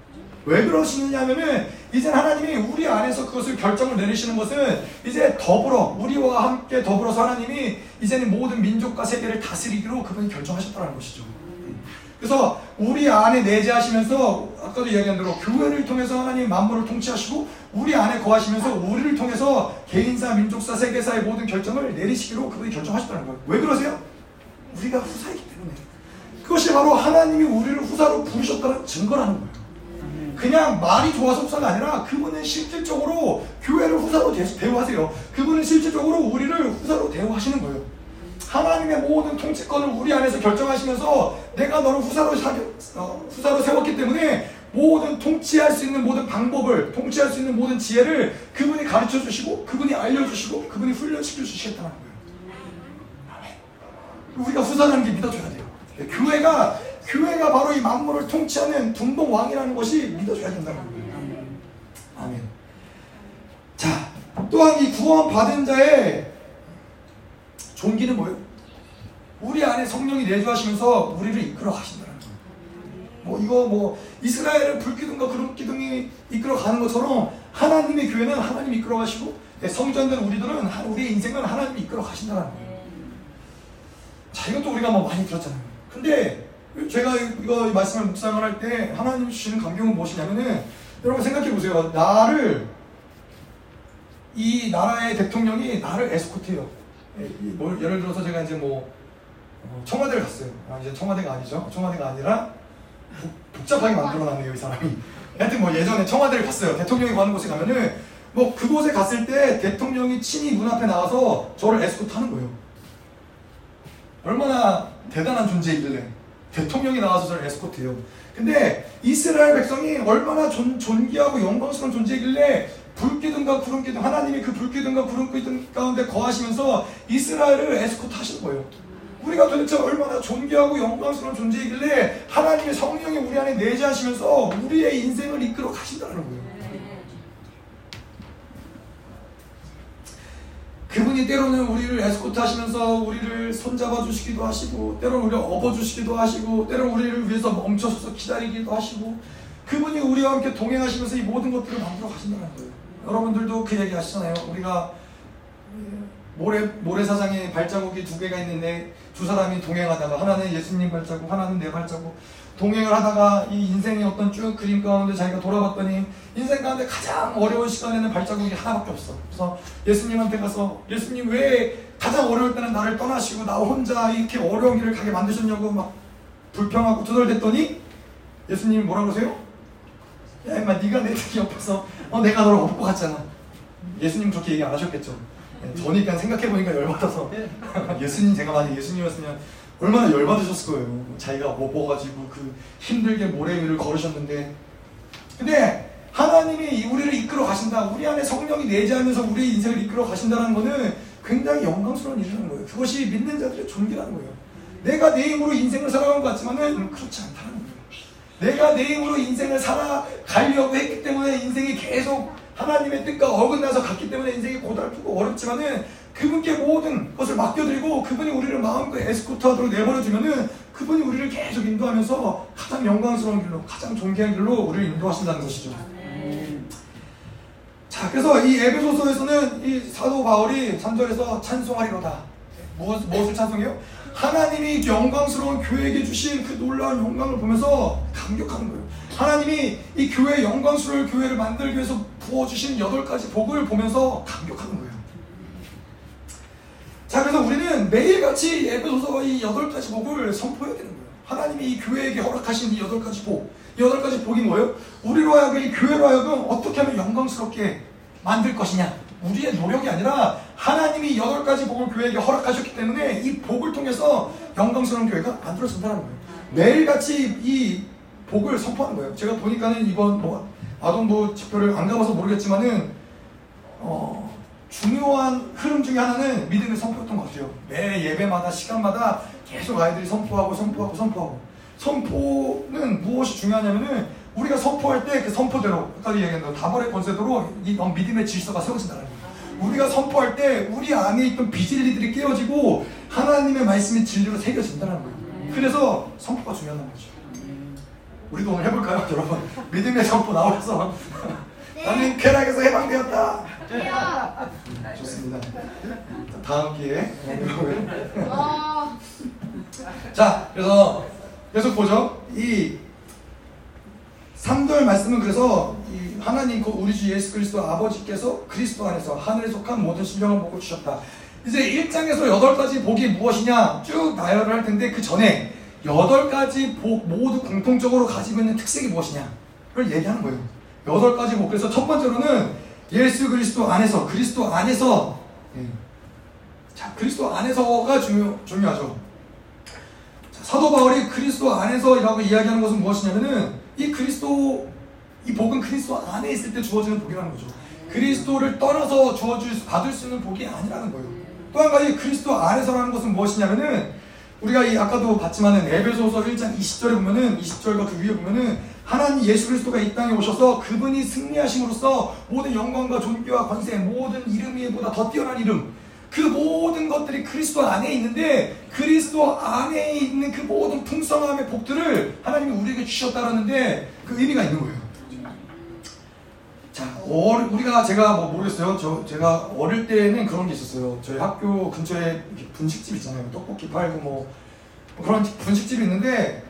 왜 그러시느냐 하면은 이제 하나님이 우리 안에서 그것을 결정을 내리시는 것은 이제 더불어 우리와 함께 더불어서 하나님이 이제는 모든 민족과 세계를 다스리기로 그분이 결정하셨다는 것이죠. 그래서 우리 안에 내재하시면서 아까도 이야기한 대로 교회를 통해서 하나님 만물을 통치하시고 우리 안에 거하시면서 우리를 통해서 개인사, 민족사, 세계사의 모든 결정을 내리시기로 그분이 결정하셨다는 거예요. 왜 그러세요? 우리가 후사이기 때문에. 그것이 바로 하나님이 우리를 후사로 부르셨다는 증거라는 거예요. 그냥 말이 좋아서 후사가 아니라 그분은 실질적으로 교회를 후사로 대우하세요. 그분은 실질적으로 우리를 후사로 대우하시는 거예요. 하나님의 모든 통치권을 우리 안에서 결정하시면서 내가 너를 후사로, 사, 어, 후사로 세웠기 때문에 모든 통치할 수 있는 모든 방법을 통치할 수 있는 모든 지혜를 그분이 가르쳐 주시고 그분이 알려주시고 그분이 훈련시켜 주시겠다는 거예요. 우리가 후사라는 게 믿어줘야 돼요. 교회가 교회가 바로 이 만물을 통치하는 둥동 왕이라는 것이 믿어줘야 된다는 거예요. 아멘. 자, 또한 이 구원 받은 자의 종기는 뭐예요? 우리 안에 성령이 내주하시면서 우리를 이끌어 가신다는 거예요. 뭐 이거 뭐 이스라엘은 불기둥과 그룹 기둥이 이끌어 가는 것처럼 하나님의 교회는 하나님이 이끌어 가시고 성전된 우리들은 우리의 인생은 하나님이 이끌어 가신다는 거예요. 자 이것도 우리가 뭐 많이 들었잖아요. 근데 제가 이거 말씀을 묵상을 할 때 하나님 주시는 감격은 무엇이냐면은 여러분 생각해 보세요. 나를 이 나라의 대통령이 나를 에스코트해요. 예, 뭐 예를 들어서 제가 이제 뭐 어, 청와대를 갔어요. 아, 이제 청와대가 아니죠. 청와대가 아니라 복 잡하게 만들어놨네요, 이 사람이. 하여튼 뭐 예전에 청와대를 갔어요. 대통령이 가는 곳에 가면은 뭐 그곳에 갔을 때 대통령이 친히 문 앞에 나와서 저를 에스코트 하는 거예요. 얼마나 대단한 존재이길래 대통령이 나와서 저를 에스코트해요. 근데 이스라엘 백성이 얼마나 존, 존귀하고 영광스러운 존재이길래 불기둥과 구름기둥 하나님이 그 불기둥과 구름기둥 가운데 거하시면서 이스라엘을 에스코트 하시는 거예요. 우리가 도대체 얼마나 존귀하고 영광스러운 존재이길래 하나님의 성령이 우리 안에 내재하시면서 우리의 인생을 이끌어 가신다는 거예요. 그분이 때로는 우리를 에스코트 하시면서 우리를 손잡아 주시기도 하시고 때로는 우리를 업어 주시기도 하시고 때로는 우리를 위해서 멈춰서서 기다리기도 하시고 그분이 우리와 함께 동행하시면서 이 모든 것들을 만들어 가신다는 거예요. 여러분들도 그 얘기 하시잖아요. 우리가 모래, 모래사장에 발자국이 두 개가 있는데 두 사람이 동행하다가 하나는 예수님 발자국, 하나는 내 발자국. 동행을 하다가 이 인생의 어떤 쭉 그림 가운데 자기가 돌아봤더니 인생 가운데 가장 어려운 시간에는 발자국이 하나밖에 없어. 그래서 예수님한테 가서 예수님 왜 가장 어려울 때는 나를 떠나시고 나 혼자 이렇게 어려운 길을 가게 만드셨냐고 막 불평하고 두덜댔더니 예수님이 뭐라 그러세요? 야 임마 네가 내 옆에서 어 내가 너를 업고 갔잖아. 예수님 그렇게 얘기 안 하셨겠죠. 네, 저니까 생각해보니까 열받아서 예수님 제가 만약 예수님이었으면 얼마나 열받으셨을 거예요. 자기가 먹어가지고 그 힘들게 모래 위를 걸으셨는데 근데 하나님이 우리를 이끌어 가신다. 우리 안에 성령이 내재하면서 우리의 인생을 이끌어 가신다는 것은 굉장히 영광스러운 일이라는 거예요. 그것이 믿는 자들의 존귀라는 거예요. 내가 내 힘으로 인생을 살아간 것 같지만은 그렇지 않다는 거예요. 내가 내 힘으로 인생을 살아가려고 했기 때문에 인생이 계속 하나님의 뜻과 어긋나서 갔기 때문에 인생이 고달프고 어렵지만은 그분께 모든 것을 맡겨드리고 그분이 우리를 마음껏 에스코트하도록 내버려두면은 그분이 우리를 계속 인도하면서 가장 영광스러운 길로 가장 존귀한 길로 우리를 인도하신다는 것이죠. 자, 그래서 이 에베소서에서는 이 사도 바울이 3절에서 찬송하리로다. 무엇, 무엇을 찬송해요? 하나님이 영광스러운 교회에게 주신 그 놀라운 영광을 보면서 감격하는 거예요. 하나님이 이 교회 영광스러운 교회를 만들기 위해서 부어주신 여덟 가지 복을 보면서 감격하는 거예요. 자, 그래서 우리는 매일같이 에베소서 이 여덟 가지 복을 선포해야 되는 거예요. 하나님이 이 교회에게 허락하신 이 여덟 가지 복. 이 여덟 가지 복이 뭐예요? 우리로 하여금 이 교회로 하여금 어떻게 하면 영광스럽게 만들 것이냐. 우리의 노력이 아니라 하나님이 여덟 가지 복을 교회에게 허락하셨기 때문에 이 복을 통해서 영광스러운 교회가 만들어진다는 거예요. 매일같이 이 복을 선포하는 거예요. 제가 보니까는 이번 뭐 아동부 집회를 안 가봐서 모르겠지만은 어, 중요한 흐름 중에 하나는 믿음의 선포였던 것 같아요. 매 예배마다 시간마다 계속 아이들이 선포하고 선포하고 선포하고 선포는 무엇이 중요하냐면은 우리가 선포할 때 그 선포대로 아까 얘기했던 다벌의 권세대로 이 믿음의 질서가 세워진다는 거예요. 우리가 선포할 때 우리 안에 있던 비진리들이 깨어지고 하나님의 말씀이 진리로 새겨진다는 거예요. 그래서 선포가 중요한 거죠. 우리도 오늘 해볼까요, 여러분? 믿음의 선포 나오셔서 나는 쾌락에서 해방되었다. 좋습니다. 다음 기회에. 자, 그래서 계속 보죠. 이 3절 말씀은 그래서 이 하나님 그 우리 주 예수 그리스도 아버지께서 그리스도 안에서 하늘에 속한 모든 신령한 복을 주셨다. 이제 1장에서 8가지 복이 무엇이냐 쭉 나열을 할 텐데 그 전에 8가지 복 모두 공통적으로 가지고 있는 특색이 무엇이냐 를 얘기하는 거예요. 8가지 복. 그래서 첫 번째로는 예수 그리스도 안에서 그리스도 안에서 예. 자 그리스도 안에서가 중요, 중요하죠. 자, 사도 바울이 그리스도 안에서라고 이야기하는 것은 무엇이냐면은 이 그리스도 이 복은 그리스도 안에 있을 때 주어지는 복이라는 거죠. 그리스도를 떠나서 주어질 받을 수 있는 복이 아니라는 거예요. 또 한 가지 그리스도 안에서라는 것은 무엇이냐면은 우리가 이 아까도 봤지만은 에베소서 1장 20절에 보면은 20절과 그 위에 보면은 하나님 예수 그리스도가 이 땅에 오셔서 그분이 승리하심으로써 모든 영광과 존귀와 권세 모든 이름 위보다 더 뛰어난 이름 그 모든 것들이 그리스도 안에 있는데 그리스도 안에 있는 그 모든 풍성함의 복들을 하나님이 우리에게 주셨다라는데 그 의미가 있는 거예요. 자, 어, 우리가 제가 뭐 모르겠어요. 저 제가 어릴 때는 그런 게 있었어요. 저희 학교 근처에 분식집 있잖아요. 떡볶이 팔고 뭐, 뭐 그런 분식집이 있는데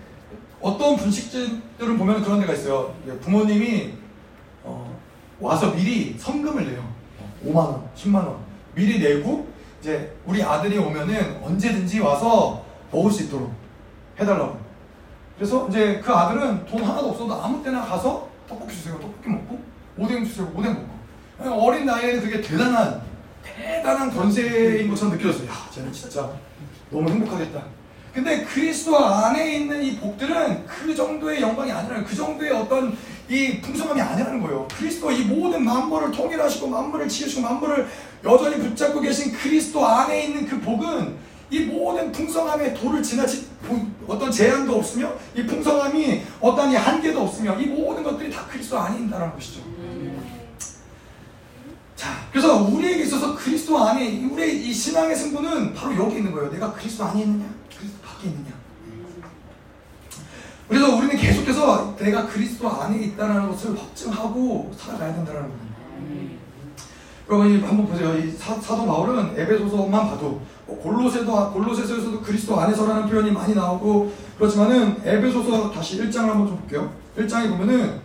어떤 분식집들은 보면 그런 데가 있어요. 부모님이 어, 와서 미리 성금을 내요. 5만 원, 10만 원 미리 내고 이제 우리 아들이 오면은 언제든지 와서 먹을 수 있도록 해달라고. 그래서 이제 그 아들은 돈 하나도 없어도 아무 때나 가서 떡볶이 주세요. 떡볶이 먹고 오뎅 주세요. 오뎅 먹고. 어린 나이에 그게 대단한 대단한 권세인 것처럼 느껴졌어요. 야, 쟤는 진짜 너무 행복하겠다. 근데 그리스도 안에 있는 이 복들은 그 정도의 영광이 아니라는 그 정도의 어떤 이 풍성함이 아니라는 거예요. 그리스도 이 모든 만물을 통일하시고 만물을 지으시고 만물을 여전히 붙잡고 계신 그리스도 안에 있는 그 복은 이 모든 풍성함의 도를 지나치 어떤 제한도 없으며 이 풍성함이 어떤 이 한계도 없으며 이 모든 것들이 다 그리스도 안에 있다는 것이죠. 자, 그래서 우리에게 있어서 그리스도 안에 우리의 이 신앙의 승부는 바로 여기 있는 거예요. 내가 그리스도 안에 있느냐, 그리스도 밖에 있느냐. 그래서 우리는 계속해서 내가 그리스도 안에 있다는 것을 확증하고 살아가야 된다는 겁니다. 여러분 한번 보세요. 이 사, 도 바울은 에베소서만 봐도 뭐 골로새도 골로새서에서도 그리스도 안에서라는 표현이 많이 나오고 그렇지만은 에베소서 다시 1장을 한번 좀 볼게요. 1장에 보면은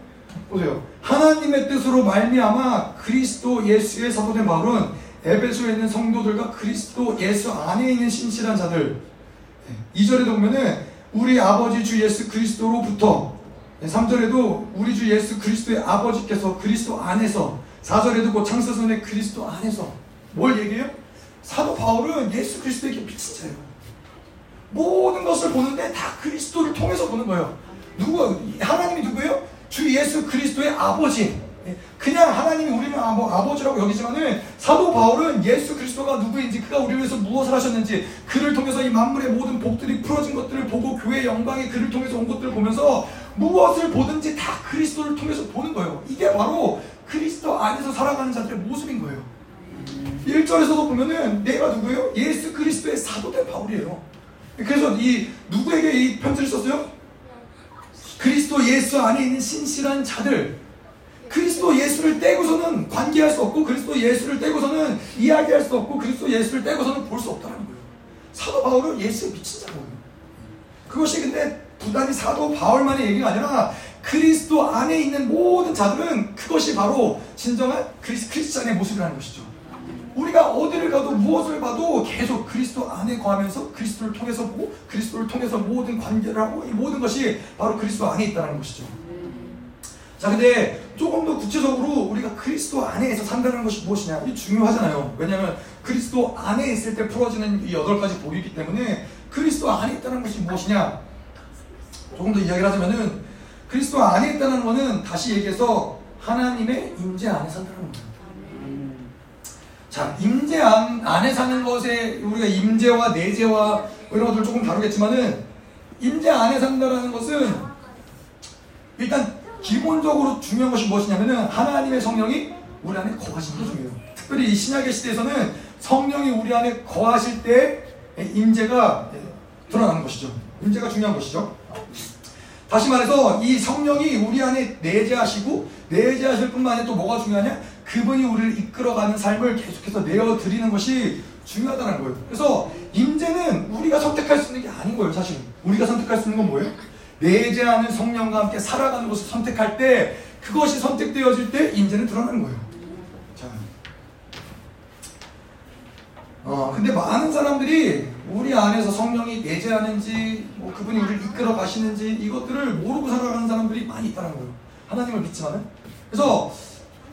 보세요. 하나님의 뜻으로 말미암아 그리스도 예수의 사도된 바울은 에베소에 있는 성도들과 그리스도 예수 안에 있는 신실한 자들 2절에도 보면은 우리 아버지 주 예수 그리스도로부터 3절에도 우리 주 예수 그리스도의 아버지께서 그리스도 안에서 4절에도 그 창세선의 그리스도 안에서 뭘 얘기해요? 사도 바울은 예수 그리스도에게 미친 자예요. 모든 것을 보는데 다 그리스도를 통해서 보는 거예요. 누구 하나님이 누구예요? 주 예수 그리스도의 아버지. 예, 그냥 하나님이 우리는 아버지라고 여기지만은 사도 바울은 예수 그리스도가 누구인지 그가 우리를 위해서 무엇을 하셨는지 그를 통해서 이 만물의 모든 복들이 풀어진 것들을 보고 교회 영광이 그를 통해서 온 것들을 보면서 무엇을 보든지 다 그리스도를 통해서 보는 거예요. 이게 바로 그리스도 안에서 살아가는 자들의 모습인 거예요. 1절에서도 보면은 내가 누구예요? 예수 그리스도의 사도 된 바울이에요. 그래서 이 누구에게 이 편지를 썼어요? 그리스도 예수 안에 있는 신실한 자들 그리스도 예수를 떼고서는 관계할 수 없고 그리스도 예수를 떼고서는 이야기할 수 없고 그리스도 예수를 떼고서는 볼 수 없다는 거예요. 사도 바울은 예수에 미친 자거예요. 그것이 근데 부단히 사도 바울만의 얘기가 아니라 그리스도 안에 있는 모든 자들은 그것이 바로 진정한 그리스, 크리스찬의 모습이라는 것이죠. 우리가 어디를 가도 무엇을 봐도 계속 그리스도 안에 거하면서 그리스도를 통해서 보고 그리스도를 통해서 모든 관계를 하고 이 모든 것이 바로 그리스도 안에 있다는 것이죠. 자, 근데 조금 더 구체적으로 우리가 그리스도 안에서 산다는 것이 무엇이냐? 이 중요하잖아요. 왜냐하면 그리스도 안에 있을 때 풀어지는 이 여덟 가지 복이기 때문에 그리스도 안에 있다는 것이 무엇이냐? 조금 더 이야기를 하자면은 그리스도 안에 있다는 것은 다시 얘기해서 하나님의 임재 안에 산다는 거예요. 자, 임재 안, 안에 사는 것에 우리가 임재와 내재와 이런 것들 조금 다루겠지만은 임재 안에 산다는 것은 일단 기본적으로 중요한 것이 무엇이냐면은 하나님의 성령이 우리 안에 거하시는 게 중요해요. 특별히 이 신약의 시대에서는 성령이 우리 안에 거하실 때 임재가 드러나는 것이죠. 임재가 중요한 것이죠. 다시 말해서 이 성령이 우리 안에 내재하시고 내재하실 뿐만 아니라 또 뭐가 중요하냐? 그분이 우리를 이끌어가는 삶을 계속해서 내어드리는 것이 중요하다는 거예요. 그래서 임재는 우리가 선택할 수 있는 게 아닌 거예요, 사실. 우리가 선택할 수 있는 건 뭐예요? 내재하는 성령과 함께 살아가는 것을 선택할 때 그것이 선택되어질 때 인재는 드러나는 거예요. 자. 어, 근데 많은 사람들이 우리 안에서 성령이 내재하는지 뭐 그분이 우리를 이끌어 가시는지 이것들을 모르고 살아가는 사람들이 많이 있다는 거예요. 하나님을 믿지만은. 그래서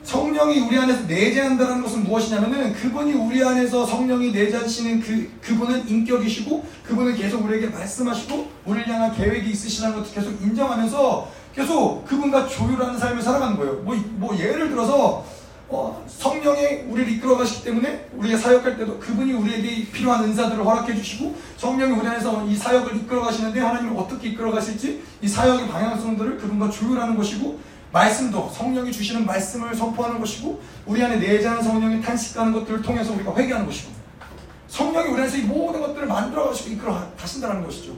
성령이 우리 안에서 내재한다는 것은 무엇이냐면은 그분이 우리 안에서 성령이 내재하시는 그, 그분은 인격이시고 그분은 계속 우리에게 말씀하시고 우리를 향한 계획이 있으시다는 것을 계속 인정하면서 계속 그분과 조율하는 삶을 살아가는 거예요. 뭐, 뭐 예를 들어서 어, 성령이 우리를 이끌어 가시기 때문에 우리가 사역할 때도 그분이 우리에게 필요한 은사들을 허락해 주시고 성령이 우리 안에서 이 사역을 이끌어 가시는데 하나님을 어떻게 이끌어 가실지 이 사역의 방향성들을 그분과 조율하는 것이고 말씀도 성령이 주시는 말씀을 선포하는 것이고 우리 안에 내재하는 성령이 탄식하는 것들을 통해서 우리가 회개하는 것이고 성령이 우리 안에서 이 모든 것들을 만들어 가시고 이끌어 가신다는 것이죠.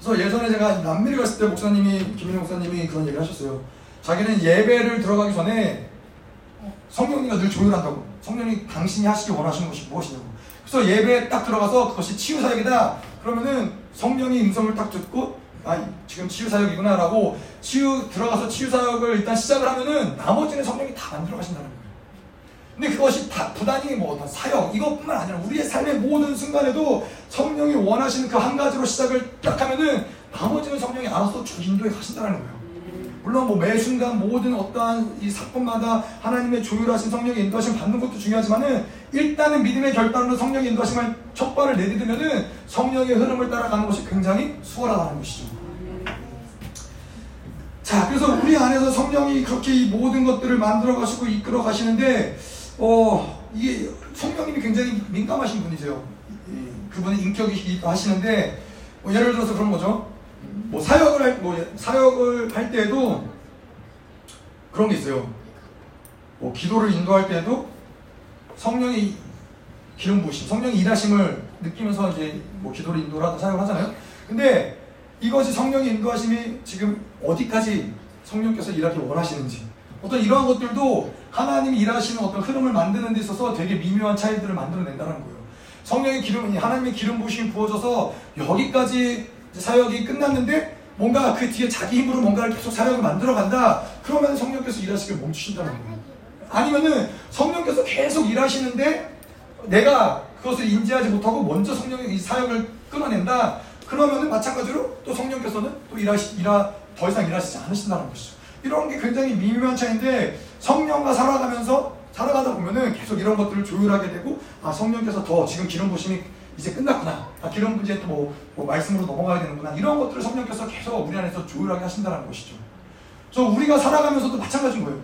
그래서 예전에 제가 남미를 갔을 때 목사님이 김민호 목사님이 그런 얘기를 하셨어요. 자기는 예배를 들어가기 전에 성령님과 늘 조율한다고. 성령이 당신이 하시기 원하시는 것이 무엇이냐고. 그래서 예배에 딱 들어가서 그것이 치유 사역이다. 그러면은 성령이 음성을 딱 듣고 아 지금 치유 사역이구나라고 치유 들어가서 치유 사역을 일단 시작을 하면은 나머지는 성령이 다 만들어 가신다는 거예요. 근데 그것이 다 부단히 뭐 어떤 사역 이것뿐만 아니라 우리의 삶의 모든 순간에도 성령이 원하시는 그 한 가지로 시작을 딱 하면은 나머지는 성령이 알아서 쭉 인도해 가신다는 거예요. 물론 뭐 매 순간 모든 어떠한 이 사건마다 하나님의 조율하신 성령의 인도하심 받는 것도 중요하지만은 일단은 믿음의 결단으로 성령의 인도하심을 첫 발을 내딛으면은 성령의 흐름을 따라가는 것이 굉장히 수월하다는 것이죠. 자, 그래서 우리 안에서 성령이 그렇게 이 모든 것들을 만들어 가시고 이끌어 가시는데, 어, 이게 성령님이 굉장히 민감하신 분이세요. 그분은 인격이시기도 하시는데, 뭐 예를 들어서 그런 거죠. 뭐 사역을 할, 뭐 사역을 할 때에도 그런 게 있어요. 뭐 기도를 인도할 때에도 성령이 기름 부으심, 성령이 일하심을 느끼면서 이제 뭐 기도를 인도하다 사역을 하잖아요. 근데 이것이 성령의 인도하심이 지금 어디까지 성령께서 일하기 원하시는지 어떤 이러한 것들도 하나님이 일하시는 어떤 흐름을 만드는 데 있어서 되게 미묘한 차이들을 만들어낸다는 거예요. 성령의 기름이 하나님의 기름 부심이 부어져서 여기까지 사역이 끝났는데 뭔가 그 뒤에 자기 힘으로 뭔가를 계속 사역을 만들어 간다. 그러면 성령께서 일하시길 멈추신다는 거예요. 아니면은 성령께서 계속 일하시는데 내가 그것을 인지하지 못하고 먼저 성령의 이 사역을 끊어낸다. 그러면은 마찬가지로 또 성령께서는 또 일하시, 일하, 더 이상 일하시지 않으신다는 것이죠. 이런 게 굉장히 미묘한 차이인데 성령과 살아가면서 살아가다 보면은 계속 이런 것들을 조율하게 되고 아 성령께서 더 지금 기름 부심이 이제 끝났구나 아 기름 문제 또뭐 뭐 말씀으로 넘어가야 되는구나 이런 것들을 성령께서 계속 우리 안에서 조율하게 하신다는 것이죠. 그래서 우리가 살아가면서도 마찬가지인 거예요.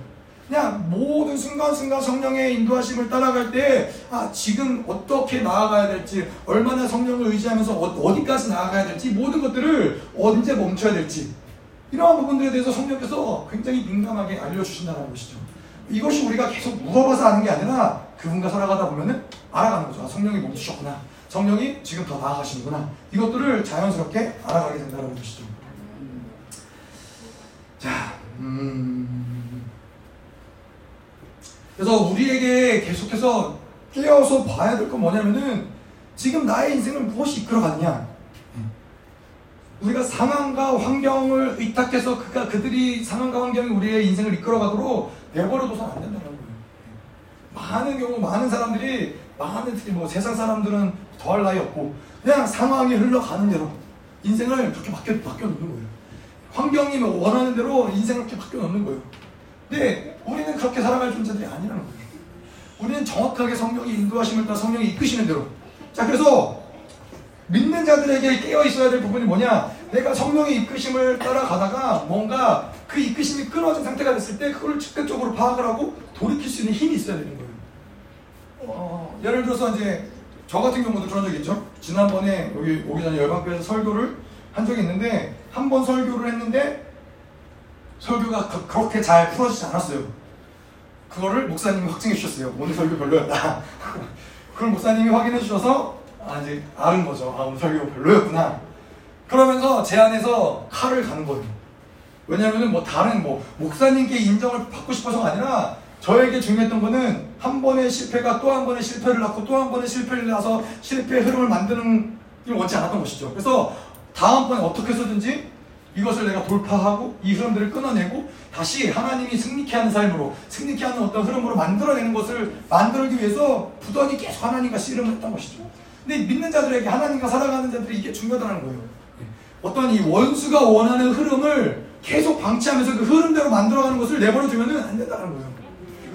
그냥 모든 순간순간 성령의 인도하심을 따라갈 때, 아, 지금 어떻게 나아가야 될지, 얼마나 성령을 의지하면서 어, 디까지 나아가야 될지, 모든 것들을 언제 멈춰야 될지, 이러한 부분들에 대해서 성령께서 굉장히 민감하게 알려주신다는 것이죠. 이것이 우리가 계속 물어봐서 아는 게 아니라 그분과 살아가다 보면은 알아가는 거죠. 아, 성령이 멈추셨구나. 성령이 지금 더 나아가시는구나. 이것들을 자연스럽게 알아가게 된다는 것이죠. 자, 음. 그래서 우리에게 계속해서 깨어서 봐야 될 건 뭐냐면은 지금 나의 인생을 무엇이 이끌어갔냐. 우리가 상황과 환경을 의탁해서 그가 그들이 상황과 환경이 우리의 인생을 이끌어가도록 내버려둬서는 안 된다는 거예요. 많은 경우 많은 사람들이 많은 특히 뭐 세상 사람들은 더할 나위 없고 그냥 상황이 흘러가는 대로 인생을 그렇게 바뀌어 바뀌어 놓는 거예요. 환경이 뭐 원하는 대로 인생을 그렇게 바뀌어 놓는 거예요. 근데 우리는 그렇게 살아갈 존재들이 아니라는 거예요. 우리는 정확하게 성령이 인도하심을 따라 성령이 이끄시는 대로. 자 그래서 믿는 자들에게 깨어 있어야 될 부분이 뭐냐? 내가 성령의 이끄심을 따라가다가 뭔가 그 이끄심이 끊어진 상태가 됐을 때 그걸 즉각적으로 파악을 하고 돌이킬 수 있는 힘이 있어야 되는 거예요. 어, 예를 들어서 이제 저 같은 경우도 그런 적이 있죠. 지난번에 여기 오기 전에 열방교회에서 설교를 한 적이 있는데 한 번 설교를 했는데 설교가 그, 그렇게 잘 풀어지지 않았어요. 그거를 목사님이 확증해 주셨어요. 오늘 설교 별로였다. 그걸 목사님이 확인해 주셔서 아, 이제 아는 거죠. 아, 설교 별로였구나. 그러면서 제 안에서 칼을 가는 거예요. 왜냐하면 뭐 다른 뭐 목사님께 인정을 받고 싶어서가 아니라 저에게 중요했던 거는 한 번의 실패가 또 한 번의 실패를 낳고 또 한 번의 실패를 낳아서 실패의 흐름을 만드는 걸 원치 않았던 것이죠. 그래서 다음번에 어떻게 해서든지 이것을 내가 돌파하고 이 흐름들을 끊어내고 다시 하나님이 승리케 하는 삶으로 승리케 하는 어떤 흐름으로 만들어내는 것을 만들기 위해서 부단히 계속 하나님과 씨름을 했던 것이죠. 근데 믿는 자들에게 하나님과 살아가는 자들이 이게 중요하다는 거예요. 어떤 이 원수가 원하는 흐름을 계속 방치하면서 그 흐름대로 만들어가는 것을 내버려 두면은 안 된다는 거예요.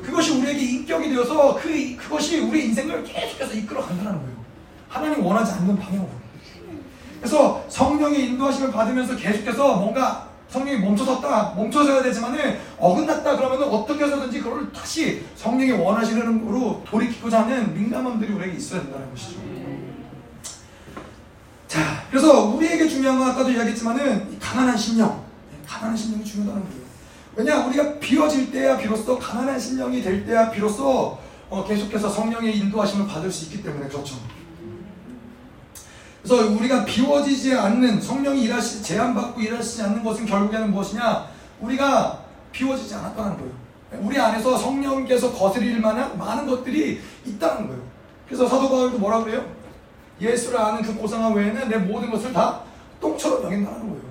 그것이 우리에게 인격이 되어서 그, 그것이 우리 인생을 계속해서 이끌어 간다는 거예요. 하나님 원하지 않는 방향으로. 그래서 성령의 인도하심을 받으면서 계속해서 뭔가 성령이 멈춰섰다, 멈춰서야 되지만은 어긋났다 그러면은 어떻게 해서든지 그걸 다시 성령이 원하시는 흐름으로 돌이키고자 하는 민감함들이 우리에게 있어야 된다는 것이죠. 자, 그래서 우리에게 중요한 건 아까도 이야기했지만은 가난한 심령, 네, 가난한 심령이 중요하다는 거예요. 왜냐, 우리가 비워질 때야 비로소 가난한 심령이 될 때야 비로소 어, 계속해서 성령의 인도하심을 받을 수 있기 때문에 그렇죠. 그래서 우리가 비워지지 않는 성령이 일하시 제한받고 일하시지 않는 것은 결국에는 무엇이냐? 우리가 비워지지 않았다는 거예요. 우리 안에서 성령께서 거스릴 만한 많은 것들이 있다는 거예요. 그래서 사도 바울도 뭐라 그래요? 예수를 아는 그 고상함 외에는 내 모든 것을 다 똥처럼 여긴다는 거예요.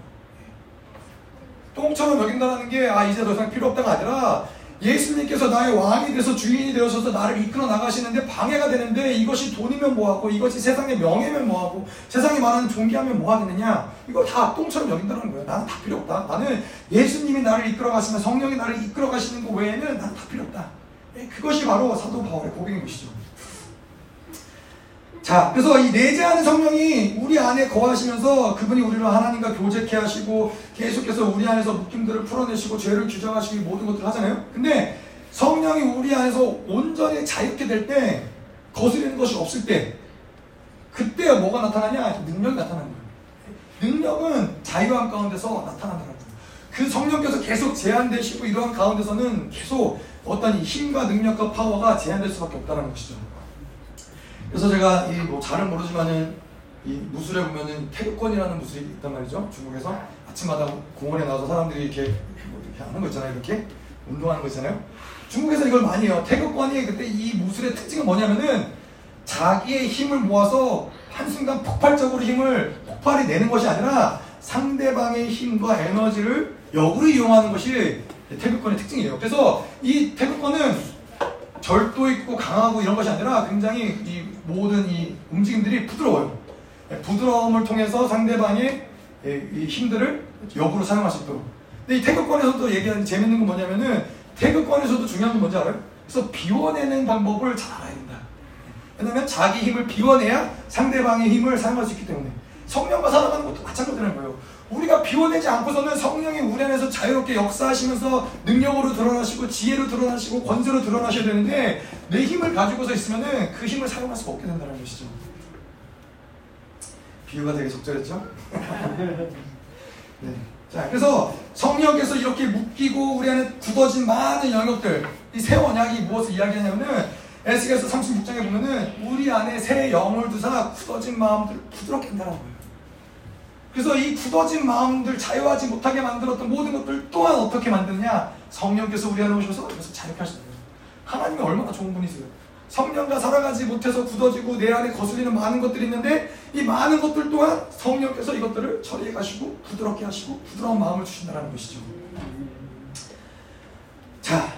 똥처럼 여긴다는 게, 아, 이제 더 이상 필요 없다가 아니라, 예수님께서 나의 왕이 돼서 주인이 되어서 나를 이끌어 나가시는데 방해가 되는데 이것이 돈이면 뭐하고 이것이 세상의 명예면 뭐하고 세상이 말하는 존귀하면 뭐하겠느냐? 이걸 다 똥처럼 여긴다는 거예요. 나는 다 필요 없다. 나는 예수님이 나를 이끌어 가시면 성령이 나를 이끌어 가시는 것 외에는 나는 다 필요 없다. 예, 그것이 바로 사도 바울의 고백인 것이죠 자, 그래서 이 내재하는 성령이 우리 안에 거하시면서 그분이 우리를 하나님과 교제케 하시고 계속해서 우리 안에서 묶임들을 풀어내시고 죄를 규정하시고 모든 것들을 하잖아요. 근데 성령이 우리 안에서 온전히 자유케 될 때 거스리는 것이 없을 때 그때 뭐가 나타나냐? 능력이 나타나는 거예요. 능력은 자유함 가운데서 나타난다는 거예요. 그 성령께서 계속 제한되시고 이러한 가운데서는 계속 어떤 힘과 능력과 파워가 제한될 수밖에 없다는 것이죠. 그래서 제가 이 뭐 잘은 모르지만은 이 무술에 보면은 태극권이라는 무술이 있단 말이죠. 중국에서 아침마다 공원에 나와서 사람들이 이렇게 뭐 이렇게 하는 거 있잖아요. 이렇게 운동하는 거 있잖아요. 중국에서 이걸 많이 해요. 태극권이 그때 이 무술의 특징은 뭐냐면은 자기의 힘을 모아서 한순간 폭발적으로 힘을 폭발이 내는 것이 아니라 상대방의 힘과 에너지를 역으로 이용하는 것이 태극권의 특징이에요. 그래서 이 태극권은 절도 있고 강하고 이런 것이 아니라 굉장히 이 모든 이 움직임들이 부드러워요. 예, 부드러움을 통해서 상대방의 예, 이 힘들을 역으로 사용할 수 있도록. 근데 이 태극권에서도 얘기하는 재밌는 건 뭐냐면은 태극권에서도 중요한 건 뭔지 알아요? 그래서 비워내는 방법을 잘 알아야 된다. 왜냐면 자기 힘을 비워내야 상대방의 힘을 사용할 수 있기 때문에 성령과 살아가는 것도 마찬가지라는 거예요. 우리가 비워내지 않고서는 성령이 우리 안에서 자유롭게 역사하시면서 능력으로 드러나시고 지혜로 드러나시고 권세로 드러나셔야 되는데 내 힘을 가지고서 있으면은 그 힘을 사용할 수가 없게 된다는 것이죠. 비유가 되게 적절했죠? 네. 자, 그래서 성령께서 이렇게 묶이고 우리 안에 굳어진 많은 영역들, 이 새 언약이 무엇을 이야기하냐면은 에스겔서 36장에 보면은 우리 안에 새 영을 두사 굳어진 마음들을 부드럽게 한다는 거예요. 그래서 이 굳어진 마음들 자유하지 못하게 만들었던 모든 것들 또한 어떻게 만드느냐? 성령께서 우리 안에 오셔서 그래서 자유케 하시는 거예요. 하나님이 얼마나 좋은 분이세요. 성령과 살아가지 못해서 굳어지고 내 안에 거슬리는 많은 것들이 있는데 이 많은 것들 또한 성령께서 이것들을 처리해 가시고 부드럽게 하시고 부드러운 마음을 주신다는 것이죠. 자,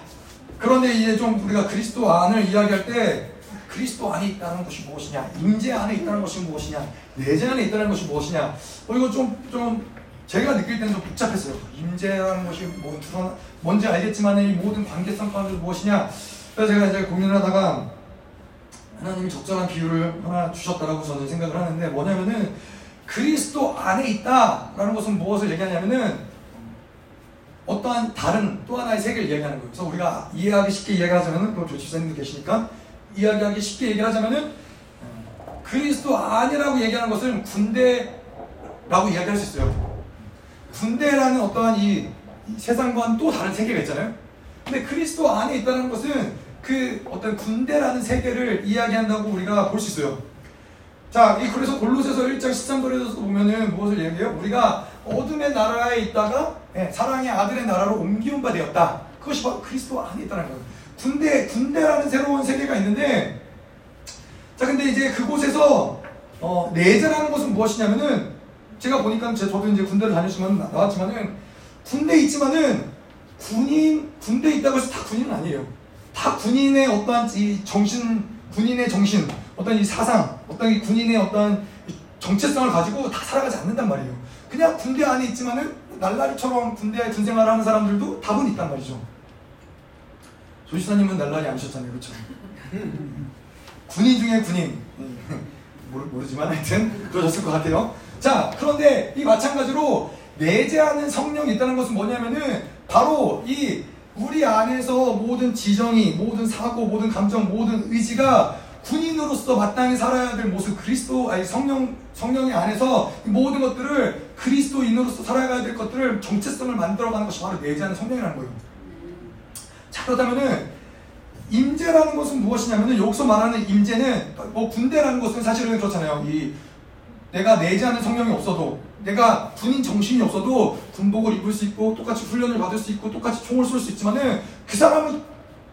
그런데 이제 좀 우리가 그리스도 안을 이야기할 때 그리스도 안에 있다는 것이 무엇이냐, 임재 안에 있다는 것이 무엇이냐, 내재 안에 있다는 것이 무엇이냐. 어 이거 좀 좀 제가 느낄 때는 좀 복잡했어요. 임재라는 것이 뭐 드러나 뭔지 알겠지만 이 모든 관계성 가운데 무엇이냐. 그래서 제가 이제 고민을 하다가 하나님이 적절한 비유를 하나 주셨다라고 저는 생각을 하는데 뭐냐면은 그리스도 안에 있다라는 것은 무엇을 얘기하냐면은 어떠한 다른 또 하나의 세계를 얘기하는 거예요. 그래서 우리가 이해하기 쉽게 이야기하자면은 그 조집사님도 계시니까 이야기하기 쉽게 얘기를 하자면은 그리스도 안이라고 얘기하는 것은 군대라고 이야기할 수 있어요. 군대라는 어떠한 이, 이 세상과는 또 다른 세계가 있잖아요. 근데 그리스도 안에 있다는 것은 그 어떤 군대라는 세계를 이야기한다고 우리가 볼 수 있어요. 자, 이 그래서 골로새서 1장 13절에서 보면은 무엇을 얘기해요? 우리가 어둠의 나라에 있다가 예, 사랑의 아들의 나라로 옮기운 바 되었다. 그것이 바로 그리스도 안에 있다는 거예요. 군대, 군대라는 새로운 세계가 있는데, 자, 근데 이제 그곳에서 어, 내재라는 것은 무엇이냐면은 제가 보니까 제 저도 이제 군대를 다녔지만 나왔지만은 군대 있지만은 군인 군대 있다고 해서 다 군인은 아니에요. 다 군인의 어떠한 이 정신, 군인의 정신, 어떤 이 사상, 어떤 이 군인의 어떤 정체성을 가지고 다 살아가지 않는단 말이에요. 그냥 군대 안에 있지만은 날라리처럼 군대에 군 생활을 하는 사람들도 답은 있단 말이죠. 조시사님은 날라리 아니셨잖아요, 그렇죠? 군인 중에 군인 모르, 지만 하여튼 그러셨을 것 같아요. 자, 그런데 이 마찬가지로 내재하는 성령이 있다는 것은 뭐냐면은 바로 이 우리 안에서 모든 지정이, 모든 사고, 모든 감정, 모든 의지가 군인으로서 마땅히 살아야 될 모습, 그리스도, 아니 성령, 성령의 안에서 모든 것들을 그리스도인으로서 살아가야 될 것들을 정체성을 만들어가는 것이 바로 내재하는 성령이라는 거예요. 자, 그렇다면은, 임재라는 것은 무엇이냐면은, 여기서 말하는 임재는, 뭐 군대라는 것은 사실은 그렇잖아요. 이, 내가 내재하는 성령이 없어도, 내가 군인 정신이 없어도 군복을 입을 수 있고 똑같이 훈련을 받을 수 있고 똑같이 총을 쏠 수 있지만은 그 사람은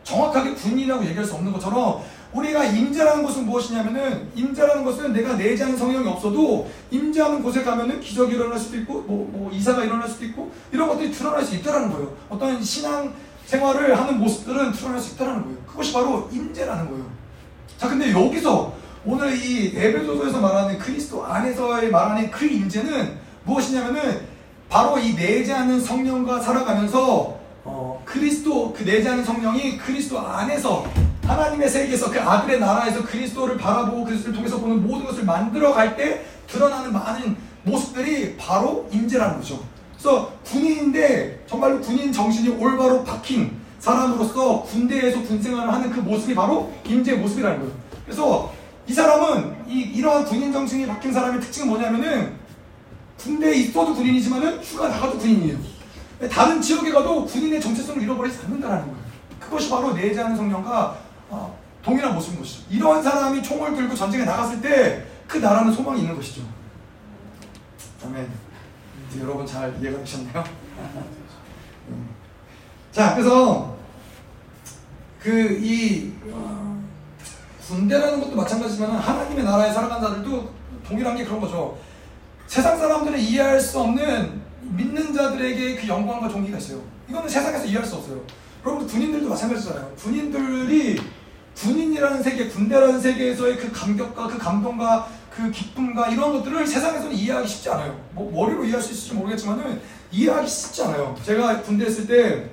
정확하게 군인이라고 얘기할 수 없는 것처럼 우리가 임재라는 것은 무엇이냐면은 임재라는 것은 내가 내재하는 성령이 없어도 임재하는 곳에 가면은 기적이 일어날 수도 있고 뭐, 뭐 이사가 일어날 수도 있고 이런 것들이 드러날 수 있다라는 거예요. 어떤 신앙 생활을 하는 모습들은 드러날 수 있다라는 거예요. 그것이 바로 임재라는 거예요. 자, 근데 여기서 오늘 이 에베소서에서 말하는 그리스도 안에서의 말하는 그 임재는 무엇이냐면은 바로 이 내재하는 성령과 살아가면서 어, 그리스도 그 내재하는 성령이 그리스도 안에서 하나님의 세계에서 그 아들의 나라에서 그리스도를 바라보고 그리스도를 통해서 보는 모든 것을 만들어 갈 때 드러나는 많은 모습들이 바로 임재라는 거죠. 그래서 군인인데 정말로 군인 정신이 올바로 박힌 사람으로서 군대에서 군 생활을 하는 그 모습이 바로 임재의 모습이라는 거예요. 그래서 이 사람은 이, 이러한 군인 정신이 바뀐 사람의 특징은 뭐냐면은 군대에 있어도 군인이지만은 휴가 나가도 군인이에요. 다른 지역에 가도 군인의 정체성을 잃어버리지 않는다는 거예요. 그것이 바로 내재하는 성령과 어, 동일한 모습인 것이죠. 이러한 사람이 총을 들고 전쟁에 나갔을 때 그 나라는 소망이 있는 것이죠. 아멘. 여러분 잘 이해가 되셨나요? 음. 자, 그래서 그이 어, 군대라는 것도 마찬가지지만 하나님의 나라에 살아간 자들도 동일한 게 그런 거죠. 세상 사람들은 이해할 수 없는 믿는 자들에게 그 영광과 존귀가 있어요. 이거는 세상에서 이해할 수 없어요. 여러분 군인들도 마찬가지잖아요. 군인들이 군인이라는 세계, 군대라는 세계에서의 그 감격과 그 감동과 그 기쁨과 이런 것들을 세상에서는 이해하기 쉽지 않아요. 뭐 머리로 이해할 수 있을지 모르겠지만은 이해하기 쉽지 않아요. 제가 군대 있을 때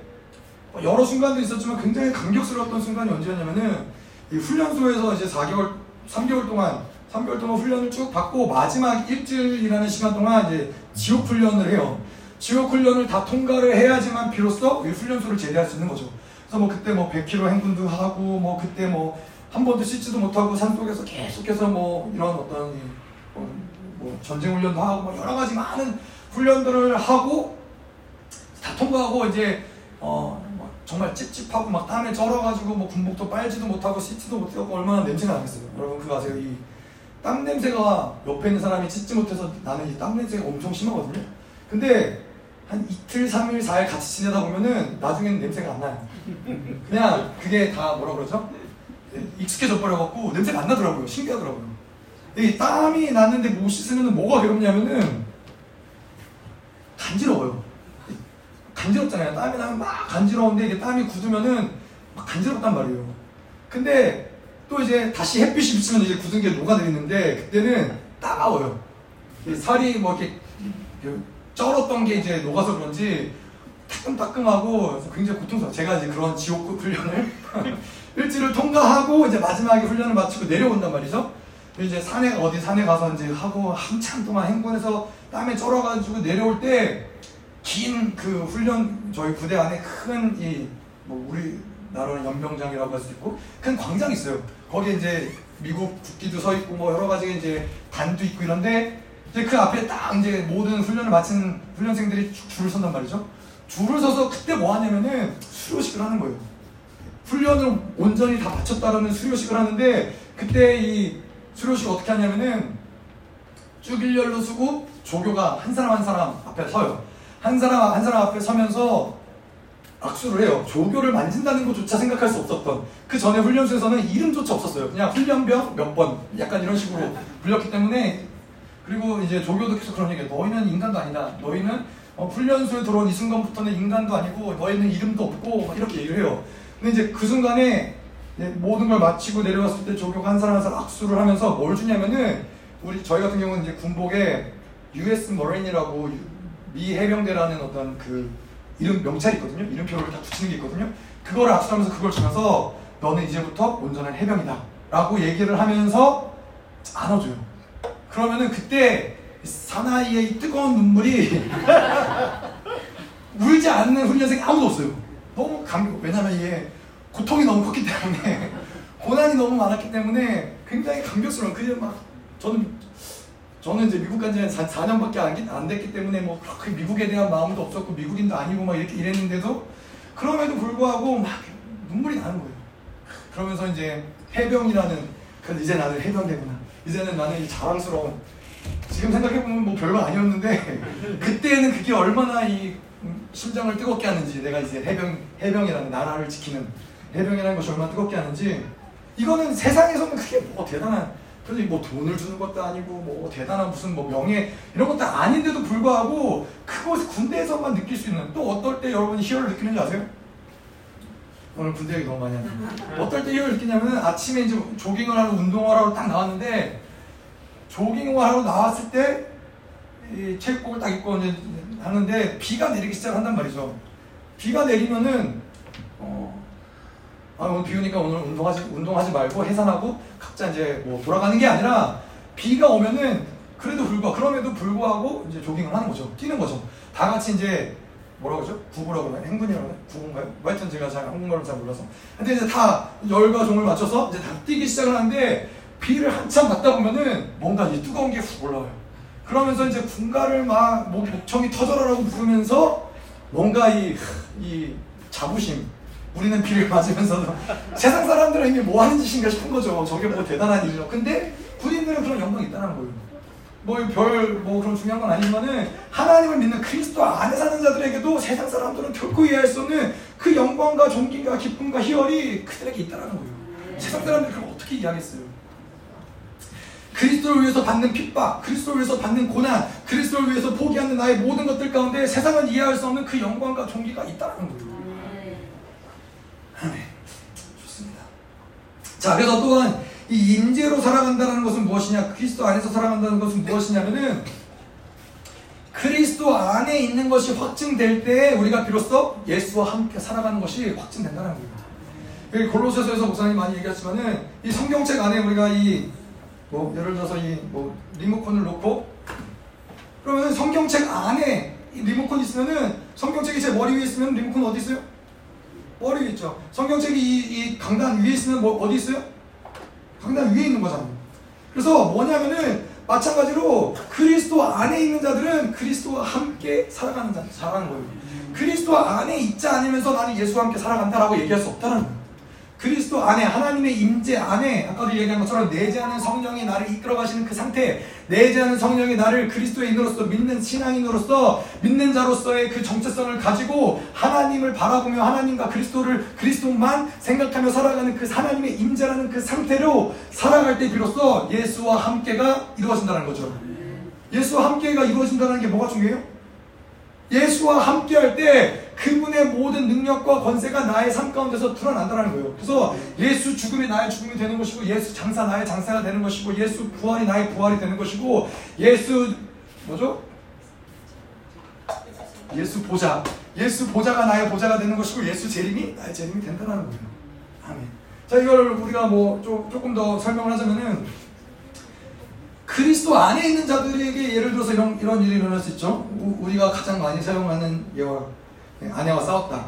여러 순간도 있었지만 굉장히 감격스러웠던 순간이 언제였냐면은 이 훈련소에서 이제 4개월, 3개월 동안 3개월 동안 훈련을 쭉 받고 마지막 일주일이라는 시간 동안 이제 지옥 훈련을 해요. 지옥 훈련을 다 통과를 해야지만 비로소 이 훈련소를 제대할 수 있는 거죠. 그래서 뭐 그때 뭐 100km 행군도 하고 뭐 그때 뭐 한 번도 씻지도 못하고 산 속에서 계속해서 뭐 이런 어떤 뭐, 뭐 전쟁 훈련도 하고 뭐 여러 가지 많은 훈련들을 하고 다 통과하고 이제 어 정말 찝찝하고 막 땀에 쩔어가지고 뭐 군복도 빨지도 못하고 씻지도 못하고 얼마나 냄새가 나겠어요. 여러분 그거 아세요? 이 땀 냄새가 옆에 있는 사람이 씻지 못해서 나는 이 땀 냄새가 엄청 심하거든요. 근데 한 이틀, 3일, 4일 같이 지내다 보면은 나중에는 냄새가 안 나요. 그냥 그게 다 뭐라 그러죠? 네, 익숙해져 버려갖고 냄새가 안 나더라고요. 신기하더라고요. 이 땀이 났는데 못 씻으면 뭐가 괴롭냐면은 간지러워요. 간지럽잖아요. 땀이 나면 막 간지러운데 이게 땀이 굳으면은 막 간지럽단 말이에요. 근데 또 이제 다시 햇빛이 비치면 이제 굳은 게 녹아내리는데 그때는 따가워요. 살이 뭐 이렇게 쩔었던 게 이제 녹아서 그런지 따끔따끔하고 굉장히 고통스러워. 제가 이제 그런 지옥급 훈련을 일주일을 통과하고 이제 마지막에 훈련을 마치고 내려온단 말이죠. 이제 산에 어디 산에 가서 이제 하고 한참 동안 행군해서 땀에 쩔어가지고 내려올 때 긴 그 훈련 저희 부대 안에 큰 이 뭐 우리 나라는 연병장이라고 할 수 있고 큰 광장이 있어요. 거기에 이제 미국 국기도 서 있고 뭐 여러 가지 이제 단도 있고 이런데 이제 그 앞에 딱 이제 모든 훈련을 마친 훈련생들이 줄을 선단 말이죠. 줄을 서서 그때 뭐 하냐면은 수료식을 하는 거예요. 훈련을 온전히 다 마쳤다라는 수료식을 하는데 그때 이 수료식 어떻게 하냐면은 쭉 일렬로 서고 조교가 한 사람 한 사람 앞에 서요. 한 사람 한 사람 앞에 서면서 악수를 해요. 조교를 만진다는 것조차 생각할 수 없었던 그 전에 훈련소에서는 이름조차 없었어요. 그냥 훈련병 몇 번 약간 이런 식으로 불렸기 때문에 그리고 이제 조교도 계속 그런 얘기해요. 너희는 인간도 아니다. 너희는 어, 훈련소에 들어온 이 순간부터는 인간도 아니고 너희는 이름도 없고 이렇게 얘기를 해요. 근데 이제 그 순간에 모든 걸 마치고 내려왔을 때 조교가 한 사람 한 사람 악수를 하면서 뭘 주냐면은 우리 저희 같은 경우는 이제 군복에 US 머레인이라고 미 해병대라는 어떤 그 이름 명찰이 있거든요. 이름표를 다 붙이는 게 있거든요. 그거를 악수하면서 그걸 주면서 너는 이제부터 온전한 해병이다. 라고 얘기를 하면서 안아줘요. 그러면은 그때 사나이의 뜨거운 눈물이 울지 않는 훈련생이 아무도 없어요. 너무 감격. 왜냐면 이게 고통이 너무 컸기 때문에 고난이 너무 많았기 때문에 굉장히 감격스러운. 그게 막 저는 저는 이제 미국 간지 한 4년밖에 안, 안 됐기 때문에 뭐 그렇게 미국에 대한 마음도 없었고 미국인도 아니고 막 이렇게 이랬는데도 그럼에도 불구하고 막 눈물이 나는 거예요. 그러면서 이제 해병이라는 그 이제 나는 해병대구나. 이제는 나는 이 자랑스러운 지금 생각해보면 뭐 별거 아니었는데 그때는 그게 얼마나 이 심장을 뜨겁게 하는지 내가 이제 해병 해병이라는 나라를 지키는 해병이라는 것이 얼마나 뜨겁게 하는지 이거는 세상에서는 그게 뭐 대단한 그래서 뭐 돈을 주는 것도 아니고 뭐 대단한 무슨 뭐 명예 이런 것도 아닌데도 불구하고 그곳 군대에서만 느낄 수 있는 또 어떨 때 여러분이 희열을 느끼는지 아세요? 오늘 군대 얘기 너무 많이 하네. 어떨 때 희열을 느끼냐면 아침에 이제 조깅을 하러 운동을 하러 딱 나왔는데 조깅을 하러 나왔을 때 이 체육복을 딱 입고 이제 하는데 비가 내리기 시작한단 말이죠. 비가 내리면은 어, 아, 오늘 비 오니까 오늘 운동하지, 운동하지 말고 해산하고 각자 이제 뭐 돌아가는 게 아니라 비가 오면은 그래도 불구하고, 그럼에도 불구하고 이제 조깅을 하는 거죠. 뛰는 거죠. 다 같이 이제 뭐라 그러죠? 구부라고 그러나? 행군이라고 그러나? 구분가요? 뭐 하여튼 제가 잘 한국말을 잘 몰라서. 근데 이제 다 열과 종을 맞춰서 이제 다 뛰기 시작을 하는데 비를 한참 맞다 보면은 뭔가 이 뜨거운 게 훅 올라와요. 그러면서 이제 군가를 막 목청이 터져라라고 부르면서 뭔가 이, 이 자부심, 우리는 비를 맞으면서도 세상 사람들은 이게 뭐 하는 짓인가 싶은 거죠. 저게 뭐 대단한 일이죠. 근데 군인들은 그런 영광이 있다는 거예요. 뭐별뭐 그런 중요한 건 아니지만은 하나님을 믿는 그리스도 안에 사는 자들에게도 세상 사람들은 결코 이해할 수 없는 그 영광과 존귀가 기쁨과 희열이 그들에게 있다라는 거예요. 세상 사람들이 그걸 어떻게 이해하겠어요? 그리스도를 위해서 받는 핍박, 그리스도를 위해서 받는 고난, 그리스도를 위해서 포기하는 나의 모든 것들 가운데 세상은 이해할 수 없는 그 영광과 존귀가 있다는 거예요. 아멘. 좋습니다. 자, 그래서 또한 이 임재로 살아간다는 것은 무엇이냐? 그리스도 안에서 살아간다는 것은 무엇이냐면은 그리스도 안에 있는 것이 확증될 때 우리가 비로소 예수와 함께 살아가는 것이 확증된다는. 여기 골로새서에서 목사님 많이 얘기하지만은 이 성경책 안에 우리가 이 뭐 예를 들어서 이 뭐 리모컨을 놓고 그러면 성경책 안에 리모컨 있으면은 성경책이 제 머리 위에 있으면 리모컨 어디 있어요? 머리 위에 있죠. 성경책이 이, 이 강단 위에 있으면 뭐 어디 있어요? 강단 위에 있는 거잖아요. 그래서 뭐냐면은 마찬가지로 그리스도 안에 있는 자들은 그리스도와 함께 살아가는 자, 살아가는 거예요. 그리스도 안에 있지 않으면서 나는 예수와 함께 살아간다라고 얘기할 수 없다는 거예요. 그리스도 안에 하나님의 임재 안에 아까도 얘기한 것처럼 내재하는 성령이 나를 이끌어 가시는 그 상태 내재하는 성령이 나를 그리스도인으로서 믿는 신앙인으로서 믿는 자로서의 그 정체성을 가지고 하나님을 바라보며 하나님과 그리스도를 그리스도만 생각하며 살아가는 그 하나님의 임재라는 그 상태로 살아갈 때 비로소 예수와 함께가 이루어진다는 거죠. 예수와 함께가 이루어진다는 게 뭐가 중요해요? 예수와 함께 할 때 그분의 모든 능력과 권세가 나의 삶 가운데서 드러난다는 거예요. 그래서 예수 죽음이 나의 죽음이 되는 것이고 예수 장사 나의 장사가 되는 것이고 예수 부활이 나의 부활이 되는 것이고 예수 뭐죠? 예수 보좌 예수 보좌가 나의 보좌가 되는 것이고 예수 재림이 나의 재림이 된다는 거예요. 아멘. 자 이걸 우리가 뭐 조, 조금 더 설명을 하자면은 그리스도 안에 있는 자들에게 예를 들어서 이런, 이런 일이 일어날 수 있죠. 우, 리가 가장 많이 사용하는 예화. 네, 아내와 싸웠다.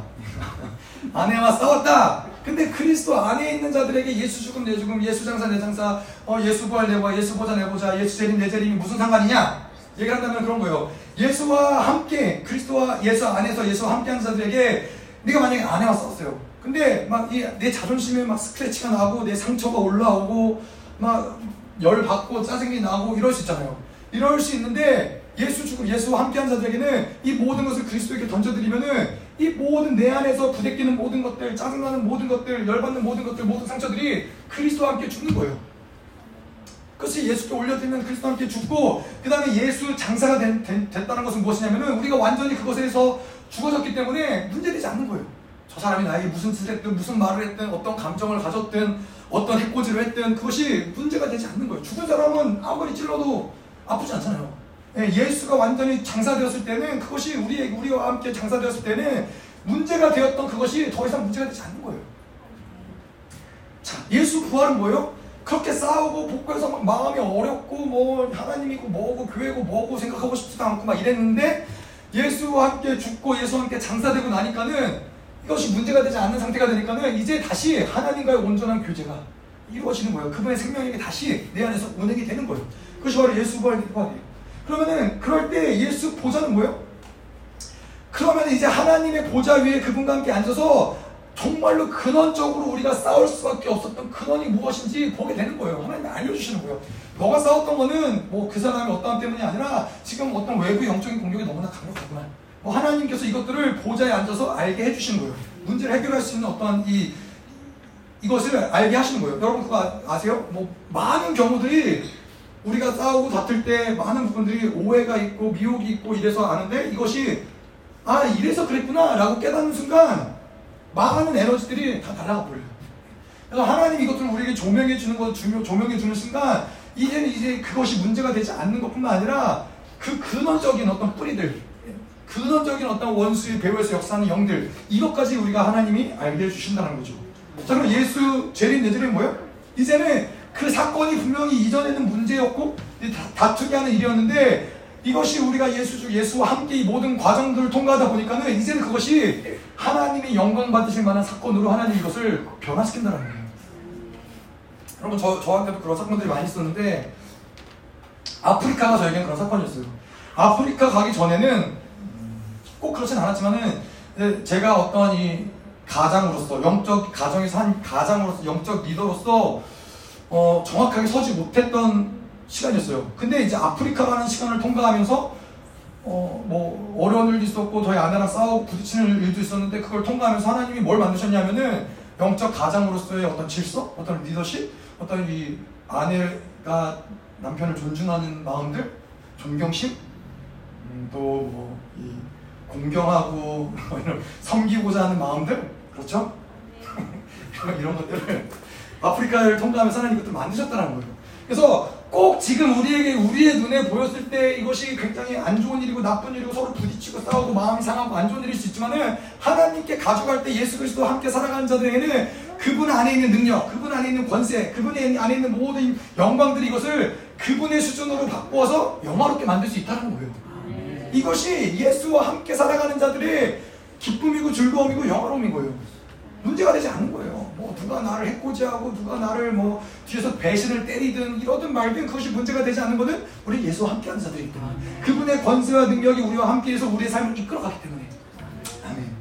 아내와 싸웠다. 근데 그리스도 안에 있는 자들에게 예수 죽음 내 죽음, 예수 장사 내 장사, 어, 예수 부활 내 부활, 예수 보자 내 보자, 예수 재림 내 재림이 무슨 상관이냐? 얘기를 한다면 그런 거예요. 예수와 함께, 그리스도와 예수 안에서 예수와 함께 하는 자들에게 네가 만약에 아내와 싸웠어요. 근데 막 내 자존심에 막 스크래치가 나고 내 상처가 올라오고 막 열 받고 짜증이 나고 이럴 수 있잖아요. 이럴 수 있는데 예수 죽음 예수와 함께한 자들에게는 이 모든 것을 그리스도에게 던져드리면은 이 모든 내 안에서 부대끼는 모든 것들, 짜증나는 모든 것들, 열받는 모든 것들, 모든 상처들이 그리스도와 함께 죽는 거예요. 그것이 예수께 올려드리면 그리스도와 함께 죽고 그 다음에 예수 장사가 된, 된, 됐다는 것은 무엇이냐면은 우리가 완전히 그것에서 죽어졌기 때문에 문제되지 않는 거예요. 저 사람이 나에게 무슨 짓을 했든 무슨 말을 했든 어떤 감정을 가졌든 어떤 해코지를 했든 그것이 문제가 되지 않는 거예요. 죽은 사람은 아무리 찔러도 아프지 않잖아요. 예, 예수가 완전히 장사되었을 때는 그것이 우리, 우리와 함께 장사되었을 때는 문제가 되었던 그것이 더 이상 문제가 되지 않는 거예요. 자, 예수 부활은 뭐예요? 그렇게 싸우고 복구해서 막 마음이 어렵고 뭐 하나님이고 뭐고 교회고 뭐고 생각하고 싶지도 않고 막 이랬는데 예수와 함께 죽고 예수와 함께 장사되고 나니까는 이것이 문제가 되지 않는 상태가 되니까는 이제 다시 하나님과의 온전한 교제가 이루어지는 거예요. 그분의 생명력이 다시 내 안에서 운행이 되는 거예요. 그것이 바로 예수 부활 부활이에요. 그러면은 그럴 때 예수 보좌는 뭐예요? 그러면 이제 하나님의 보좌 위에 그분과 함께 앉아서 정말로 근원적으로 우리가 싸울 수밖에 없었던 근원이 무엇인지 보게 되는 거예요. 하나님이 알려주시는 거예요. 너가 싸웠던 거는 뭐 그 사람의 어떠함 때문이 아니라 지금 어떤 외부 영적인 공격이 너무나 강력하구나. 뭐 하나님께서 이것들을 보좌에 앉아서 알게 해주시는 거예요. 문제를 해결할 수 있는 어떠한 이 이것을 알게 하시는 거예요. 여러분 그거 아세요? 뭐 많은 경우들이 우리가 싸우고 다툴 때 많은 부분들이 오해가 있고 미혹이 있고 이래서 아는데 이것이 아 이래서 그랬구나라고 깨닫는 순간 많은 에너지들이 다 날아가 버려요. 그래서 하나님 이것들을 우리에게 조명해 주는 것 조명해 주는 순간 이제는 이제 그것이 문제가 되지 않는 것뿐만 아니라 그 근원적인 어떤 뿌리들 근원적인 어떤 원수의 배후에서 역사하는 영들 이것까지 우리가 하나님이 알게 해주신다는 거죠. 자 그럼 예수 재림 내재림 뭐예요? 이제는 그 사건이 분명히 이전에는 문제였고 다투게 하는 일이었는데 이것이 우리가 예수 주 예수와 함께 이 모든 과정들을 통과하다 보니까는 이제는 그것이 하나님이 영광 받으실 만한 사건으로 하나님 이것을 변화시킨다는 거예요. 여러분 저 저한테도 그런 사건들이 많이 있었는데 아프리카가 저에게는 그런 사건이었어요. 아프리카 가기 전에는 꼭 그렇진 않았지만은 제가 어떤 이 가장으로서 영적 가정에서 한 가장으로서 영적 리더로서 어, 정확하게 서지 못했던 시간이었어요. 근데 이제 아프리카라는 시간을 통과하면서 어, 뭐 어려운 일도 있었고 저희 아내랑 싸우고 부딪히는 일도 있었는데 그걸 통과하면서 하나님이 뭘 만드셨냐면은 영적 가장으로서의 어떤 질서, 어떤 리더십, 어떤 이 아내가 남편을 존중하는 마음들, 존경심, 음, 또뭐이 공경하고 섬기고자 하는 마음들, 그렇죠? 이런 것들을 아프리카를 통과하면서 하나님 이것들 만드셨다는 거예요. 그래서 꼭 지금 우리에게 우리의 눈에 보였을 때 이것이 굉장히 안 좋은 일이고 나쁜 일이고 서로 부딪히고 싸우고 마음이 상하고 안 좋은 일일 수 있지만은 하나님께 가져갈 때 예수 그리스도와 함께 살아가는 자들에게는 그분 안에 있는 능력, 그분 안에 있는 권세, 그분 안에 있는 모든 영광들이 이것을 그분의 수준으로 바꾸어서 영화롭게 만들 수 있다는 거예요. 이것이 예수와 함께 살아가는 자들의 기쁨이고 즐거움이고 영화로움인 거예요. 문제가 되지 않는 거예요. 뭐 누가 나를 해코지하고 누가 나를 뭐 뒤에서 배신을 때리든 이러든 말든 그것이 문제가 되지 않는 것은 우리 예수와 함께하는 자들이기 때문에 그분의 권세와 능력이 우리와 함께해서 우리의 삶을 이끌어가기 때문에 아멘.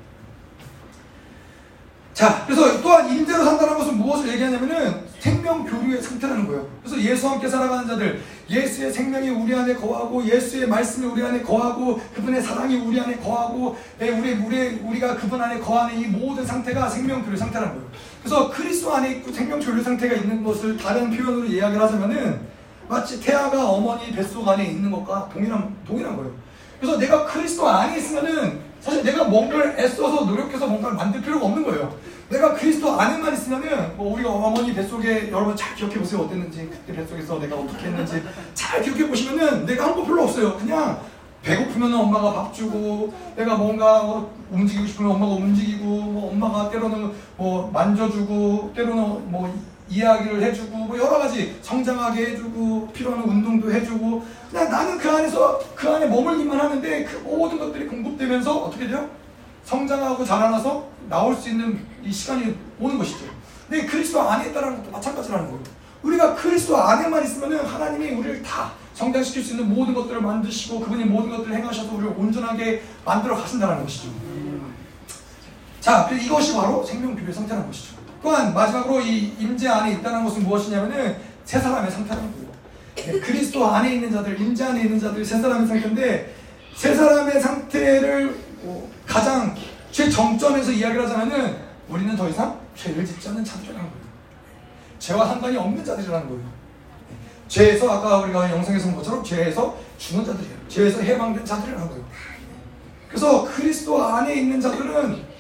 자, 그래서 또한 임대로 산다는 것은 무엇을 얘기하냐면은 생명 교류의 상태라는 거예요. 그래서 예수와 함께 살아가는 자들, 예수의 생명이 우리 안에 거하고 예수의 말씀이 우리 안에 거하고 그분의 사랑이 우리 안에 거하고 네, 우리 우리 우리가 그분 안에 거하는 이 모든 상태가 생명 교류 상태라는 거예요. 그래서 그리스도 안에 생명 교류 상태가 있는 것을 다른 표현으로 이야기를 하자면은 마치 태아가 어머니 뱃속 안에 있는 것과 동일한 동일한 거예요. 그래서 내가 그리스도 안에 있으면은 사실 내가 뭔가를 애써서 노력해서 뭔가를 만들 필요가 없는 거예요. 내가 그리스도 안에만 있으면은 뭐 우리가 어머니 뱃속에 여러분 잘 기억해 보세요 어땠는지 그때 뱃속에서 내가 어떻게 했는지 잘 기억해 보시면은 내가 한 거 별로 없어요. 그냥 배고프면 엄마가 밥 주고 내가 뭔가 뭐 움직이고 싶으면 엄마가 움직이고 뭐 엄마가 때로는 뭐 만져주고 때로는 뭐 이야기를 해주고 뭐 여러 가지 성장하게 해주고 필요한 운동도 해주고 그냥 나는 그 안에서 그 안에 머물기만 하는데 그 모든 것들이 공급되면서 어떻게 돼요? 성장하고 자라나서 나올 수 있는 이 시간이 오는 것이죠. 근데 그리스도 안에 있다는 것도 마찬가지라는 거예요. 우리가 그리스도 안에만 있으면 하나님이 우리를 다 성장시킬 수 있는 모든 것들을 만드시고 그분이 모든 것들을 행하셔서 우리를 온전하게 만들어 가신다는 것이죠. 자, 이것이 바로 생명교회 상태라는 것이죠. 또한 마지막으로 이 임재 안에 있다는 것은 무엇이냐면은 세 사람의 상태라는 거예요. 네, 그리스도 안에 있는 자들, 임재 안에 있는 자들 세 사람의 상태인데 세 사람의 상태를 가장 최정점에서 이야기를 하자면은 우리는 더 이상 죄를 짓지 않는 자들이라는 거예요. 죄와 상관이 없는 자들이라는 거예요. 네, 죄에서 아까 우리가 영상에서 본 것처럼 죄에서 죽은 자들이에요. 죄에서 해방된 자들이라는 거예요. 그래서 그리스도 안에 있는 자들은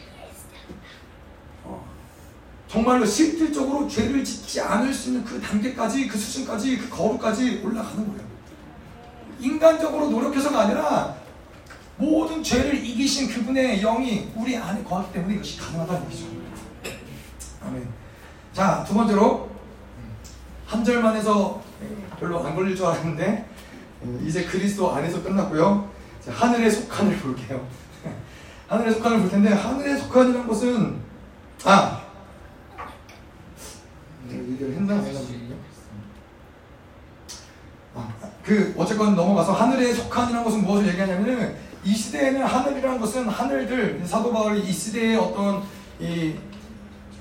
정말로 실질적으로 죄를 짓지 않을 수 있는 그 단계까지 그 수준까지 그 거룩까지 올라가는 거예요. 인간적으로 노력해서가 아니라 모든 죄를 이기신 그분의 영이 우리 안에 거하기 때문에 이것이 가능하다는 얘기죠. 아멘. 자, 두 번째로 한 절만 해서 별로 안 걸릴 줄 알았는데 이제 그리스도 안에서 끝났고요. 하늘에 속한을 볼게요. 하늘에 속한을 볼 텐데 하늘에 속한이라는 것은 아 얘기를 했나 해가지고요. 아, 그 어쨌건 넘어가서 하늘에 속한이라는 것은 무엇을 얘기하냐면은 이 시대에는 하늘이라는 것은 하늘들 사도 바울이 이 시대의 어떤 이,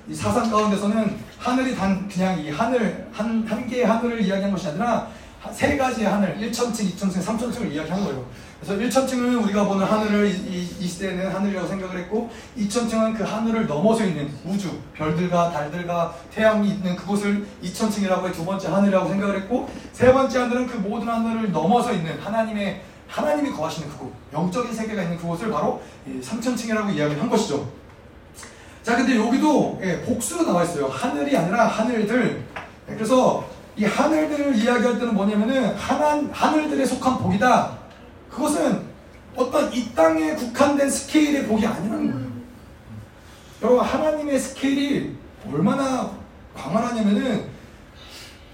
이 사상 가운데서는 하늘이 단 그냥 이 하늘 한 한 개의 하늘을 이야기한 것이 아니라 세 가지의 하늘 1천층, 2천층, 3천층을 이야기한 거예요. 그래서 1천층은 우리가 보는 하늘을 이, 이, 시대에는 하늘이라고 생각을 했고 2천층은 그 하늘을 넘어서 있는 우주, 별들과 달들과 태양이 있는 그곳을 2천층이라고 해두 번째 하늘이라고 생각을 했고 세 번째 하늘은 그 모든 하늘을 넘어서 있는 하나님의 하나님이 거하시는 그곳, 영적인 세계가 있는 그곳을 바로 3천층이라고 이야기를 한 것이죠. 자, 근데 여기도 예, 복수로 나와 있어요. 하늘이 아니라 하늘들. 예, 그래서 이 하늘들을 이야기할 때는 뭐냐면은 하나, 하늘들에 속한 복이다. 그것은 어떤 이 땅에 국한된 스케일의 복이 아니라는 거예요. 여러분 하나님의 스케일이 얼마나 광활하냐면은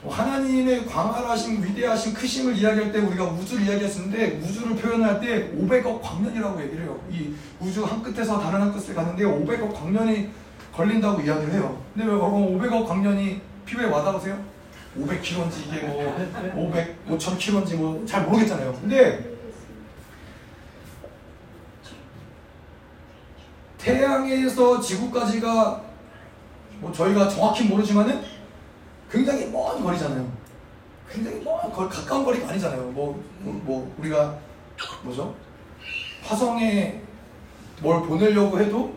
뭐 하나님의 광활하신 위대하신 크심을 이야기할 때 우리가 우주를 이야기했었는데 우주를 표현할 때 500억 광년이라고 얘기를 해요. 이 우주 한 끝에서 다른 한 끝을 가는데 500억 광년이 걸린다고 이야기를 해요. 근데 여러분 500억 광년이 피부에 와닿으세요? 500km인지 이게 뭐 500, 5000km인지 뭐 잘 모르겠잖아요. 근데 태양에서 지구까지가 뭐 저희가 정확히 모르지만은 굉장히 먼 거리잖아요. 굉장히 뭐 거의 가까운 거리가 아니잖아요. 뭐, 뭐, 뭐 우리가 뭐죠? 화성에 뭘 보내려고 해도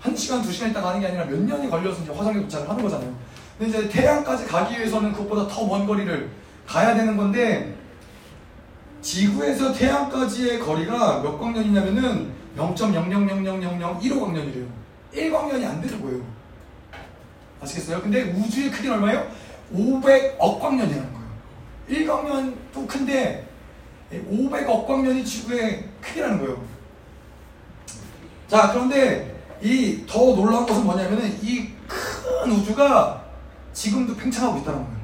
한 시간, 두 시간 있다 가는 게 아니라 몇 년이 걸려서 이제 화성에 도착을 하는 거잖아요. 근데 이제 태양까지 가기 위해서는 그것보다 더 먼 거리를 가야 되는 건데 지구에서 태양까지의 거리가 몇 광년이냐면은 0.00000015 광년이래요. 1광년이 안 되는 거예요. 아시겠어요? 근데 우주의 크기는 얼마예요? 500억 광년이라는 거예요. 1광년도 큰데 500억 광년이 지구의 크기라는 거예요. 자, 그런데 이 더 놀라운 것은 뭐냐면은 이 큰 우주가 지금도 팽창하고 있다는 거예요.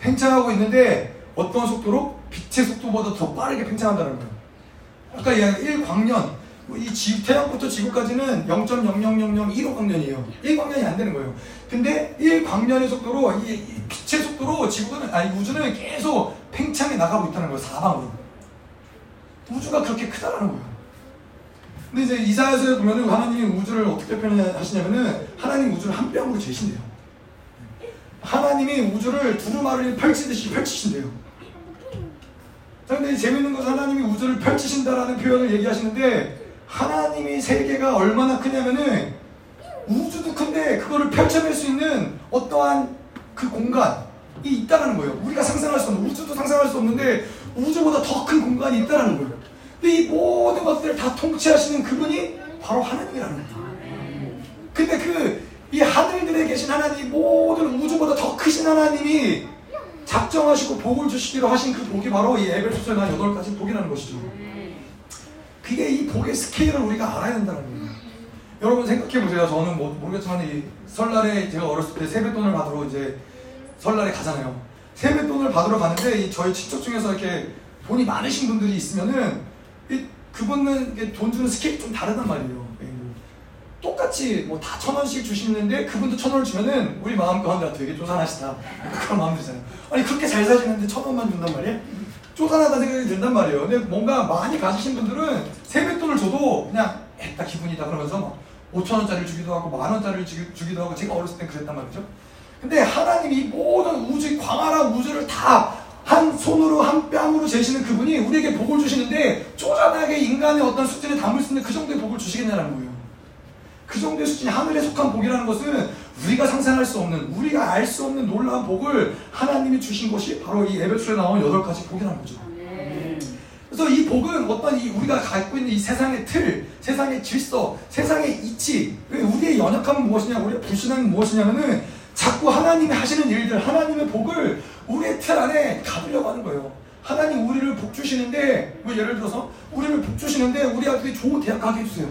팽창하고 있는데 어떤 속도로? 빛의 속도보다 더 빠르게 팽창한다는 거예요. 아까 이야기 1광년, 이 지, 태양부터 지구까지는 0.000015 광년이에요. 1광년이 안 되는 거예요. 근데 1광년의 속도로 이, 이 빛의 속도로 지구는 아니 우주는 계속 팽창해 나가고 있다는 거예요. 사방으로. 우주가 그렇게 크다는 거예요. 근데 이제 이사야서에 보면은 하나님이 우주를 어떻게 표현하시냐면은 하나님 우주를 한 뼘으로 재신대요. 하나님이 우주를 두루마리를 펼치듯이 펼치신대요. 자, 근데 재밌는 것은 하나님이 우주를 펼치신다라는 표현을 얘기하시는데 하나님이 세계가 얼마나 크냐면은 우주도 큰데 그거를 펼쳐낼 수 있는 어떠한 그 공간이 있다는 거예요. 우리가 상상할 수 없는 우주도 상상할 수 없는데 우주보다 더 큰 공간이 있다는 거예요. 근데 이 모든 것들을 다 통치하시는 그분이 바로 하나님이라는 거예요. 근데 그 이 하늘들에 계신 하나님 모든 우주보다 더 크신 하나님이 작정하시고 복을 주시기로 하신 그 복이 바로 이 에베소서에 나온 여덟 가지 복이라는 것이죠. 그게 이 복의 스케일을 우리가 알아야 된다는 거예요. 여러분 생각해 보세요. 저는 뭐 모르겠지만 이 설날에 제가 어렸을 때 세뱃돈을 받으러 이제 설날에 가잖아요. 세뱃돈을 받으러 가는데 이 저희 친척 중에서 이렇게 돈이 많으신 분들이 있으면은 이 그분은 돈 주는 스케일이 좀 다르단 말이에요. 똑같이 뭐 다 천 원씩 주시는데 그분도 천 원을 주면은 우리 마음 가운데 되게 쪼잔하시다 그런 마음 들잖아요. 아니 그렇게 잘 사시는데 천 원만 준단 말이에요? 쪼잔하다 생각이 든단 말이에요. 근데 뭔가 많이 가지신 분들은 세뱃돈을 줘도 그냥 했다 기분이다 그러면서 막 5천 원짜리를 주기도 하고 만 원짜리를 주기도 하고 제가 어렸을 땐 그랬단 말이죠. 근데 하나님이 모든 우주 광활한 우주를 다 한 손으로 한 뺨으로 재시는 그분이 우리에게 복을 주시는데 쪼잔하게 인간의 어떤 수준에 담을 수 있는 그 정도의 복을 주시겠냐는 거예요. 그 정도의 수준이 하늘에 속한 복이라는 것은 우리가 상상할 수 없는, 우리가 알 수 없는 놀라운 복을 하나님이 주신 것이 바로 이 에베소에 나온 여덟 가지 복이라는 거죠. 그래서 이 복은 어떤 이 우리가 갖고 있는 이 세상의 틀, 세상의 질서, 세상의 이치, 우리의 연약함은 무엇이냐, 우리의 불신함은 무엇이냐면은 자꾸 하나님이 하시는 일들, 하나님의 복을 우리의 틀 안에 가두려고 하는 거예요. 하나님 우리를 복 주시는데, 뭐 예를 들어서 우리를 복 주시는데 우리 아들이 좋은 대학 가게 해주세요.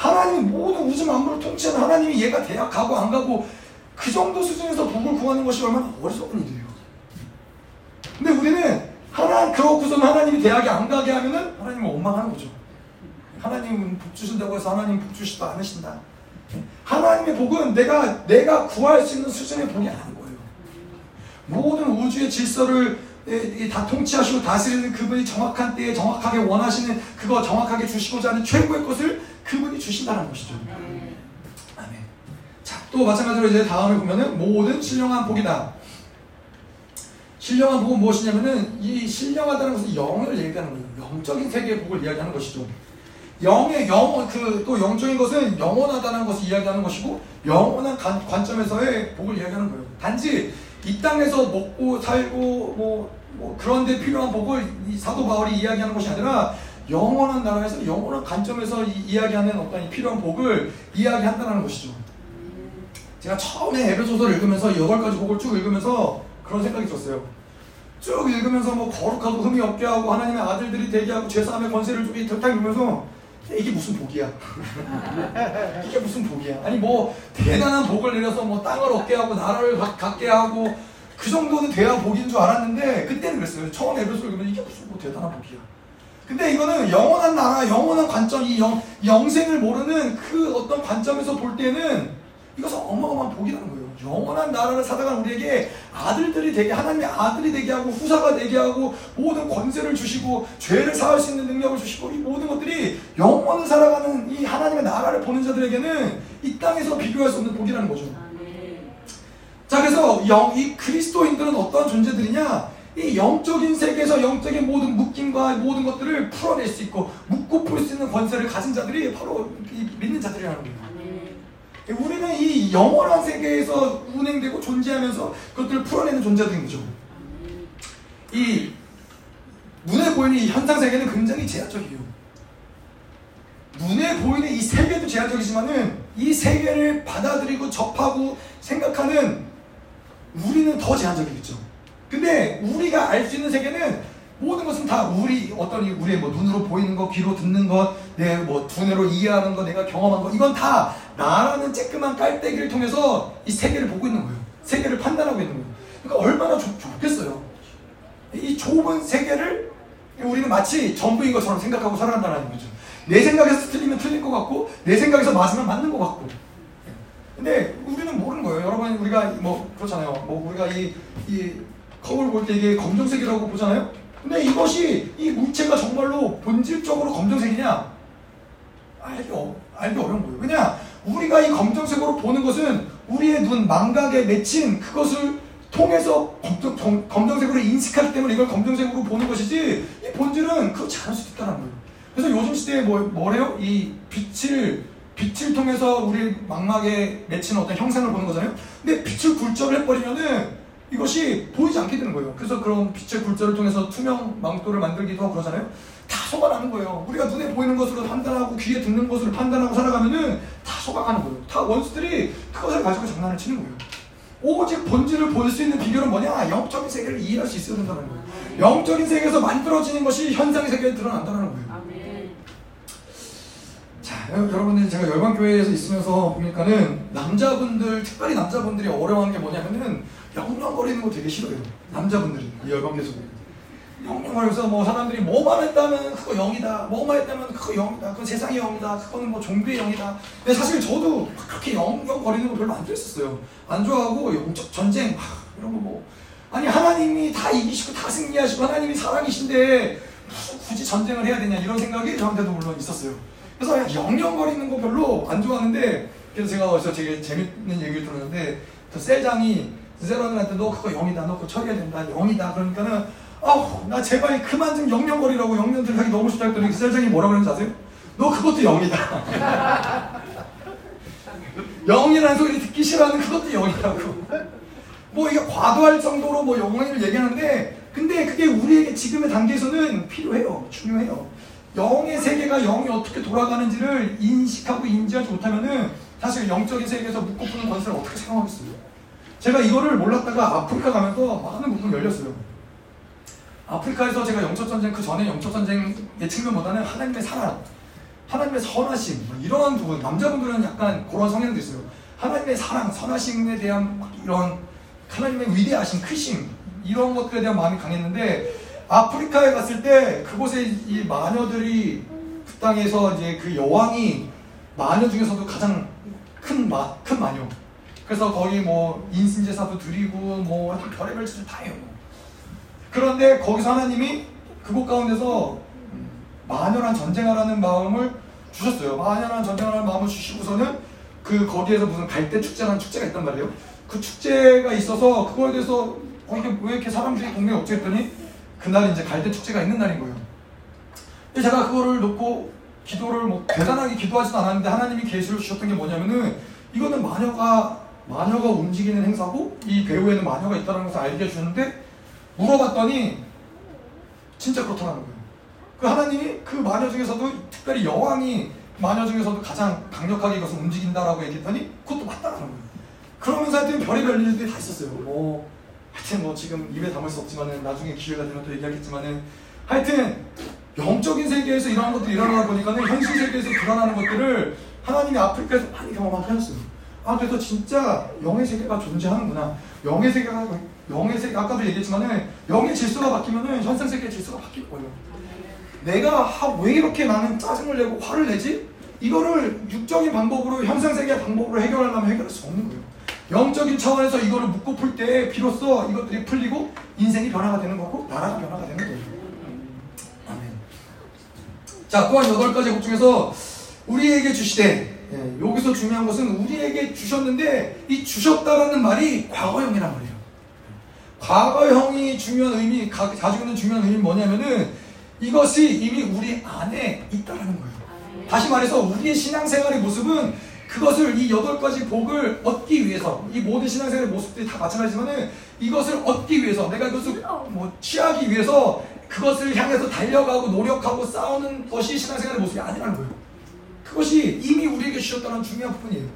하나님 모든 우주 만물을 통치하는 하나님이 얘가 대학 가고 안 가고 그 정도 수준에서 복을 구하는 것이 얼마나 어리석은 일이에요. 근데 우리는 하나 그렇고서는 하나님이 대학에 안 가게 하면은 하나님을 원망하는 거죠. 하나님은 복 주신다고 해서 하나님 복 주시도 않으신다. 하나님의 복은 내가 내가 구할 수 있는 수준의 복이 아닌 거예요. 모든 우주의 질서를 다 통치하시고 다스리는 그분이 정확한 때에 정확하게 원하시는 그거 정확하게 주시고자 하는 최고의 것을 그분이 주신다는 것이죠. 아멘. 자, 또 마찬가지로 이제 다음에 보면은 모든 신령한 복이다. 신령한 복은 무엇이냐면은 이 신령하다는 것은 영을 얘기하는 거예요. 영적인 세계의 복을 이야기하는 것이죠. 영의 영, 그, 또 영적인 것은 영원하다는 것을 이야기하는 것이고, 영원한 관, 관점에서의 복을 이야기하는 거예요. 단지 이 땅에서 먹고 살고, 뭐, 뭐, 그런데 필요한 복을 이 사도 바울이 이야기하는 것이 아니라, 영원한 나라에서 영원한 관점에서 이, 야기하는 어떤 필요한 복을 이야기한다는 것이죠. 제가 처음에 에베소서를 읽으면서 여덟 가지 복을 쭉 읽으면서 그런 생각이 들었어요. 쭉 읽으면서 뭐 거룩하고 흠이 없게 하고 하나님의 아들들이 되게 하고 죄사함의 권세를 주기 탁 읽으면서 이게 무슨 복이야? 이게 무슨 복이야? 아니 뭐 대단한 복을 내려서 뭐 땅을 얻게 하고 나라를 갖게 하고 그 정도는 돼야 복인 줄 알았는데 그때는 그랬어요. 처음 에베소를 읽으면 이게 무슨 뭐 대단한 복이야? 근데 이거는 영원한 나라, 영원한 관점, 이 영, 영생을 모르는 그 어떤 관점에서 볼 때는 이것은 어마어마한 복이라는 거예요. 영원한 나라를 살아간 우리에게 아들들이 되게, 하나님의 아들이 되게 하고, 후사가 되게 하고, 모든 권세를 주시고, 죄를 사할 수 있는 능력을 주시고, 이 모든 것들이 영원을 살아가는 이 하나님의 나라를 보는 자들에게는 이 땅에서 비교할 수 없는 복이라는 거죠. 자, 그래서 영, 이 그리스도인들은 어떠한 존재들이냐? 이 영적인 세계에서 영적인 모든 묶임과 모든 것들을 풀어낼 수 있고 묶고 풀 수 있는 권세를 가진 자들이 바로 믿는 자들이라는 거예요. 우리는 이 영원한 세계에서 운행되고 존재하면서 그것들을 풀어내는 존재들인 거죠. 이 눈에 보이는 이 현상 세계는 굉장히 제한적이에요. 눈에 보이는 이 세계도 제한적이지만은 이 세계를 받아들이고 접하고 생각하는 우리는 더 제한적이겠죠. 근데 우리가 알 수 있는 세계는 모든 것은 다 우리 어떤 우리의 뭐 눈으로 보이는 거, 귀로 듣는 것, 내뭐 두뇌로 이해하는 거, 내가 경험한 거 이건 다 나라는 쬐끄만 깔때기를 통해서 이 세계를 보고 있는 거예요. 세계를 판단하고 있는 거예요. 그러니까 얼마나 좋, 좋겠어요. 이 좁은 세계를 우리는 마치 전부인 것처럼 생각하고 살아간다는 거죠. 내 생각에서 틀리면 틀릴 것 같고 내 생각에서 맞으면 맞는 것 같고 근데 우리는 모르는 거예요. 여러분 우리가 뭐 그렇잖아요. 뭐 우리가 이, 이 거울 볼 때 이게 검정색이라고 보잖아요. 근데 이것이 이 물체가 정말로 본질적으로 검정색이냐 알기, 어, 알기 어려운 거예요. 그냥 우리가 이 검정색으로 보는 것은 우리의 눈 망각에 맺힌 그것을 통해서 검정, 검, 검정 색으로 인식하기 때문에 이걸 검정색으로 보는 것이지 이 본질은 그렇지 않을 수도 있다는 거예요. 그래서 요즘 시대에 뭐, 뭐래요? 이 빛을 빛을 통해서 우리 망막에 맺힌 어떤 형상을 보는 거잖아요. 근데 빛을 굴절을 해버리면은 이것이 보이지 않게 되는 거예요. 그래서 그런 빛의 굴절을 통해서 투명 망토를 만들기도 하고 그러잖아요. 다 속아나는 거예요. 우리가 눈에 보이는 것으로 판단하고 귀에 듣는 것으로 판단하고 살아가면은 다 속아가는 거예요. 다 원수들이 그것을 가지고 장난을 치는 거예요. 오직 본질을 볼 수 있는 비결은 뭐냐? 영적인 세계를 이해할 수 있어야 된다는 거예요. 영적인 세계에서 만들어지는 것이 현상의 세계에 드러난다는 거예요. 자, 여러분들 제가 열방교회에서 있으면서 보니까는 남자분들, 특별히 남자분들이 어려워하는 게 뭐냐면은 영영거리는 거 되게 싫어요. 남자분들이 열방에서 영영거려서 뭐 사람들이 뭐만 했다면 그거 영이다, 뭐만 했다면 그거 영이다, 그건 세상의 영이다, 그거는 뭐 종교의 영이다. 근데 사실 저도 그렇게 영영거리는 거 별로 안 좋아했었어요. 안 좋아하고 영적 전쟁 막 이런 거 뭐 아니 하나님이 다 이기시고 다 승리하시고 하나님이 사랑이신데 무슨 굳이 전쟁을 해야 되냐 이런 생각이 저한테도 물론 있었어요. 그래서 영영거리는 거 별로 안 좋아하는데 그래서 제가 어디서 되게 재밌는 얘기를 들었는데 저 셀장이 세라들한테 너 그거 영이다 너 그거 처리해야 된다 영이다. 그러니까는 아우 나 제발 그만 좀 영영거리라고 영년 들하기 너무 싫다 했더니 그 셀장이 뭐라고 그랬는지 아세요? 너 그것도 영이다. 영이라는 소리 듣기 싫어하는 그것도 영이라고. 뭐 이게 과도할 정도로 뭐 영을 얘기하는데 근데 그게 우리에게 지금의 단계에서는 필요해요. 중요해요. 영의 세계가 영이 어떻게 돌아가는지를 인식하고 인지하지 못하면은 사실 영적인 세계에서 묶고 푸는 권세를 어떻게 사용하겠어요? 제가 이거를 몰랐다가 아프리카 가면서 많은 부분이 열렸어요. 아프리카에서 제가 영적 전쟁 그 전에 영적 전쟁의 측면보다는 하나님의 사랑, 하나님의 선하심 뭐 이러한 부분 남자분들은 약간 그런 성향도 있어요. 하나님의 사랑, 선하심에 대한 이런 하나님의 위대하심, 크심 이런 것들에 대한 마음이 강했는데 아프리카에 갔을 때 그곳에 이 마녀들이 그 땅에서 이제 그 여왕이 마녀 중에서도 가장 큰, 마, 큰 마녀. 그래서 거기 뭐 인신제사도 드리고 뭐 별의별 짓을 다 해요. 그런데 거기서 하나님이 그곳 가운데서 마녀랑 전쟁하라는 마음을 주셨어요. 마녀랑 전쟁하라는 마음을 주시고서는 그 거기에서 무슨 갈대 축제라는 축제가 있단 말이에요. 그 축제가 있어서 그거에 대해서 어 이게 왜 이렇게 사람들이 동네에 없지 했더니 그날 이제 갈대 축제가 있는 날인 거예요. 제가 그거를 놓고 기도를 뭐 대단하게 기도하지도 않았는데 하나님이 계시를 주셨던 게 뭐냐면은 이거는 마녀가 마녀가 움직이는 행사고 이 배우에는 마녀가 있다는 것을 알게 해주는데 물어봤더니 진짜 그렇더라는 거예요. 그 하나님이 그 마녀 중에서도 특별히 여왕이 마녀 중에서도 가장 강력하게 이것을 움직인다라고 얘기했더니 그것도 맞다라는 거예요. 그러면서 하여튼 별의별 일들이 다 있었어요. 뭐 하여튼 뭐 지금 입에 담을 수 없지만은 나중에 기회가 되면 또 얘기하겠지만은 하여튼 영적인 세계에서 이러한 것들이 일어나다 보니까는 현실 세계에서 드러나는 것들을 하나님이 아프리카에서 많이 경험하게 하셨어요. 아 그래서 진짜 영의 세계가 존재하는구나. 영의 세계가 영의 세계 아까도 얘기했지만은 영의 질서가 바뀌면은 현상 세계의 질서가 바뀔 거예요. 내가 하, 왜 이렇게 많은 짜증을 내고 화를 내지? 이거를 육적인 방법으로 현상 세계의 방법으로 해결하려면 해결할 수 없는 거예요. 영적인 차원에서 이거를 묶고 풀 때 비로소 이것들이 풀리고 인생이 변화가 되는 거고 나라가 변화가 되는 거예요. 아멘. 자, 또한 여덟 가지 복 중에서 우리에게 주시되 예, 여기서 중요한 것은 우리에게 주셨는데 이 주셨다라는 말이 과거형이란 말이에요. 과거형이 중요한 의미, 가지고 있는 중요한 의미는 뭐냐면은 이것이 이미 우리 안에 있다라는 거예요. 다시 말해서 우리의 신앙생활의 모습은 그것을 이 여덟 가지 복을 얻기 위해서 이 모든 신앙생활의 모습들이 다 마찬가지지만은 이것을 얻기 위해서 내가 이것을 뭐 취하기 위해서 그것을 향해서 달려가고 노력하고 싸우는 것이 신앙생활의 모습이 아니라는 거예요. 그것이 이미 우리에게 주셨다는 중요한 부분이에요.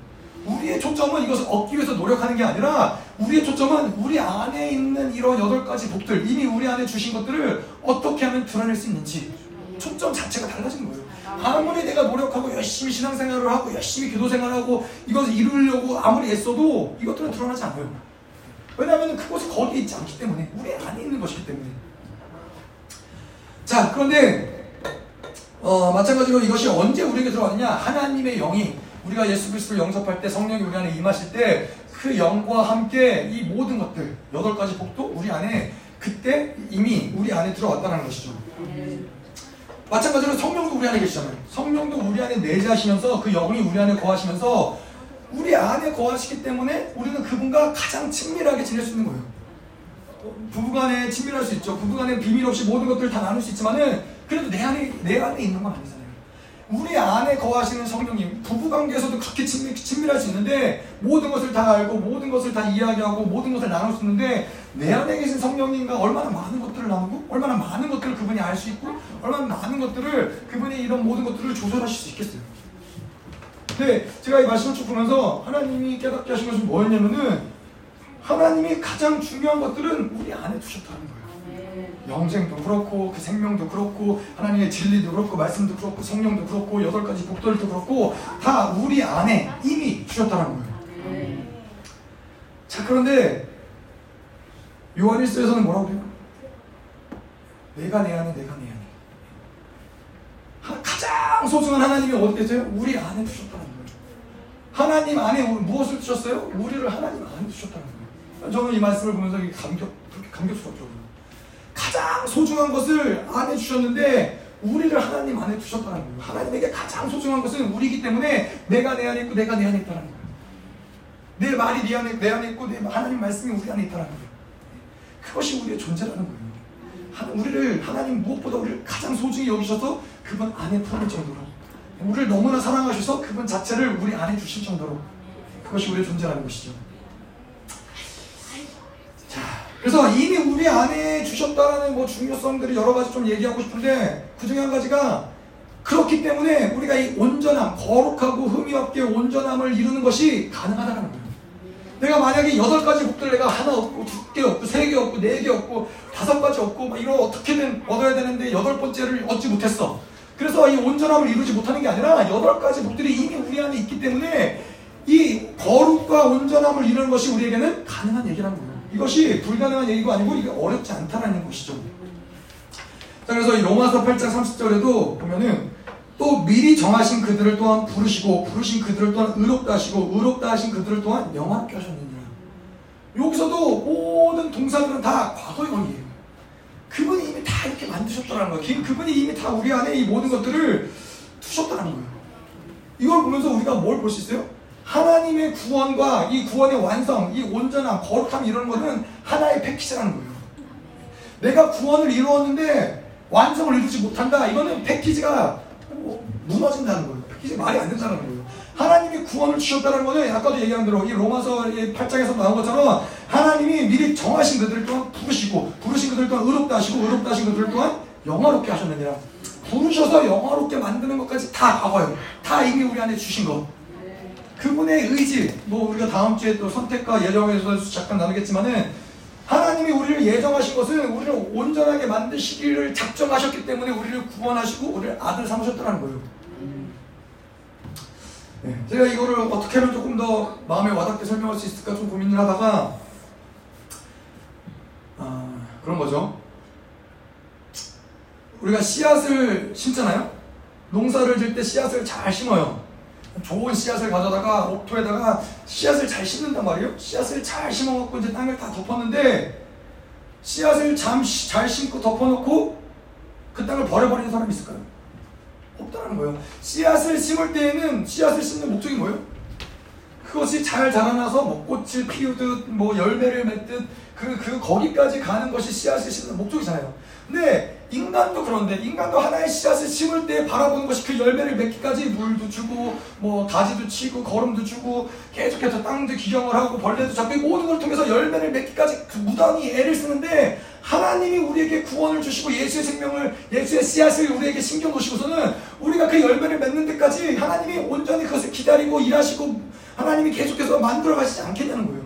우리의 초점은 이것을 얻기 위해서 노력하는 게 아니라 우리의 초점은 우리 안에 있는 이런 여덟 가지 복들 이미 우리 안에 주신 것들을 어떻게 하면 드러낼 수 있는지 초점 자체가 달라진 거예요. 아무리 내가 노력하고 열심히 신앙생활을 하고 열심히 기도생활하고 이것을 이루려고 아무리 애써도 이것들은 드러나지 않아요. 왜냐하면 그것이 거기에 있지 않기 때문에 우리 안에 있는 것이기 때문에 자 그런데 어, 마찬가지로 이것이 언제 우리에게 들어왔느냐 하나님의 영이 우리가 예수 그리스도를 영접할 때 성령이 우리 안에 임하실 때 그 영과 함께 이 모든 것들 여덟 가지 복도 우리 안에 그때 이미 우리 안에 들어왔다는 것이죠. 마찬가지로 성령도 우리 안에 계시잖아요. 성령도 우리 안에 내재하시면서 그 영이 우리 안에 거하시면서 우리 안에 거하시기 때문에 우리는 그분과 가장 친밀하게 지낼 수 있는 거예요. 부부간에 친밀할 수 있죠. 부부간에 비밀 없이 모든 것들을 다 나눌 수 있지만은 그래도 내 안에 내 안에 있는 건 아니잖아요. 우리 안에 거하시는 성령님 부부관계에서도 그렇게 친밀, 친밀할 수 있는데 모든 것을 다 알고 모든 것을 다 이야기하고 모든 것을 나눌 수 있는데 내 안에 계신 성령님과 얼마나 많은 것들을 나누고 얼마나 많은 것들을 그분이 알 수 있고 얼마나 많은 것들을 그분이 이런 모든 것들을 조절하실 수 있겠어요. 근데 제가 이 말씀을 쭉 보면서 하나님이 깨닫게 하신 것은 뭐였냐면은 하나님이 가장 중요한 것들은 우리 안에 두셨다는 거예요. 영생도 그렇고 그 생명도 그렇고 하나님의 진리도 그렇고 말씀도 그렇고 성령도 그렇고 여덟 가지 복들도 그렇고 다 우리 안에 이미 주셨다는 거예요. 자 그런데 요한일서에서는 뭐라고 해요? 내가 내 안에 내가 내 안에 가장 소중한 하나님이 어디 계세요? 우리 안에 두셨다는 거예요. 하나님 안에 무엇을 두셨어요? 우리를 하나님 안에 두셨다는 거예요. 저는 이 말씀을 보면서 감격, 그렇게 감격스럽더라고요. 가장 소중한 것을 안에 주셨는데 우리를 하나님 안에 두셨다는 거예요. 하나님에게 가장 소중한 것은 우리이기 때문에 내가 내 안에 있고 내가 내 안에 있다는 거예요. 내 말이 내 안에, 내 안에 있고 내 하나님 말씀이 우리 안에 있다는 거예요. 그것이 우리의 존재라는 거예요. 우리를 하나님 무엇보다 우리를 가장 소중히 여기셔서 그분 안에 품을 정도로 우리를 너무나 사랑하셔서 그분 자체를 우리 안에 주실 정도로 그것이 우리의 존재라는 것이죠. 자, 그래서 이미 우리 안에 주셨다라는 뭐 중요성들이 여러 가지 좀 얘기하고 싶은데 그 중에 한 가지가 그렇기 때문에 우리가 이 온전함, 거룩하고 흠이 없게 온전함을 이루는 것이 가능하다는 거예요. 내가 만약에 여덟 가지 복들 내가 하나 없고 두 개 없고 세 개 없고 네 개 없고 다섯 가지 없고 막 이런 어떻게든 얻어야 되는데 여덟 번째를 얻지 못했어. 그래서 이 온전함을 이루지 못하는 게 아니라 여덟 가지 복들이 이미 우리 안에 있기 때문에 이 거룩과 온전함을 이루는 것이 우리에게는 가능한 얘기라는 거예요. 이것이 불가능한 얘기가 아니고 이게 어렵지 않다라는 것이죠. 자, 그래서 이 로마서 8장 30절에도 보면은 또 미리 정하신 그들을 또한 부르시고 부르신 그들을 또한 의롭다 하시고 의롭다 하신 그들을 또한 영화롭게 하셨느니라. 여기서도 모든 동사들은 다 과거형이에요. 그분이 이미 다 이렇게 만드셨다는 거예요. 그분이 이미 다 우리 안에 이 모든 것들을 두셨다는 거예요. 이걸 보면서 우리가 뭘 볼 수 있어요? 하나님의 구원과 이 구원의 완성, 이 온전함, 거룩함 이런 거는 하나의 패키지라는 거예요. 내가 구원을 이루었는데 완성을 이루지 못한다. 이거는 패키지가 무너진다는 거예요. 패키지 말이 안 된다는 거예요. 하나님이 구원을 주셨다는 거는 아까도 얘기한 대로 이 로마서 8장에서 나온 것처럼 하나님이 미리 정하신 그들을 또한 부르시고 부르신 그들 또한 의롭다 하시고 의롭다 하신 그들 또한 영화롭게 하셨느니라. 부르셔서 영화롭게 만드는 것까지 다 과거예요. 다 이미 우리 안에 주신 것. 그분의 의지, 뭐 우리가 다음 주에 또 선택과 예정에서 잠깐 나누겠지만은 하나님이 우리를 예정하신 것은 우리를 온전하게 만드시기를 작정하셨기 때문에 우리를 구원하시고 우리를 아들 삼으셨다는 거예요. 네, 제가 이거를 어떻게 하면 조금 더 마음에 와닿게 설명할 수 있을까 좀 고민을 하다가 아, 그런 거죠. 우리가 씨앗을 심잖아요. 농사를 질 때 씨앗을 잘 심어요. 좋은 씨앗을 가져다가 옥토에다가 씨앗을 잘 심는단 말이에요. 씨앗을 잘 심어갖고 이제 땅을 다 덮었는데 씨앗을 잠시 잘 심고 덮어놓고 그 땅을 버려버리는 사람이 있을까요? 없다는 거예요. 씨앗을 심을 때에는 씨앗을 심는 목적이 뭐예요? 그것이 잘 자라나서 뭐 꽃을 피우듯 뭐 열매를 맺듯 그, 그 거기까지 가는 것이 씨앗을 심는 목적이잖아요. 근데 인간도 그런데 인간도 하나의 씨앗을 심을 때 바라보는 것이 그 열매를 맺기까지 물도 주고 뭐 가지도 치고 거름도 주고 계속해서 땅도 기경을 하고 벌레도 잡고 모든 걸 통해서 열매를 맺기까지 그 무단히 애를 쓰는데 하나님이 우리에게 구원을 주시고 예수의 생명을 예수의 씨앗을 우리에게 신경 놓으시고서는 우리가 그 열매를 맺는 데까지 하나님이 온전히 그것을 기다리고 일하시고 하나님이 계속해서 만들어 가시지 않겠냐는 거예요.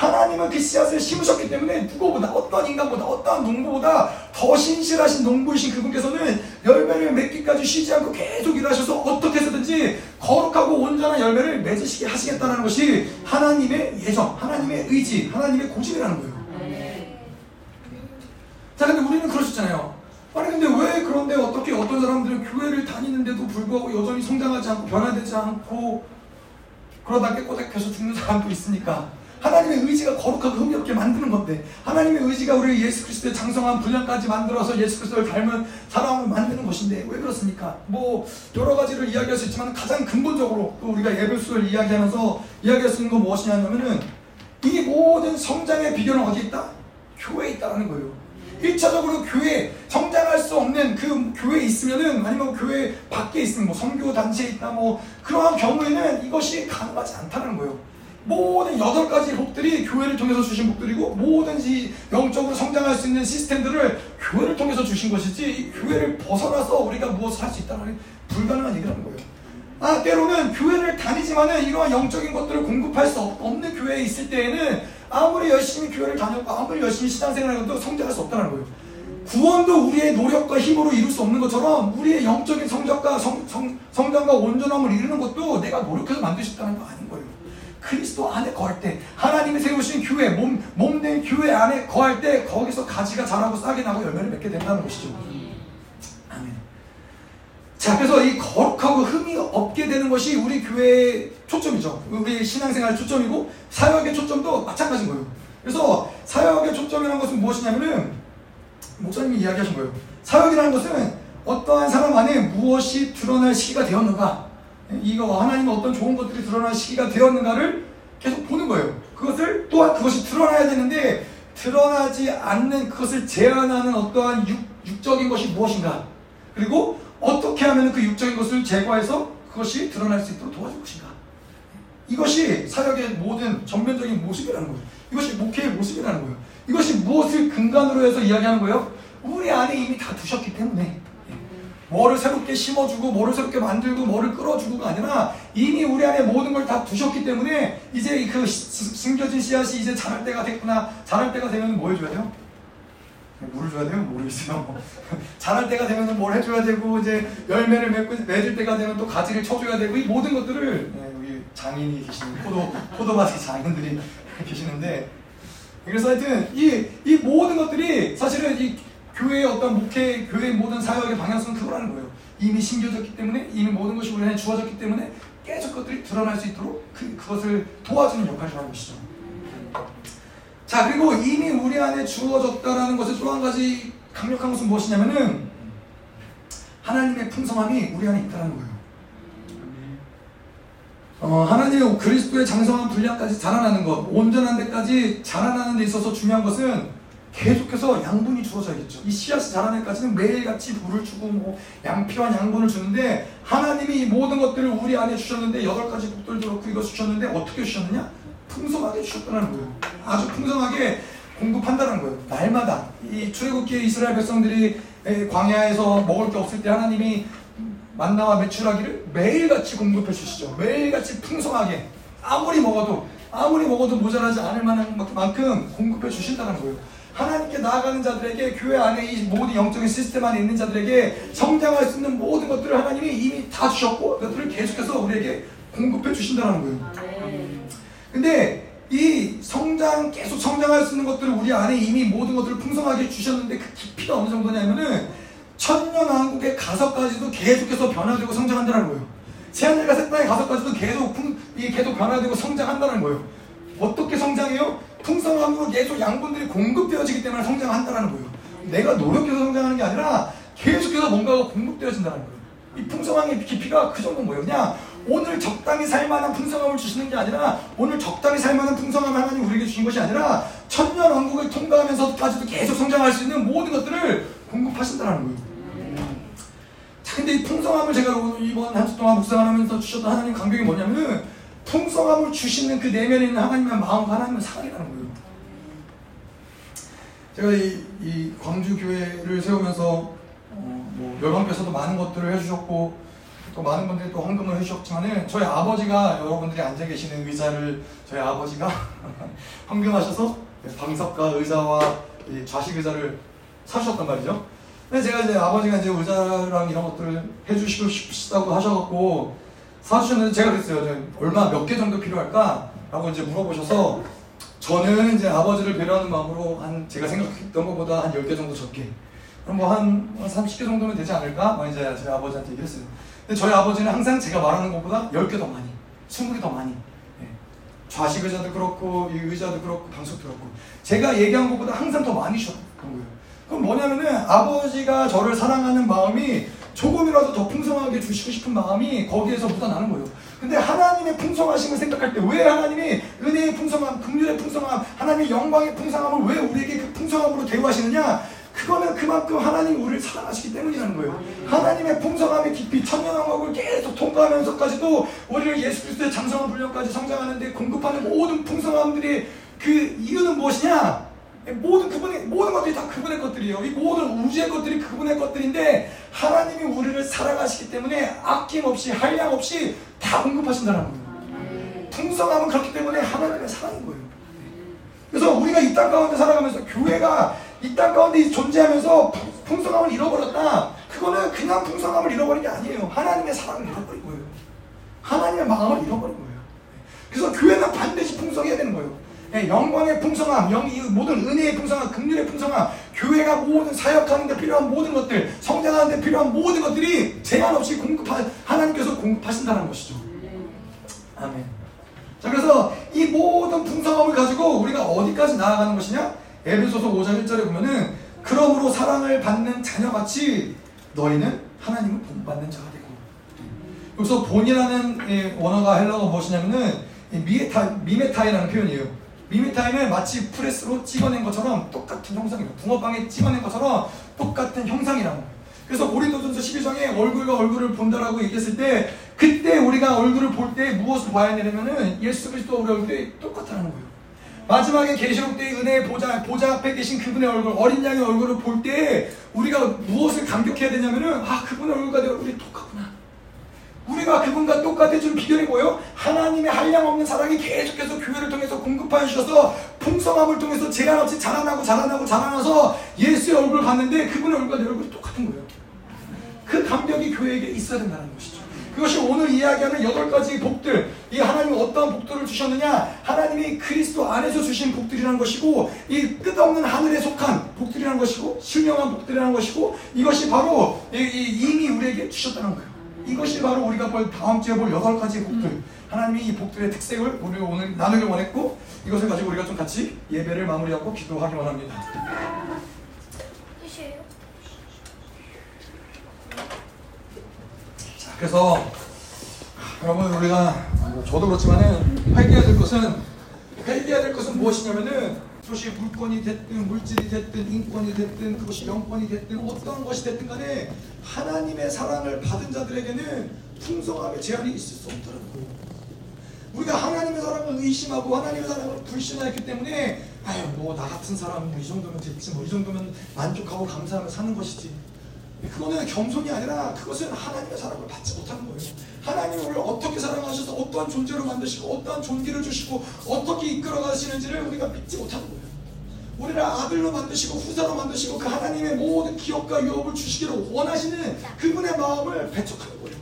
하나님은 그 씨앗을 심으셨기 때문에 누구보다 어떤 인간보다 어떤 농부보다 더 신실하신 농부이신 그분께서는 열매를 맺기까지 쉬지 않고 계속 일하셔서 어떻게 해서든지 거룩하고 온전한 열매를 맺으시게 하시겠다는 것이 하나님의 예정, 하나님의 의지, 하나님의 고집이라는 거예요. 자, 근데 우리는 그러셨잖아요. 아니 근데 왜 그런데 어떻게 어떤 사람들은 교회를 다니는데도 불구하고 여전히 성장하지 않고 변화되지 않고 그러다 깨꼬닥해서 죽는 사람도 있으니까 하나님의 의지가 거룩하고 없게 만드는 건데 하나님의 의지가 우리 예수 그리스도의 장성한 분량까지 만들어서 예수 그리스도를 닮은 사람을 만드는 것인데 왜 그렇습니까? 뭐 여러 가지를 이야기할 수 있지만 가장 근본적으로 또 우리가 예배수를 이야기하면서 이야기할 수 있는 건 무엇이냐면은 이 모든 성장의 비결은 어디에 있다? 교회에 있다는 거예요. 1차적으로 교회 성장할 수 없는 그 교회에 있으면은 아니면 교회 밖에 있으면 뭐 선교 단체에 있다 뭐 그러한 경우에는 이것이 가능하지 않다는 거예요. 모든 여덟 가지 복들이 교회를 통해서 주신 복들이고 모든 지 영적으로 성장할 수 있는 시스템들을 교회를 통해서 주신 것이지 교회를 벗어나서 우리가 무엇을 할 수 있다는 불가능한 얘기라는 거예요. 아 때로는 교회를 다니지만은 이러한 영적인 것들을 공급할 수 없는 교회에 있을 때에는 아무리 열심히 교회를 다녔고 아무리 열심히 신앙생활을 해도 성장할 수 없다는 거예요. 구원도 우리의 노력과 힘으로 이룰 수 없는 것처럼 우리의 영적인 성적과 성, 성, 성장과 온전함을 이루는 것도 내가 노력해서 만들 수 있다는 거 아닌 거예요. 그리스도 안에 거할 때 하나님이 세우신 교회 몸 몸된 교회 안에 거할 때 거기서 가지가 자라고 싹이 나고 열매를 맺게 된다는 것이죠. 아멘. 자 그래서 이 거룩하고 흠이 없게 되는 것이 우리 교회의 초점이죠. 우리 신앙생활 초점이고 사역의 초점도 마찬가지인 거예요. 그래서 사역의 초점이라는 것은 무엇이냐면은 목사님이 이야기하신 거예요. 사역이라는 것은 어떠한 사람 안에 무엇이 드러날 시기가 되었는가 이거 하나님의 어떤 좋은 것들이 드러날 시기가 되었는가를 계속 보는 거예요. 그것을 또한 그것이 드러나야 되는데 드러나지 않는 그것을 제한하는 어떠한 육, 육적인 것이 무엇인가 그리고 어떻게 하면 그 육적인 것을 제거해서 그것이 드러날 수 있도록 도와줄 것인가 이것이 사역의 모든 전면적인 모습이라는 거예요. 이것이 목회의 모습이라는 거예요. 이것이 무엇을 근간으로 해서 이야기하는 거예요? 우리 안에 이미 다 두셨기 때문에 뭐를 새롭게 심어주고 뭐를 새롭게 만들고 뭐를 끌어주고가 아니라 이미 우리 안에 모든 걸 다 두셨기 때문에 이제 그 숨겨진 씨앗이 이제 자랄 때가 됐구나 자랄 때가 되면 뭐 해줘야 돼요? 물을 줘야 돼요? 모르겠어요. 자랄 때가 되면 뭘 해줘야 되고 이제 열매를 맺고 맺을 때가 되면 또 가지를 쳐줘야 되고 이 모든 것들을 네, 여기 장인이 계시는 포도 포도밭의 장인들이 계시는데 그래서 하여튼 이, 이 모든 것들이 사실은 이 교회의 어떤 목회, 교회의 모든 사역의 방향성은 그거라는 거예요. 이미 심겨졌기 때문에, 이미 모든 것이 우리 안에 주어졌기 때문에 계속 그것들이 드러날 수 있도록 그, 그것을 도와주는 역할을 하는 것이죠. 자, 그리고 이미 우리 안에 주어졌다라는 것의 또 한 가지 강력한 것은 무엇이냐면은 하나님의 풍성함이 우리 안에 있다는 거예요. 어, 하나님의 그리스도의 장성한 분량까지 자라나는 것, 온전한 데까지 자라나는 데 있어서 중요한 것은 계속해서 양분이 주어져야겠죠. 이 씨앗이 자라는 데까지는 매일같이 물을 주고 뭐 양피와 양분을 주는데 하나님이 이 모든 것들을 우리 안에 주셨는데 여덟 가지 복들도 그렇고 이거 주셨는데 어떻게 주셨느냐? 풍성하게 주셨다는 거예요. 아주 풍성하게 공급한다는 거예요. 날마다 이 출애굽기의 이스라엘 백성들이 광야에서 먹을 게 없을 때 하나님이 만나와 매출하기를 매일같이 공급해 주시죠. 매일같이 풍성하게 아무리 먹어도 아무리 먹어도 모자라지 않을 만큼 공급해 주신다는 거예요. 하나님께 나아가는 자들에게 교회 안에 이 모든 영적인 시스템 안에 있는 자들에게 성장할 수 있는 모든 것들을 하나님이 이미 다 주셨고 그것들을 계속해서 우리에게 공급해 주신다는 거예요. 근데 이 성장 계속 성장할 수 있는 것들을 우리 안에 이미 모든 것들을 풍성하게 주셨는데 그 깊이가 어느 정도냐면은 천년 왕국에 가서까지도 계속해서 변화되고 성장한다는 거예요. 새하늘과 새 땅에 가서까지도 계속 계속 변화되고 성장한다는 거예요. 어떻게 성장해요? 풍성함으로 계속 양분들이 공급되어지기 때문에 성장한다는 거예요. 내가 노력해서 성장하는 게 아니라 계속해서 뭔가가 공급되어진다는 거예요. 이 풍성함의 깊이가 그 정도 뭐예요? 오늘 적당히 살만한 풍성함을 주시는 게 아니라 오늘 적당히 살만한 풍성함을 하나님 우리에게 주신 것이 아니라 천년 왕국을 통과하면서까지도 계속 성장할 수 있는 모든 것들을 공급하신다는 거예요. 자, 근데 이 풍성함을 제가 이번 한 주 동안 묵상하면서 주셨던 하나님 강경이 뭐냐면은 풍성함을 주시는 그 내면에 있는 하나님의 마음과 하나님의 사랑이라는 거예요. 제가 이, 이 광주 교회를 세우면서 어, 뭐 열방교에서도 많은 것들을 해주셨고 또 많은 분들이 또 헌금을 해주셨지만은 저희 아버지가 여러분들이 앉아 계시는 의자를 저희 아버지가 헌금하셔서 방석과 의자와 좌식 의자를 사주셨단 말이죠. 근데 제가 이제 아버지가 이제 의자랑 이런 것들을 해주시고 싶다고 하셔갖고 사주셨는데 제가 그랬어요. 얼마 몇 개 정도 필요할까? 라고 이제 물어보셔서 저는 이제 아버지를 배려하는 마음으로 한 제가 생각했던 것보다 한 10개 정도 적게 그럼 뭐한 30개 정도면 되지 않을까? 뭐 이제 저희 아버지한테 얘기했어요. 근데 저희 아버지는 항상 제가 말하는 것보다 10개 더 많이, 20개 더 많이. 예. 좌식 의자도 그렇고, 이 의자도 그렇고, 방석도 그렇고. 제가 얘기한 것보다 항상 더 많이 주셨던 거예요. 그럼 뭐냐면은 아버지가 저를 사랑하는 마음이 조금이라도 더 풍성하게 주시고 싶은 마음이 거기에서 묻어나는 거예요. 근데 하나님의 풍성하심을 생각할 때 왜 하나님이 은혜의 풍성함, 긍휼의 풍성함, 하나님의 영광의 풍성함을 왜 우리에게 그 풍성함으로 대우하시느냐? 그거는 그만큼 하나님 우리를 사랑하시기 때문이라는 거예요. 하나님의 풍성함의 깊이 천년왕국을 계속 통과하면서까지도 우리를 예수 그리스도의 장성한 분량까지 성장하는데 공급하는 모든 풍성함들이 그 이유는 무엇이냐? 모든 그분의 모든 것들이 다 그분의 것들이에요. 이 모든 우주의 것들이 그분의 것들인데 하나님이 우리를 사랑하시기 때문에 아낌없이 한량 없이 다 공급하신다는 거예요. 풍성함은 그렇기 때문에 하나님의 사랑인 거예요. 그래서 우리가 이 땅 가운데 살아가면서 교회가 이 땅 가운데 존재하면서 풍성함을 잃어버렸다. 그거는 그냥 풍성함을 잃어버린 게 아니에요. 하나님의 사랑을 잃어버린 거예요. 하나님의 마음을 잃어버린 거예요. 그래서 교회는 반드시. 예, 영광의 풍성함, 영, 모든 은혜의 풍성함, 긍휼의 풍성함, 교회가 모든 사역하는 데 필요한 모든 것들, 성장하는 데 필요한 모든 것들이 제한 없이 공급하, 하나님께서 공급하신다는 것이죠. 아멘. 자, 그래서 이 모든 풍성함을 가지고 우리가 어디까지 나아가는 것이냐? 에베소서 5장 1절에 보면은 그러므로 사랑을 받는 자녀같이 너희는 하나님을 본받는 자가 되고 여기서 본이라는 예, 원어가 헬라어 무엇이냐면은 μιμητα, μιμηταί라는 표현이에요 μιμηταί는 마치 프레스로 찍어낸 것처럼 똑같은 형상이에요 붕어빵에 찍어낸 것처럼 똑같은 형상이라고 그래서 고린도전서 12장에 얼굴과 얼굴을 본다라고 얘기했을 때 그때 우리가 얼굴을 볼 때 무엇을 봐야 되냐면은 예수 그리스도 우리 얼굴이 똑같다는 거예요 마지막에 계시록 때의 은혜의 보좌, 보좌 앞에 계신 그분의 얼굴, 어린 양의 얼굴을 볼 때 우리가 무엇을 감격해야 되냐면은 아 그분의 얼굴과 내 얼굴이 똑같구나. 우리가 그분과 똑같아진 비결이 뭐예요? 하나님의 한량 없는 사랑이 계속해서 교회를 통해서 공급하여 주셔서 풍성함을 통해서 제한 없이 자라나고 자라나고 자라나서 예수의 얼굴을 봤는데 그분의 얼굴과 내 얼굴이 똑같은 거예요. 그 감격이 교회에게 있어야 된다는 것이죠. 그것이 오늘 이야기하는 여덟 가지 복들. 이 하나님이 어떤 복들을 주셨느냐? 하나님이 그리스도 안에서 주신 복들이라는 것이고, 이 끝없는 하늘에 속한 복들이라는 것이고, 신령한 복들이라는 것이고, 이것이 바로 이 미 우리에게 주셨다는 거예요. 이것이 바로 우리가 볼 다음 주에 볼 여덟 가지 복들. 하나님이 이 복들의 특색을 우리 오늘 나누길 원했고, 이것을 가지고 우리가 좀 같이 예배를 마무리하고 기도하기 원합니다. 그래서 여러분 우리가 저도 그렇지만은 회개해야 될 것은 회개해야 될 것은 무엇이냐면은 그것이 물건이 됐든 물질이 됐든 인권이 됐든 그것이 영권이 됐든 어떤 것이 됐든 간에 하나님의 사랑을 받은 자들에게는 풍성함의 제한이 있을 수 거예요. 우리가 하나님의 사랑을 의심하고 하나님의 사랑을 불신하였기 때문에 아유 뭐 나 같은 사람 뭐이 정도면 됐지 뭐 이 정도면 만족하고 감사하며 사는 것이지 그거는 겸손이 아니라 그것은 하나님의 사랑을 받지 못하는 거예요. 하나님이 우리를 어떻게 사랑하셔서 어떠한 존재로 만드시고 어떠한 존귀를 주시고 어떻게 이끌어 가시는지를 우리가 믿지 못하는 거예요. 우리를 아들로 만드시고 후사로 만드시고 그 하나님의 모든 기업과 유업을 주시기를 원하시는 그분의 마음을 배척하는 거예요.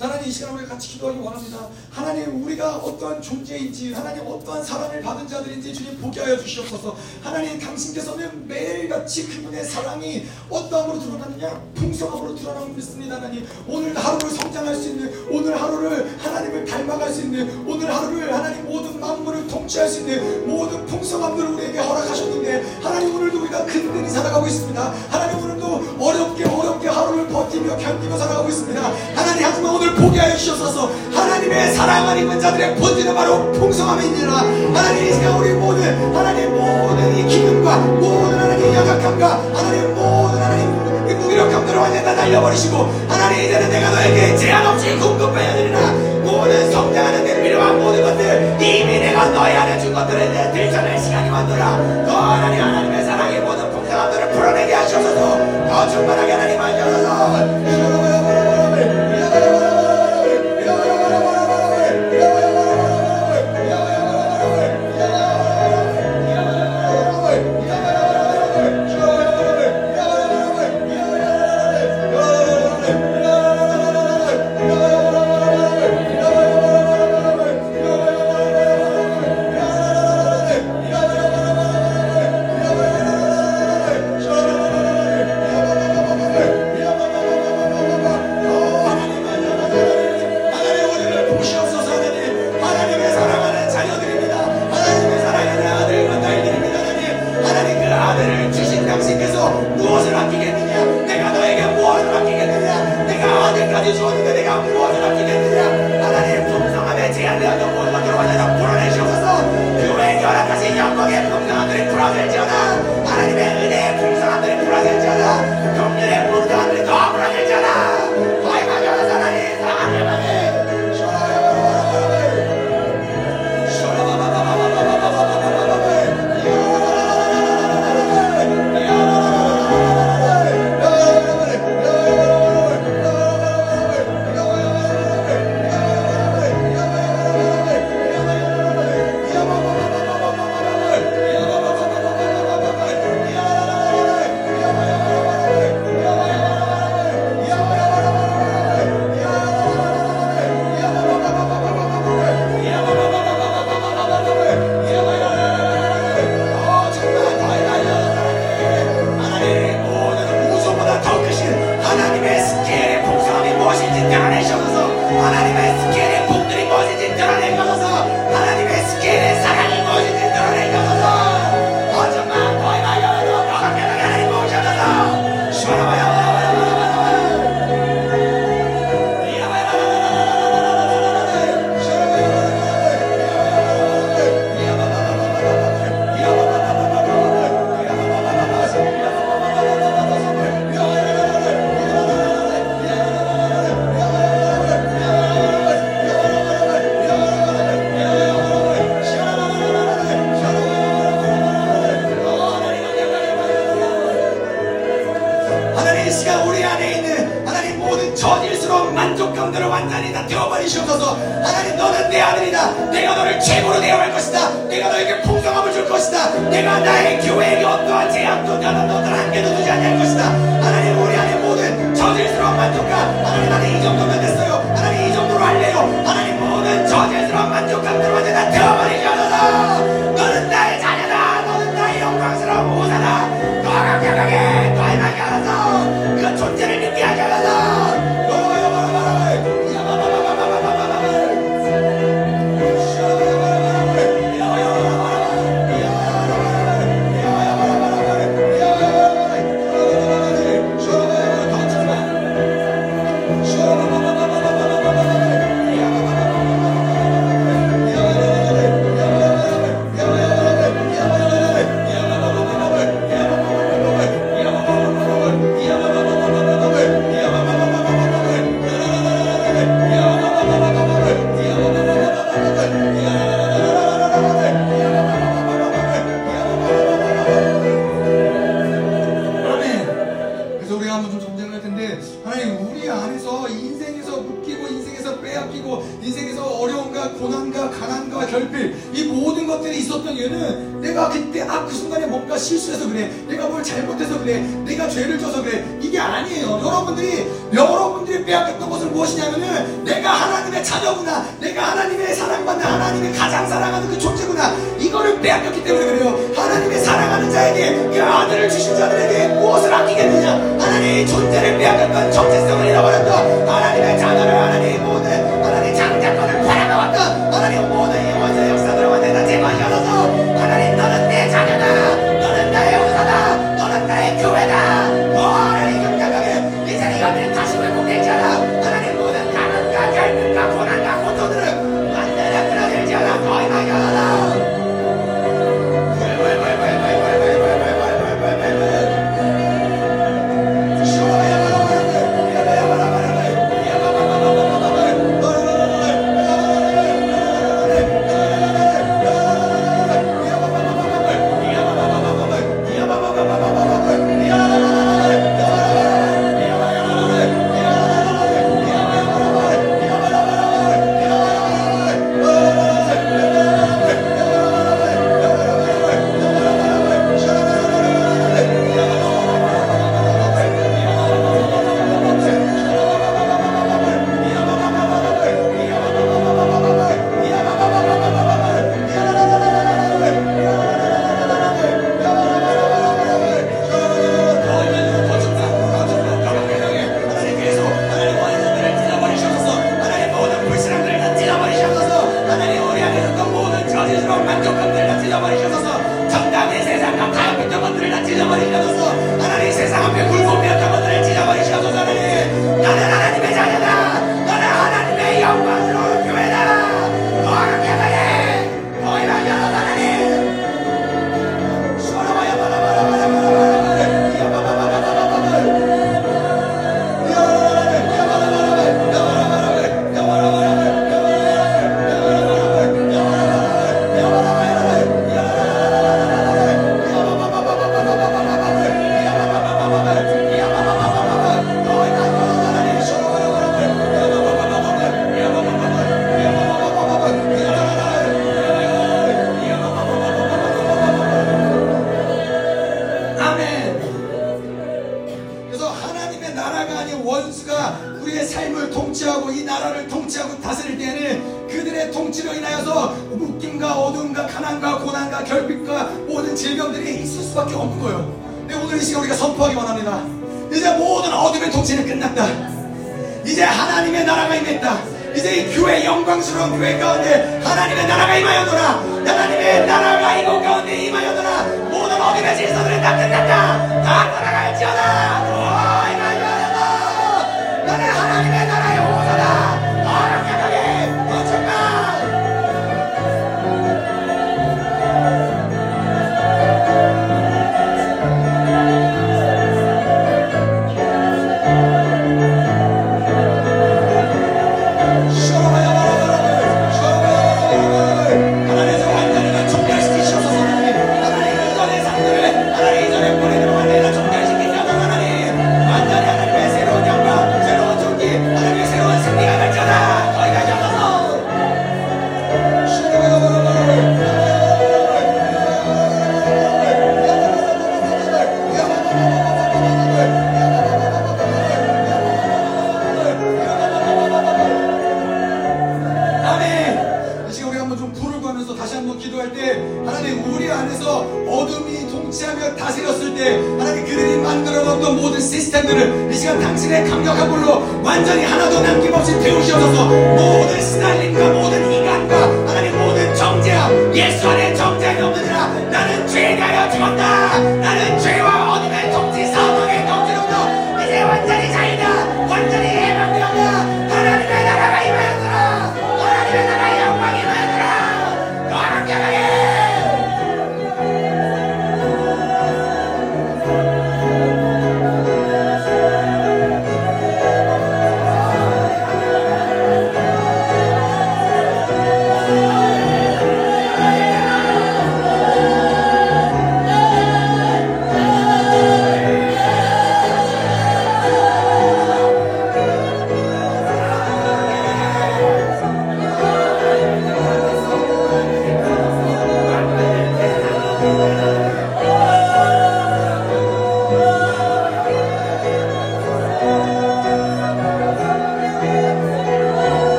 하나님 이 시간 우리 같이 기도하기 원합니다. 하나님 우리가 어떠한 존재인지 하나님 어떠한 사랑을 받은 자들인지 주님 보게 하여 주시옵소서. 하나님 당신께서는 매일같이 그분의 사랑이 어떠함으로 드러나느냐? 풍성함으로 드러나고 있습니다 하나님. 오늘 하루를 성장할 수 있는 오늘 하루를 하나님을 닮아갈 수 있는 오늘 하루를 하나님 모든 만물을 통치할 수 있는 모든 풍성함들을 우리에게 허락하셨는데 하나님 오늘도 우리가 근근히 살아가고 있습니다. 하나님 오늘도 어렵게 어렵게 하루를 버티며 견디며 살아가고 있습니다. 하나님 하지만 오늘 보게 하여 주셔서. 하나님의 사랑하는 입은 자들의 본질은 바로 풍성함이니라. 하나님 이 시간 우리 모두 하나님 모든 이 기능과 모든 하나님 연약함과 하나님 모든 하나님 그 무력함들을 완전히 다 날려버리시고 하나님 이제는 내가 너에게 제한 없이 공급하여 드리나 모든 성장하는 데 필요한 모든 것들 이미 내가 너희 안에 준 것들을 내 들춰낼 시간이 왔노라. 너 하나님 하나님의 사랑이 모든 풍성함들을 풀어내게 하셔서도 더 충만하게 하나님 하셔서. 하나님의 풍성함을 풀어줄 지어다 하나님의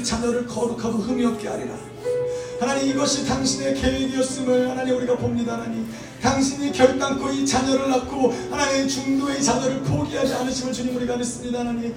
그 자녀를 거룩하고 흠이 없게 하리라. 하나님 이것이 당신의 계획이었음을 하나님 우리가 봅니다. 하나님 당신이 결단코 이 자녀를 낳고 하나님 중도의 자녀를 포기하지 않으심을 주님 우리가 믿습니다. 하나님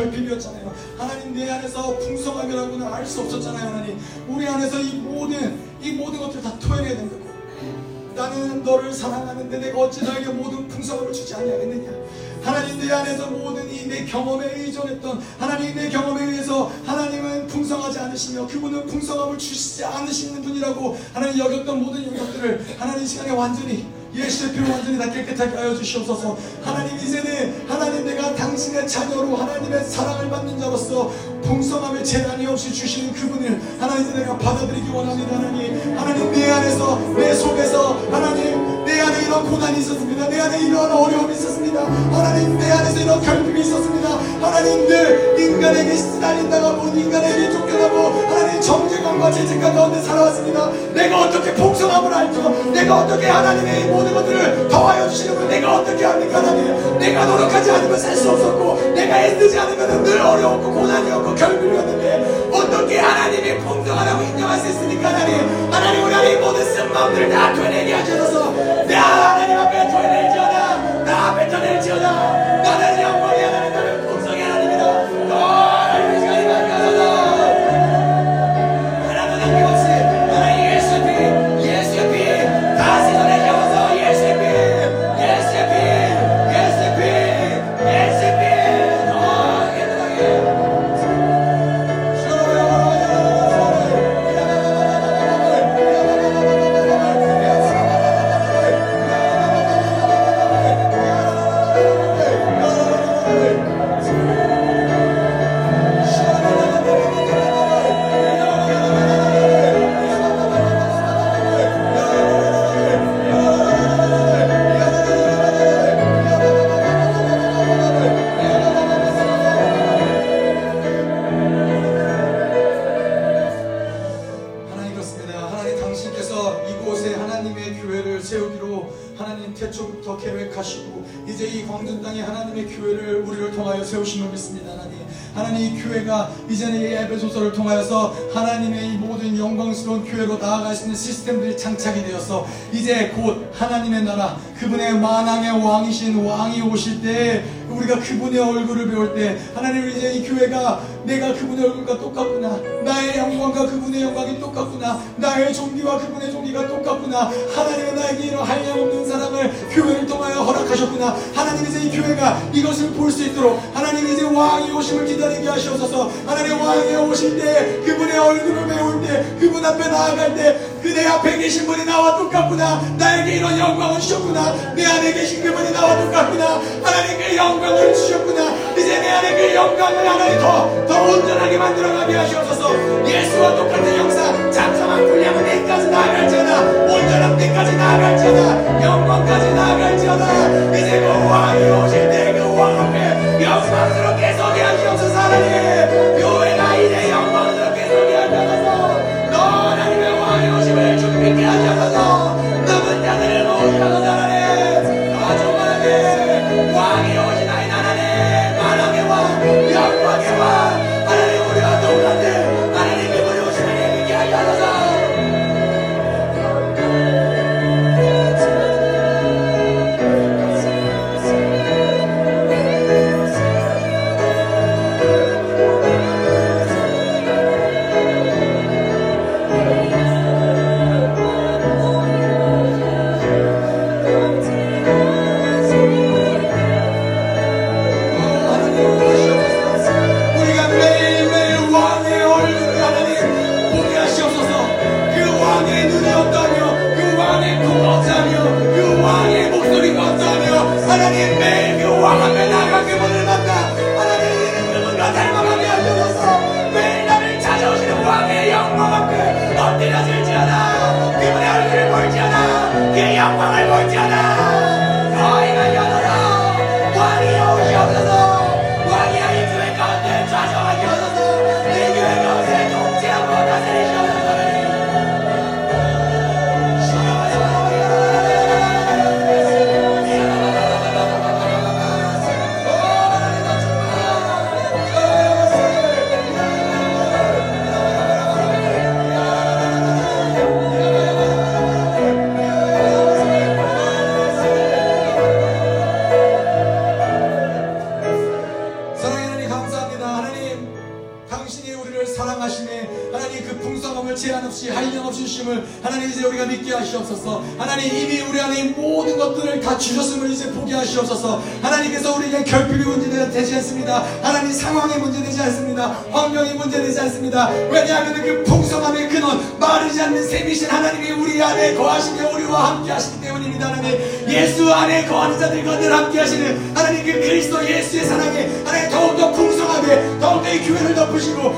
결핍이었잖아요. 하나님 내 안에서 풍성함이라고는 알 수 없었잖아요 하나님. 우리 안에서 이 모든 이 모든 것들 다 토해내야 된다고. 나는 너를 사랑하는데 내가 어찌 너에게 모든 풍성함을 주지 아니하겠느냐? 하나님 내 안에서 모든 이 내 경험에 의존했던 하나님 내 경험에 의해서 하나님은 풍성하지 않으시며 그분은 풍성함을 주시지 않으시는 분이라고 하나님 여겼던 모든 이것들을 하나님 이 시간에 완전히 예수의 피로 완전히 다 깨끗하게 하여 주시옵소서. 하나님 이제는 하나님 내가 당신의 자녀로 하나님의 사랑을 받는 자로서 풍성함의 재단이 없이 주시는 그분을 하나님 내가 받아들이기 원합니다 하나님. 하나님 내 안에서 내 속에서 하나님 내 안에 이런 고난이 있었습니다. 내 안에 이런 어려움이 있었습니다. 하나님 내 안에서 이런 결핍이 있었습니다. 하나님 늘 인간에게 시달린다고 인간에게 쫓겨나고 하나님 정죄감과 죄책감 가운데 살아왔습니다. 내가 어떻게 풍성함을 알죠? 내가 어떻게 하나님의 이 모든 것들을 더하여 주시는 분 내가 어떻게 합니까 하나님? 내가 노력하지 않으면 살 수 없었고 내가 애쓰지 않으면 늘 어려웠고 고난이었고 결핍이었는데 어떻게 하나님이 풍성하다고 인정할 수 있습니까 하나님? 하나님 우리 안에 이 모든 쓴 마음들을 다 되내게 하셔서 내 하나님 앞에 되낼지어 통하여서 하나님의 이 모든 영광스러운 교회로 나아갈 수 있는 시스템들이 장착이 되어서 이제 곧 하나님의 나라 그분의 만왕의 왕이신 왕이 오실 때 우리가 그분의 얼굴을 배울 때 하나님 이제 이 교회가 내가 그분의 얼굴과 똑같구나. 나의 영광과 그분의 영광이 똑같구나. 나의 종기와 그분의 종기가 똑같구나. 하나님은 나에게 이런 한량없는 사람을 교회를 통하여 허락하셨구나. 하나님 이제 이 교회가 이것을 볼 수 있도록 하나님 이제 왕이 오심을 기다리게 하시옵소서. 하나님 왕이 오실 때 그분의 얼굴을 배울 때 그분 앞에 나아갈 때 그대 앞에 계신 분이 나와 똑같구나. 나에게 이런 영광을 주셨구나. 내 안에 계신 그분이 나와 똑같구나. 하나님께 영광을 주셨구나. 이제 내 안에 그 영광을 하나님 더, 더 온전하게 만들어가게 하시옵소서. 예수와 똑같은 역사 장사만 불량은 내까지 나아갈지어다. 온전한 때까지 나아갈지어다. 영광까지 나아갈지어다. 이제 그와 이오실 내그와 함께 영광스럽게 소개하시옵소서 하나님. 하나님과 늘 함께 하시는 하나님 그 그리스도 예수의 사랑에 하나님 더욱더 풍성하게 더욱더 이 교회를 덮으시고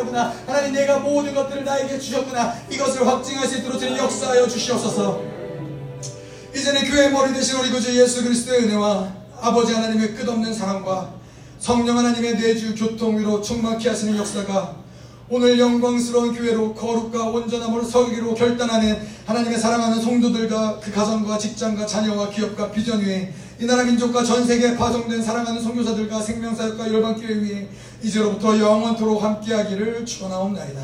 자녀구나 하나님 내가 모든 것들을 나에게 주셨구나. 이것을 확증할 수 있도록 주님 역사하여 주시옵소서. 이제는 교회 머리 대신 우리 구주 예수 그리스도의 은혜와 아버지 하나님의 끝없는 사랑과 성령 하나님의 내주 교통 위로 충만케 하시는 역사가 오늘 영광스러운 교회로 거룩과 온전함으로 서기로 결단하는 하나님의 사랑하는 성도들과 그 가정과 직장과 자녀와 기업과 비전 위에 이 나라 민족과 전 세계에 파송된 사랑하는 선교사들과 생명사역과 열방교회 위에 이제로부터 영원토록 함께하기를 축원하옵나이다.